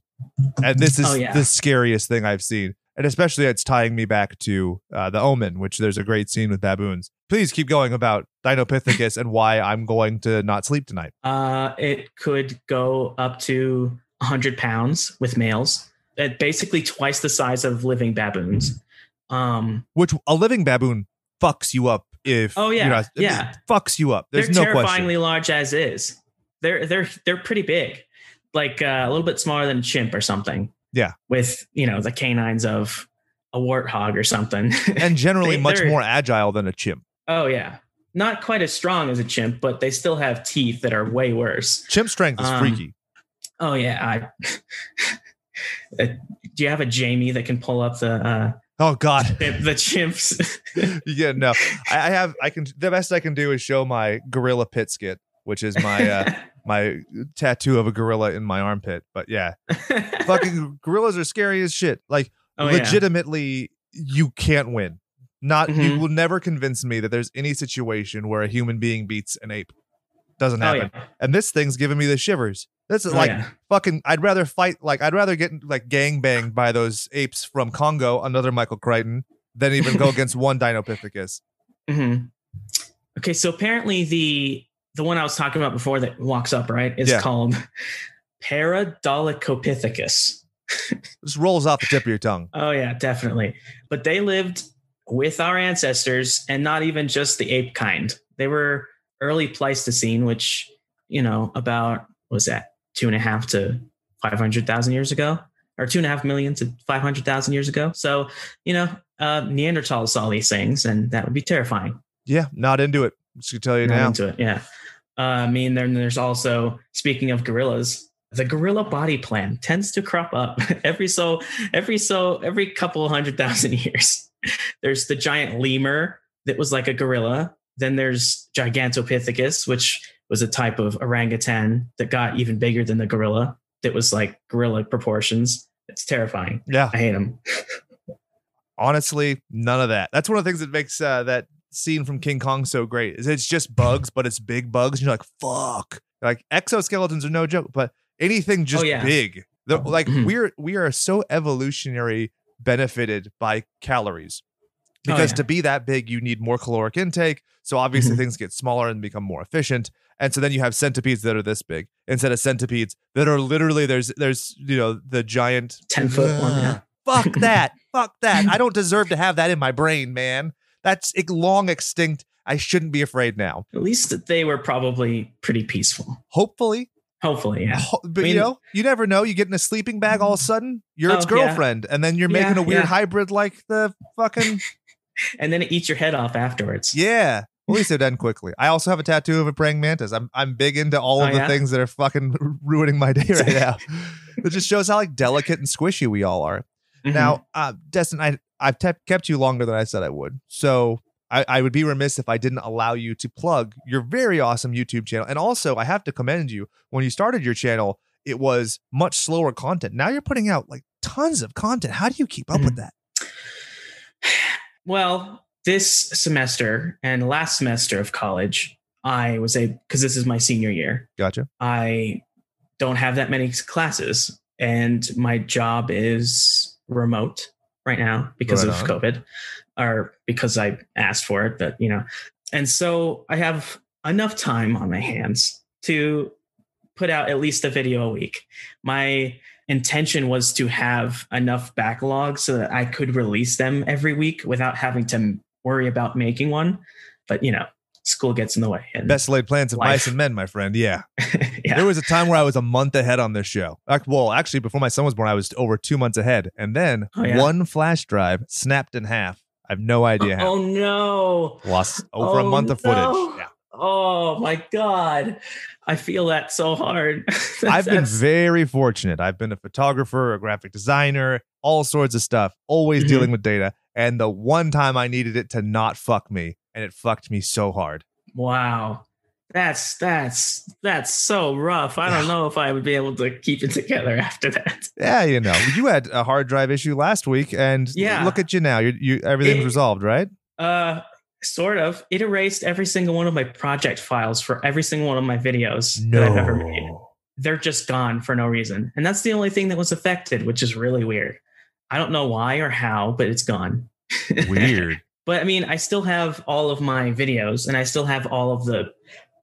And this is Oh, yeah. the scariest thing I've seen. And especially it's tying me back to uh, the Omen, which there's a great scene with baboons. Please keep going about Dinopithecus and why I'm going to not sleep tonight. Uh, it could go up to 100 pounds with males. At basically twice the size of living baboons. Um, Which a living baboon fucks you up if Oh, yeah. know, Yeah. fucks you up. There's they're no question. terrifyingly large as is. They're they're they're pretty big, like uh, a little bit smaller than a chimp or something. Yeah. with you know the canines of a warthog or something. And generally They- much more agile than a chimp. oh yeah, not quite as strong as a chimp, but they still have teeth that are way worse. Chimp strength is Um, freaky. Oh yeah, I. Uh, do you have a Jamie that can pull up the uh, Oh God. the chimps? yeah, no. I, I have I can the best I can do is show my gorilla pit skit, which is my uh my tattoo of a gorilla in my armpit. But yeah, fucking gorillas are scary as shit. Like oh, yeah. legitimately, you can't win. Not you Mhm. will never convince me that there's any situation where a human being beats an ape. Doesn't Oh happen. yeah. And this thing's giving me the shivers. This is Oh, like yeah. fucking. I'd rather fight. Like I'd rather get like gang banged by those apes from Congo, another Michael Crichton, than even go against one Dinopithecus. hmm Okay, so apparently the the one I was talking about before that walks up right is Yeah. called Paradolichopithecus. this rolls off the tip of your tongue. Oh yeah, definitely. But they lived with our ancestors, and not even just the ape kind. They were early Pleistocene, which you know about what was that two and a half to five hundred thousand years ago, or two and a half million to five hundred thousand years ago. So you know, uh, Neanderthals saw these things, and that would be terrifying. Yeah, not into it. Gonna tell you now. into it. Yeah. Uh, I mean, then there's also speaking of gorillas, the gorilla body plan tends to crop up every so every so every couple hundred thousand years. There's the giant lemur that was like a gorilla. Then there's Gigantopithecus, which was a type of orangutan that got even bigger than the gorilla. That was like gorilla proportions. It's terrifying. Yeah, I hate them. honestly, none of that. That's one of the things that makes uh, that scene from King Kong so great. Is it's just bugs, but it's big bugs, and you're like, fuck. Like exoskeletons are no joke, but anything just Oh, yeah. big. The, like Mhm. we're we are so evolutionary benefited by calories. Oh, Because yeah. to be that big, you need more caloric intake. So obviously Mhm. things get smaller and become more efficient. And so then you have centipedes that are this big instead of centipedes that are literally there's there's you know the giant 10 foot one. Yeah. Fuck that. Fuck that. I don't deserve to have that in my brain, man. That's long extinct. I shouldn't be afraid now. At least they were probably pretty peaceful. Hopefully. Hopefully, yeah. But I mean- you know, you never know. You get in a sleeping bag all of a mm-hmm. sudden, you're its Oh, yeah. girlfriend, and then you're making Yeah, a weird yeah. hybrid like the fucking and then it eats your head off afterwards. Yeah. At least it end quickly. I also have a tattoo of a praying mantis. I'm I'm big into all oh, of Oh, the yeah? things that are fucking ruining my day right now. it just shows how like delicate and squishy we all are. Mhm. Now, uh, Destin, I I've te- kept you longer than I said I would, so I, I would be remiss if I didn't allow you to plug your very awesome YouTube channel. And also, I have to commend you. When you started your channel, it was much slower content. Now you're putting out like tons of content. How do you keep up with that? well, this semester and last semester of college, I was a because this is my senior year. Gotcha. I don't have that many classes, and my job is remote right now because Right of on. COVID, or because I asked for it. But you know, and so I have enough time on my hands to put out at least a video a week. My intention was to have enough backlog so that I could release them every week without having to worry about making one. But you know, school gets in the way. And Best laid plans of Life. mice and men, my friend. Yeah. yeah. There was a time where I was a month ahead on this show. Well, actually, before my son was born, I was over two months ahead. And then Oh, yeah? one flash drive snapped in half. I have no idea how. Oh no. Lost over a Oh, month of footage. Yeah. Oh my god. I feel that so hard. I've been very fortunate. I've been a photographer, a graphic designer, all sorts of stuff, always Mhm. dealing with data. And the one time I needed it to not fuck me, and it fucked me so hard. wow. That's that's that's so rough. I don't know if I would be able to keep it together after that. Yeah, you know, you had a hard drive issue last week, and Yeah. look at you now. You, you everything's It- resolved, right? Uh sort of. It erased every single one of my project files for every single one of my videos that I've ever made. They're just gone for no reason. And that's the only thing that was affected, which is really weird. I don't know why or how, but it's gone. Weird. But I mean, I still have all of my videos and I still have all of the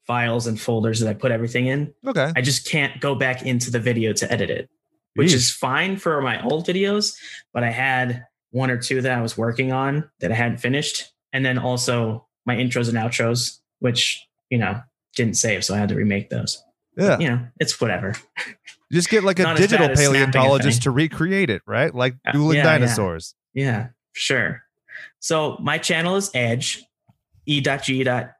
files and folders that I put everything in. Okay. I just can't go back into the video to edit it, which Yeesh. is fine for my old videos. But I had one or two that I was working on that I hadn't finished. And then also my intros and outros, which, you know, didn't save. So I had to remake those. yeah. You know, it's whatever. Just get like a digital bad as snapping a paleontologist to recreate it, right? Like Uh, dueling yeah, yeah. dinosaurs. Yeah, sure. So my channel is Edge, E dot G dot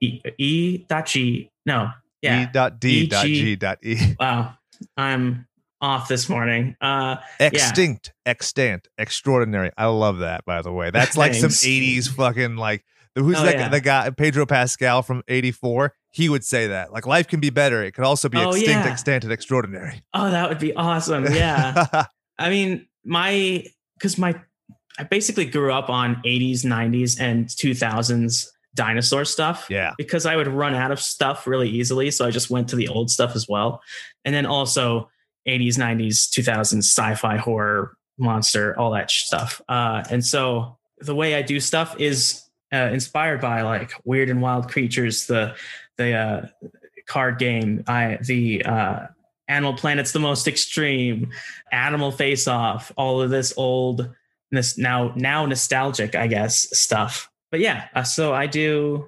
E E dot G. No, yeah. E dot D dot E.G. G dot E. Wow, I'm off this morning. Uh, Extinct, extant, extraordinary. I love that, by the way. That's like some 80s fucking like who's Oh, that yeah. the guy Pedro Pascal from 84? He would say that. Like life can be better. It could also be Oh, extinct, yeah. extant, and extraordinary. oh, that would be awesome. Yeah. I mean, my because my I basically grew up on 80s, 90s, and 2000s dinosaur stuff. yeah. because I would run out of stuff really easily. So I just went to the old stuff as well. And then also 80s, 90s, 2000s sci fi horror, monster, all that stuff. Uh, and so the way I do stuff is uh, inspired by like weird and wild creatures, the, the uh, card game, I, the, uh, Animal Planet's the most extreme, Animal Face Off, all of this old, this now now nostalgic, I guess, stuff. But yeah, uh, so I do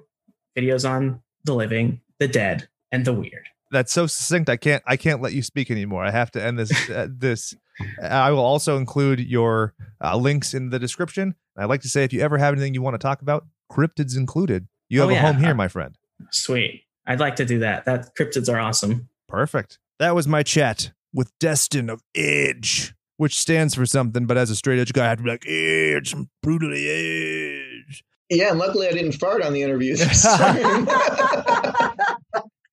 videos on the living, the dead, and the weird. That's so succinct. I can't I can't let you speak anymore. I have to end this uh, this I will also include your uh, links in the description. I'd like to say if you ever have anything you want to talk about, cryptids included. You Oh, have a home here, my friend. Sweet. I'd like to do that. That cryptids are awesome. Perfect. That was my chat with Destin of Edge, which stands for something, but as a straight edge guy, I have to be like, Edge, I'm brutally edge. Yeah, and luckily I didn't fart on the interview.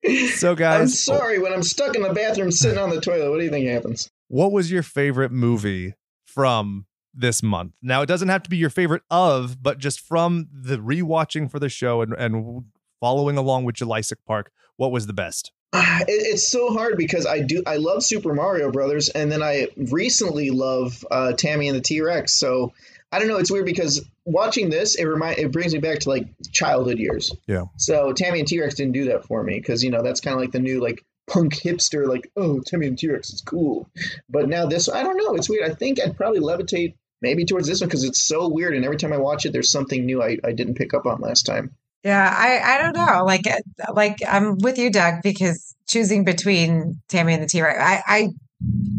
So, guys, I'm sorry. When I'm stuck in the bathroom sitting on the toilet, what do you think happens? what was your favorite movie from this month? Now, it doesn't have to be your favorite of, but just from the rewatching for the show and, and following along with Jurassic Park, what was the best? It, it's so hard because I do I love Super Mario Brothers, and then I recently love uh, Tammy and the T Rex. So I don't know. It's weird because watching this, it remind it brings me back to like childhood years. Yeah. So Tammy and T Rex didn't do that for me because you know that's kind of like the new like punk hipster like oh Tammy and T Rex is cool, but now this I don't know. It's weird. I think I'd probably levitate maybe towards this one because it's so weird, and every time I watch it, there's something new I, I didn't pick up on last time. Yeah, I, I don't know. Like, uh, like I'm with you, Doug, because choosing between Tammy and the T Rex, I, I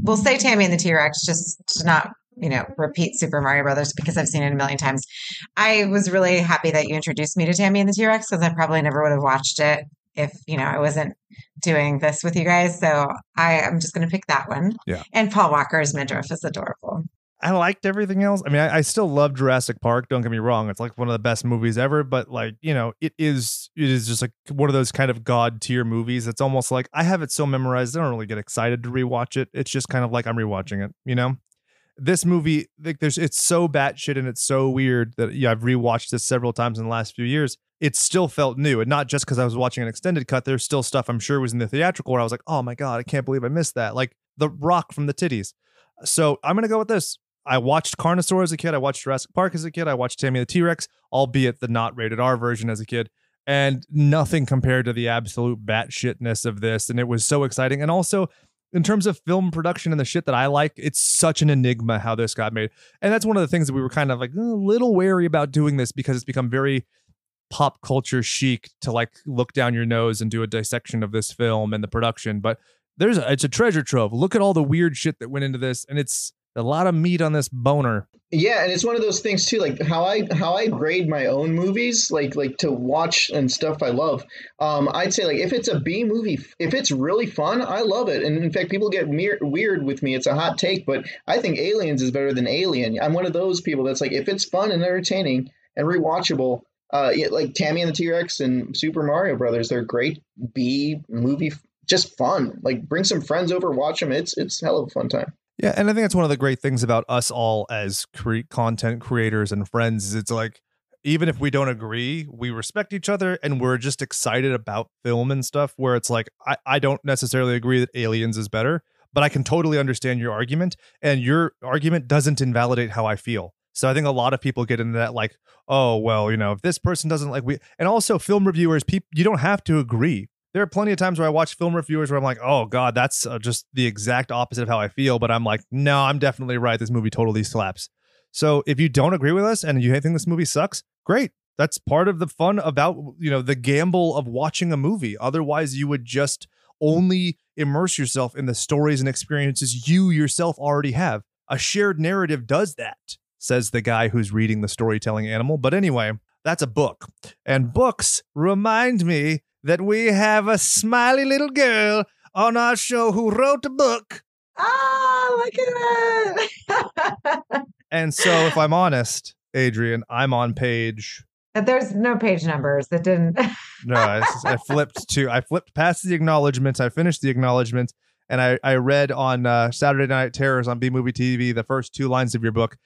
will say Tammy and the T Rex just to not, you know, repeat Super Mario Brothers because I've seen it a million times. I was really happy that you introduced me to Tammy and the T Rex because I probably never would have watched it if you know I wasn't doing this with you guys. So I I am just going to pick that one. Yeah. And Paul Walker's midriff is adorable. I liked everything else. I mean, I, I still love Jurassic Park. Don't get me wrong; it's like one of the best movies ever. But like, you know, it is it is just like one of those kind of god tier movies. It's almost like I have it so memorized. I don't really get excited to rewatch it. It's just kind of like I'm rewatching it. You know, this movie, like, there's it's so batshit and it's so weird that yeah, I've rewatched this several times in the last few years. It still felt new, and not just because I was watching an extended cut. There's still stuff I'm sure was in the theatrical where I was like, oh my god, I can't believe I missed that. Like the Rock from the titties. So I'm gonna go with this. I watched Carnosaur as a kid. I watched Jurassic Park as a kid. I watched Tammy the T Rex, albeit the not rated R version as a kid. And nothing compared to the absolute batshitness of this. And it was so exciting. And also, in terms of film production and the shit that I like, it's such an enigma how this got made. And that's one of the things that we were kind of like "Uh, a little wary about doing this because it's become very pop culture chic to like look down your nose and do a dissection of this film and the production. But there's a, it's a treasure trove. Look at all the weird shit that went into this, and it's a lot of meat on this boner. Yeah, and it's one of those things too, like how I how I grade my own movies, like like to watch and stuff I love. Um, I'd say like if it's a B movie, if it's really fun, I love it. And in fact, people get weird with me. It's a hot take, but I think Aliens is better than Alien. I'm one of those people that's like, if it's fun and entertaining and rewatchable, uh, yeah, like Tammy and the T Rex and Super Mario Brothers. They're great B movie, just fun. Like bring some friends over, watch them. It's it's hell of a fun time. Yeah, and I think that's one of the great things about us all as cre- content creators and friends is it's like even if we don't agree, we respect each other and we're just excited about film and stuff where it's like I, I don't necessarily agree that aliens is better, but I can totally understand your argument and your argument doesn't invalidate how I feel. So I think a lot of people get into that like, oh well, you know, if this person doesn't like we and also film reviewers, people you don't have to agree. There are plenty of times where I watch film reviewers where I'm like, oh god, that's uh, just the exact opposite of how I feel, but I'm like, no, I'm definitely right. This movie totally slaps. So if you don't agree with us and you think this movie sucks, great. That's part of the fun about you know the gamble of watching a movie. Otherwise, you would just only immerse yourself in the stories and experiences you yourself already have. A shared narrative does that says the guy who's reading the storytelling animal. But anyway, that's a book. And books remind me that we have a smiley little girl on our show who wrote a book. Oh, look at it. and so, if I'm honest, Adrian, I'm on page. There's no page numbers that didn't. no, I, I, flipped to. I flipped past the acknowledgments. I finished the acknowledgments, and I I read on uh, Saturday Night Terrors on B Movie TV the first two lines of your book,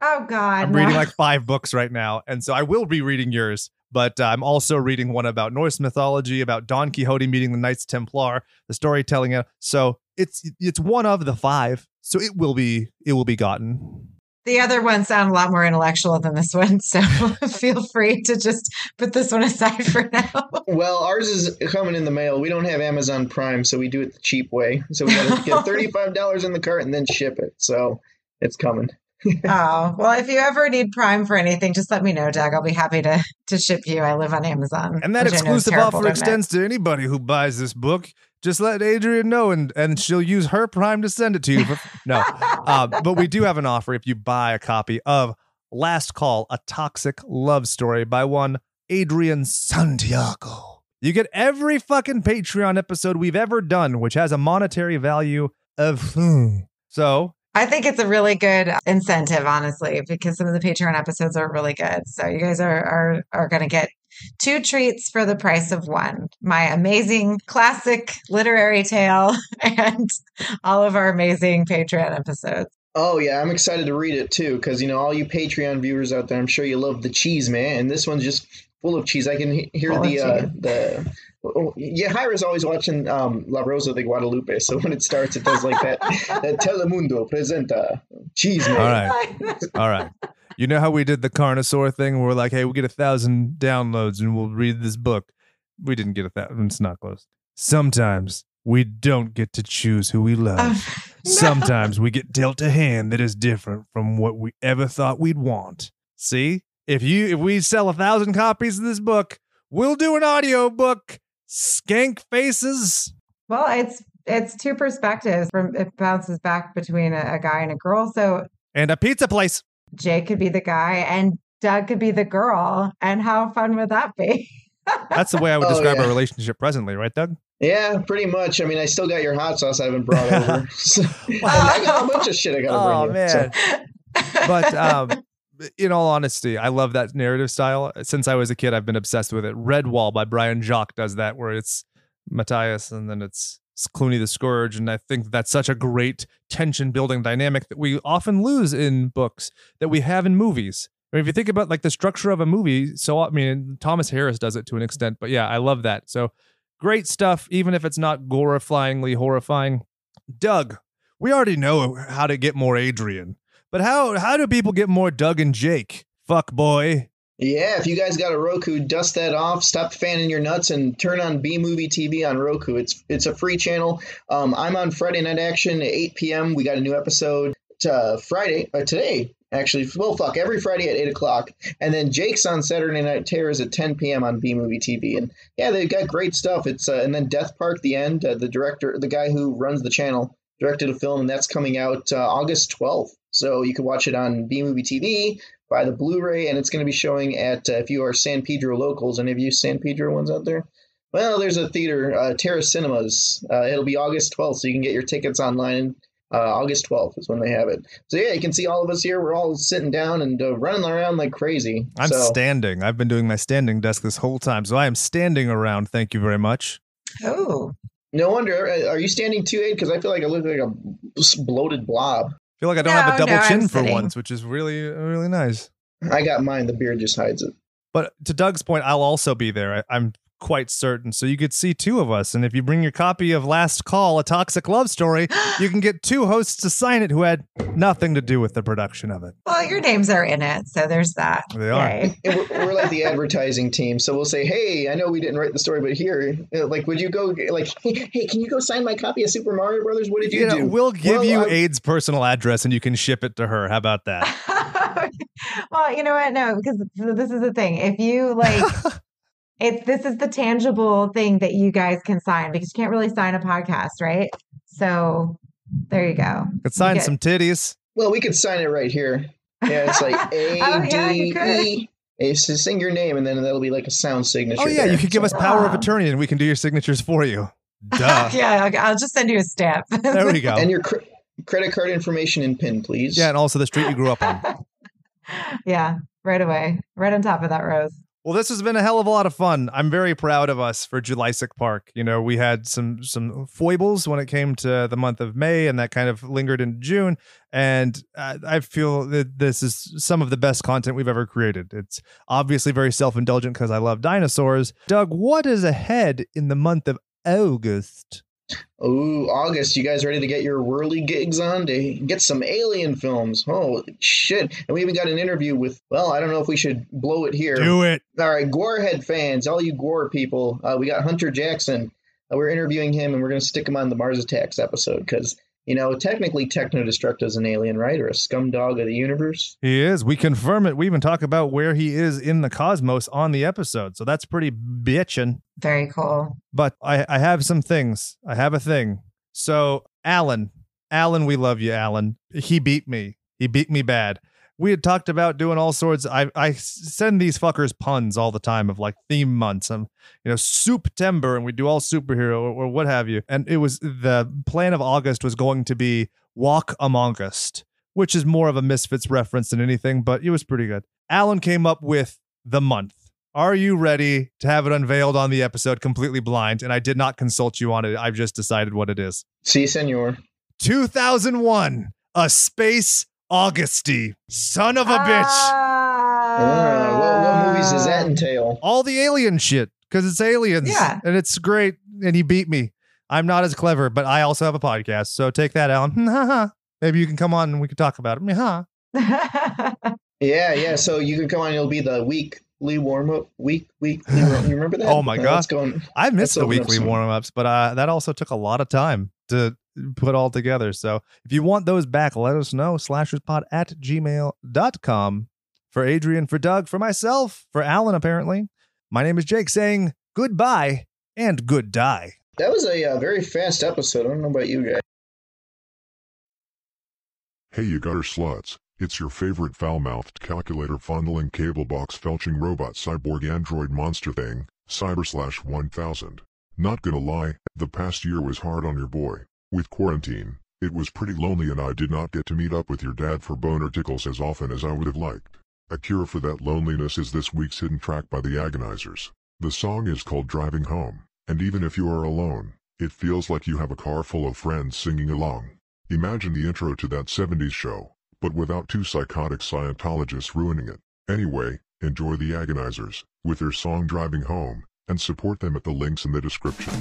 Oh God! I'm no. reading like five books right now, and so I will be reading yours. But uh, I'm also reading one about Norse mythology, about Don Quixote meeting the Knights Templar, the storytelling. So it's it's one of the five. So it will be it will be gotten. The other ones sound a lot more intellectual than this one, so feel free to just put this one aside for now. Well, ours is coming in the mail. We don't have Amazon Prime, so we do it the cheap way. So we got to get thirty-five dollars in the cart and then ship it. So it's coming oh well if you ever need prime for anything just let me know doug i'll be happy to to ship you. I live on amazon and that exclusive offer extends to anybody who buys this book. Just let adrian know and and she'll use her prime to send it to you for, no uh, but we do have an offer if you buy a copy of last call a toxic love story by one adrian santiago. You get every fucking patreon episode we've ever done which has a monetary value of hmm. so I think it's a really good incentive, honestly, because some of the Patreon episodes are really good. So you guys are are are going to get two treats for the price of one. My amazing classic literary tale and all of our amazing Patreon episodes. Oh yeah, I'm excited to read it too because you know all you Patreon viewers out there, I'm sure you love the cheese, man. And this one's just full of cheese. I can hear full the uh, the Oh, yeah, Hira's always watching um, La Rosa de Guadalupe, so when it starts, it does like that. that Telemundo presenta cheese. Man. All right, all right. You know how we did the Carnosaur thing? Where we're like, hey, we get a thousand downloads and we'll read this book. We didn't get a thousand. It's not close. Sometimes we don't get to choose who we love. Uh, no. Sometimes we get dealt a hand that is different from what we ever thought we'd want. See, if you if we sell a thousand copies of this book, we'll do an audio book skank faces. Well, it's it's two perspectives. From it bounces back between a, a guy and a girl. So and a pizza place. Jake could be the guy, and Doug could be the girl. And how fun would that be? That's the way I would oh, describe yeah. our relationship presently, right, Doug? Yeah, pretty much. I mean, I still got your hot sauce I haven't brought over. so, I got a bunch of shit I got to oh, bring man. So. But um, in all honesty, I love that narrative style. Since I was a kid, I've been obsessed with it. Redwall by Brian Jacques does that, where it's Matthias and then it's Cluny the Scourge. And I think that's such a great tension building dynamic that we often lose in books that we have in movies. I mean, if you think about like the structure of a movie, so I mean, Thomas Harris does it to an extent, but yeah, I love that. So great stuff, even if it's not glorifyingly horrifying. Doug, we already know how to get more Adrian. But how how do people get more Doug and Jake? Fuck boy. Yeah, if you guys got a Roku, dust that off, stop fanning your nuts, and turn on B Movie TV on Roku. It's it's a free channel. Um, I'm on Friday Night Action at 8 p.m. We got a new episode uh, Friday uh, today. Actually, well, fuck, every Friday at 8 o'clock. And then Jake's on Saturday Night Terrors at 10 p.m. on B Movie TV. And yeah, they've got great stuff. It's uh, And then Death Park, the end, uh, the director, the guy who runs the channel, directed a film, and that's coming out uh, August 12th. So you can watch it on B Movie TV, buy the Blu-ray, and it's going to be showing at uh, if you are San Pedro locals. Any of you San Pedro ones out there? Well, there's a theater, uh, Terrace Cinemas. Uh, it'll be August 12th, so you can get your tickets online. Uh, August 12th is when they have it. So yeah, you can see all of us here. We're all sitting down and uh, running around like crazy. I'm so, standing. I've been doing my standing desk this whole time, so I am standing around. Thank you very much. Oh, No wonder. uh, Are you standing too, Aid? Because I feel like I look like a bloated blob. I feel like I don't have a double no, I'm chin for sitting. once, which is really really nice. I got mine. The beard just hides it. But to Doug's point, I'll also be there. I, I'm quite certain. So you could see two of us, and if you bring your copy of Last Call: A Toxic Love Story, you can get two hosts to sign it who had nothing to do with the production of it. well, your names are in it, so there's that. They are. Yay. We're, we're like the advertising team, so we'll say, "Hey, I know we didn't write the story, but here, uh, like, would you go? Like, hey, hey, can you go sign my copy of Super Mario Brothers? What did you, You know, do? we'll give Well, you I- Aid's personal address, and you can ship it to her. How about that? well, you know what? No, because this is the thing. If you like, it's this is the tangible thing that you guys can sign because you can't really sign a podcast, right? So there you go. Could sign get- some titties. Well, we could sign it right here. Yeah, it's like A Oh, yeah, D you. E. Hey, so sing your name, and then that'll be like a sound signature. Oh yeah, there. you could give us So- power of attorney, and we can do your signatures for you. Duh. yeah, I'll, I'll just send you a stamp. There we go. and your cr- credit card information and PIN, please. Yeah, and also the street you grew up on. yeah, right away, right on top of that rose. Well, this has been a hell of a lot of fun. I'm very proud of us for Jurassic Park. You know, we had some some foibles when it came to the month of May, and that kind of lingered into June. And I, I feel that this is some of the best content we've ever created. It's obviously very self indulgent because I love dinosaurs. Doug, what is ahead in the month of August? Oh, August, you guys ready to get your whirly gigs on to get some alien films? Oh, shit. And we even got an interview with, well, I don't know if we should blow it here. Do it. All right, Gorehead fans, all you Gore people, uh, we got Hunter Jackson. Uh, we're interviewing him, and we're going to stick him on the Mars Attacks episode because, you know, technically Techno Destructo is an alien, right? Or a scum dog of the universe. He is. We confirm it. We even talk about where he is in the cosmos on the episode. So that's pretty bitchin'. Very cool. But I, I have some things. I have a thing. So, Alan, Alan, we love you, Alan. He beat me. He beat me bad. We had talked about doing all sorts. I I send these fuckers puns all the time of like theme months. Um, you know, September, and we do all superhero or, or what have you. And it was the plan of August was going to be Walk Among Us, which is more of a Misfits reference than anything, but it was pretty good. Alan came up with the month. Are you ready to have it unveiled on the episode completely blind? And I did not consult you on it. I've just decided what it is. See, senor. 2001, A Space Augusty. Son of a bitch. Uh, what, what movies does that entail? All the alien shit, because it's aliens. Yeah. And it's great. And he beat me. I'm not as clever, but I also have a podcast. So take that, Alan. Maybe you can come on and we can talk about it. Huh? Yeah, yeah. So you can come on. It'll be the weekly warm up. Week, weekly. warm- You remember that? Oh my Uh, God. It's going. I missed the weekly soon. warm ups, but uh, that also took a lot of time to put all together. So if you want those back, let us know. Slasherspod at gmail.com. For Adrian, for Doug, for myself, for Alan, apparently. My name is Jake saying goodbye and good die. That was a uh, very fast episode. I don't know about you guys. Hey you gutter sluts, it's your favorite foul-mouthed calculator fondling cable box felching robot cyborg android monster thing, Cyber Slash 1000. Not gonna lie, the past year was hard on your boy. With quarantine, it was pretty lonely and I did not get to meet up with your dad for boner tickles as often as I would have liked. A cure for that loneliness is this week's hidden track by the Agonizers. The song is called Driving Home, and even if you are alone, it feels like you have a car full of friends singing along. Imagine the intro to that 70s show, but without two psychotic Scientologists ruining it. Anyway, enjoy the Agonizers, with their song Driving Home, and support them at the links in the description.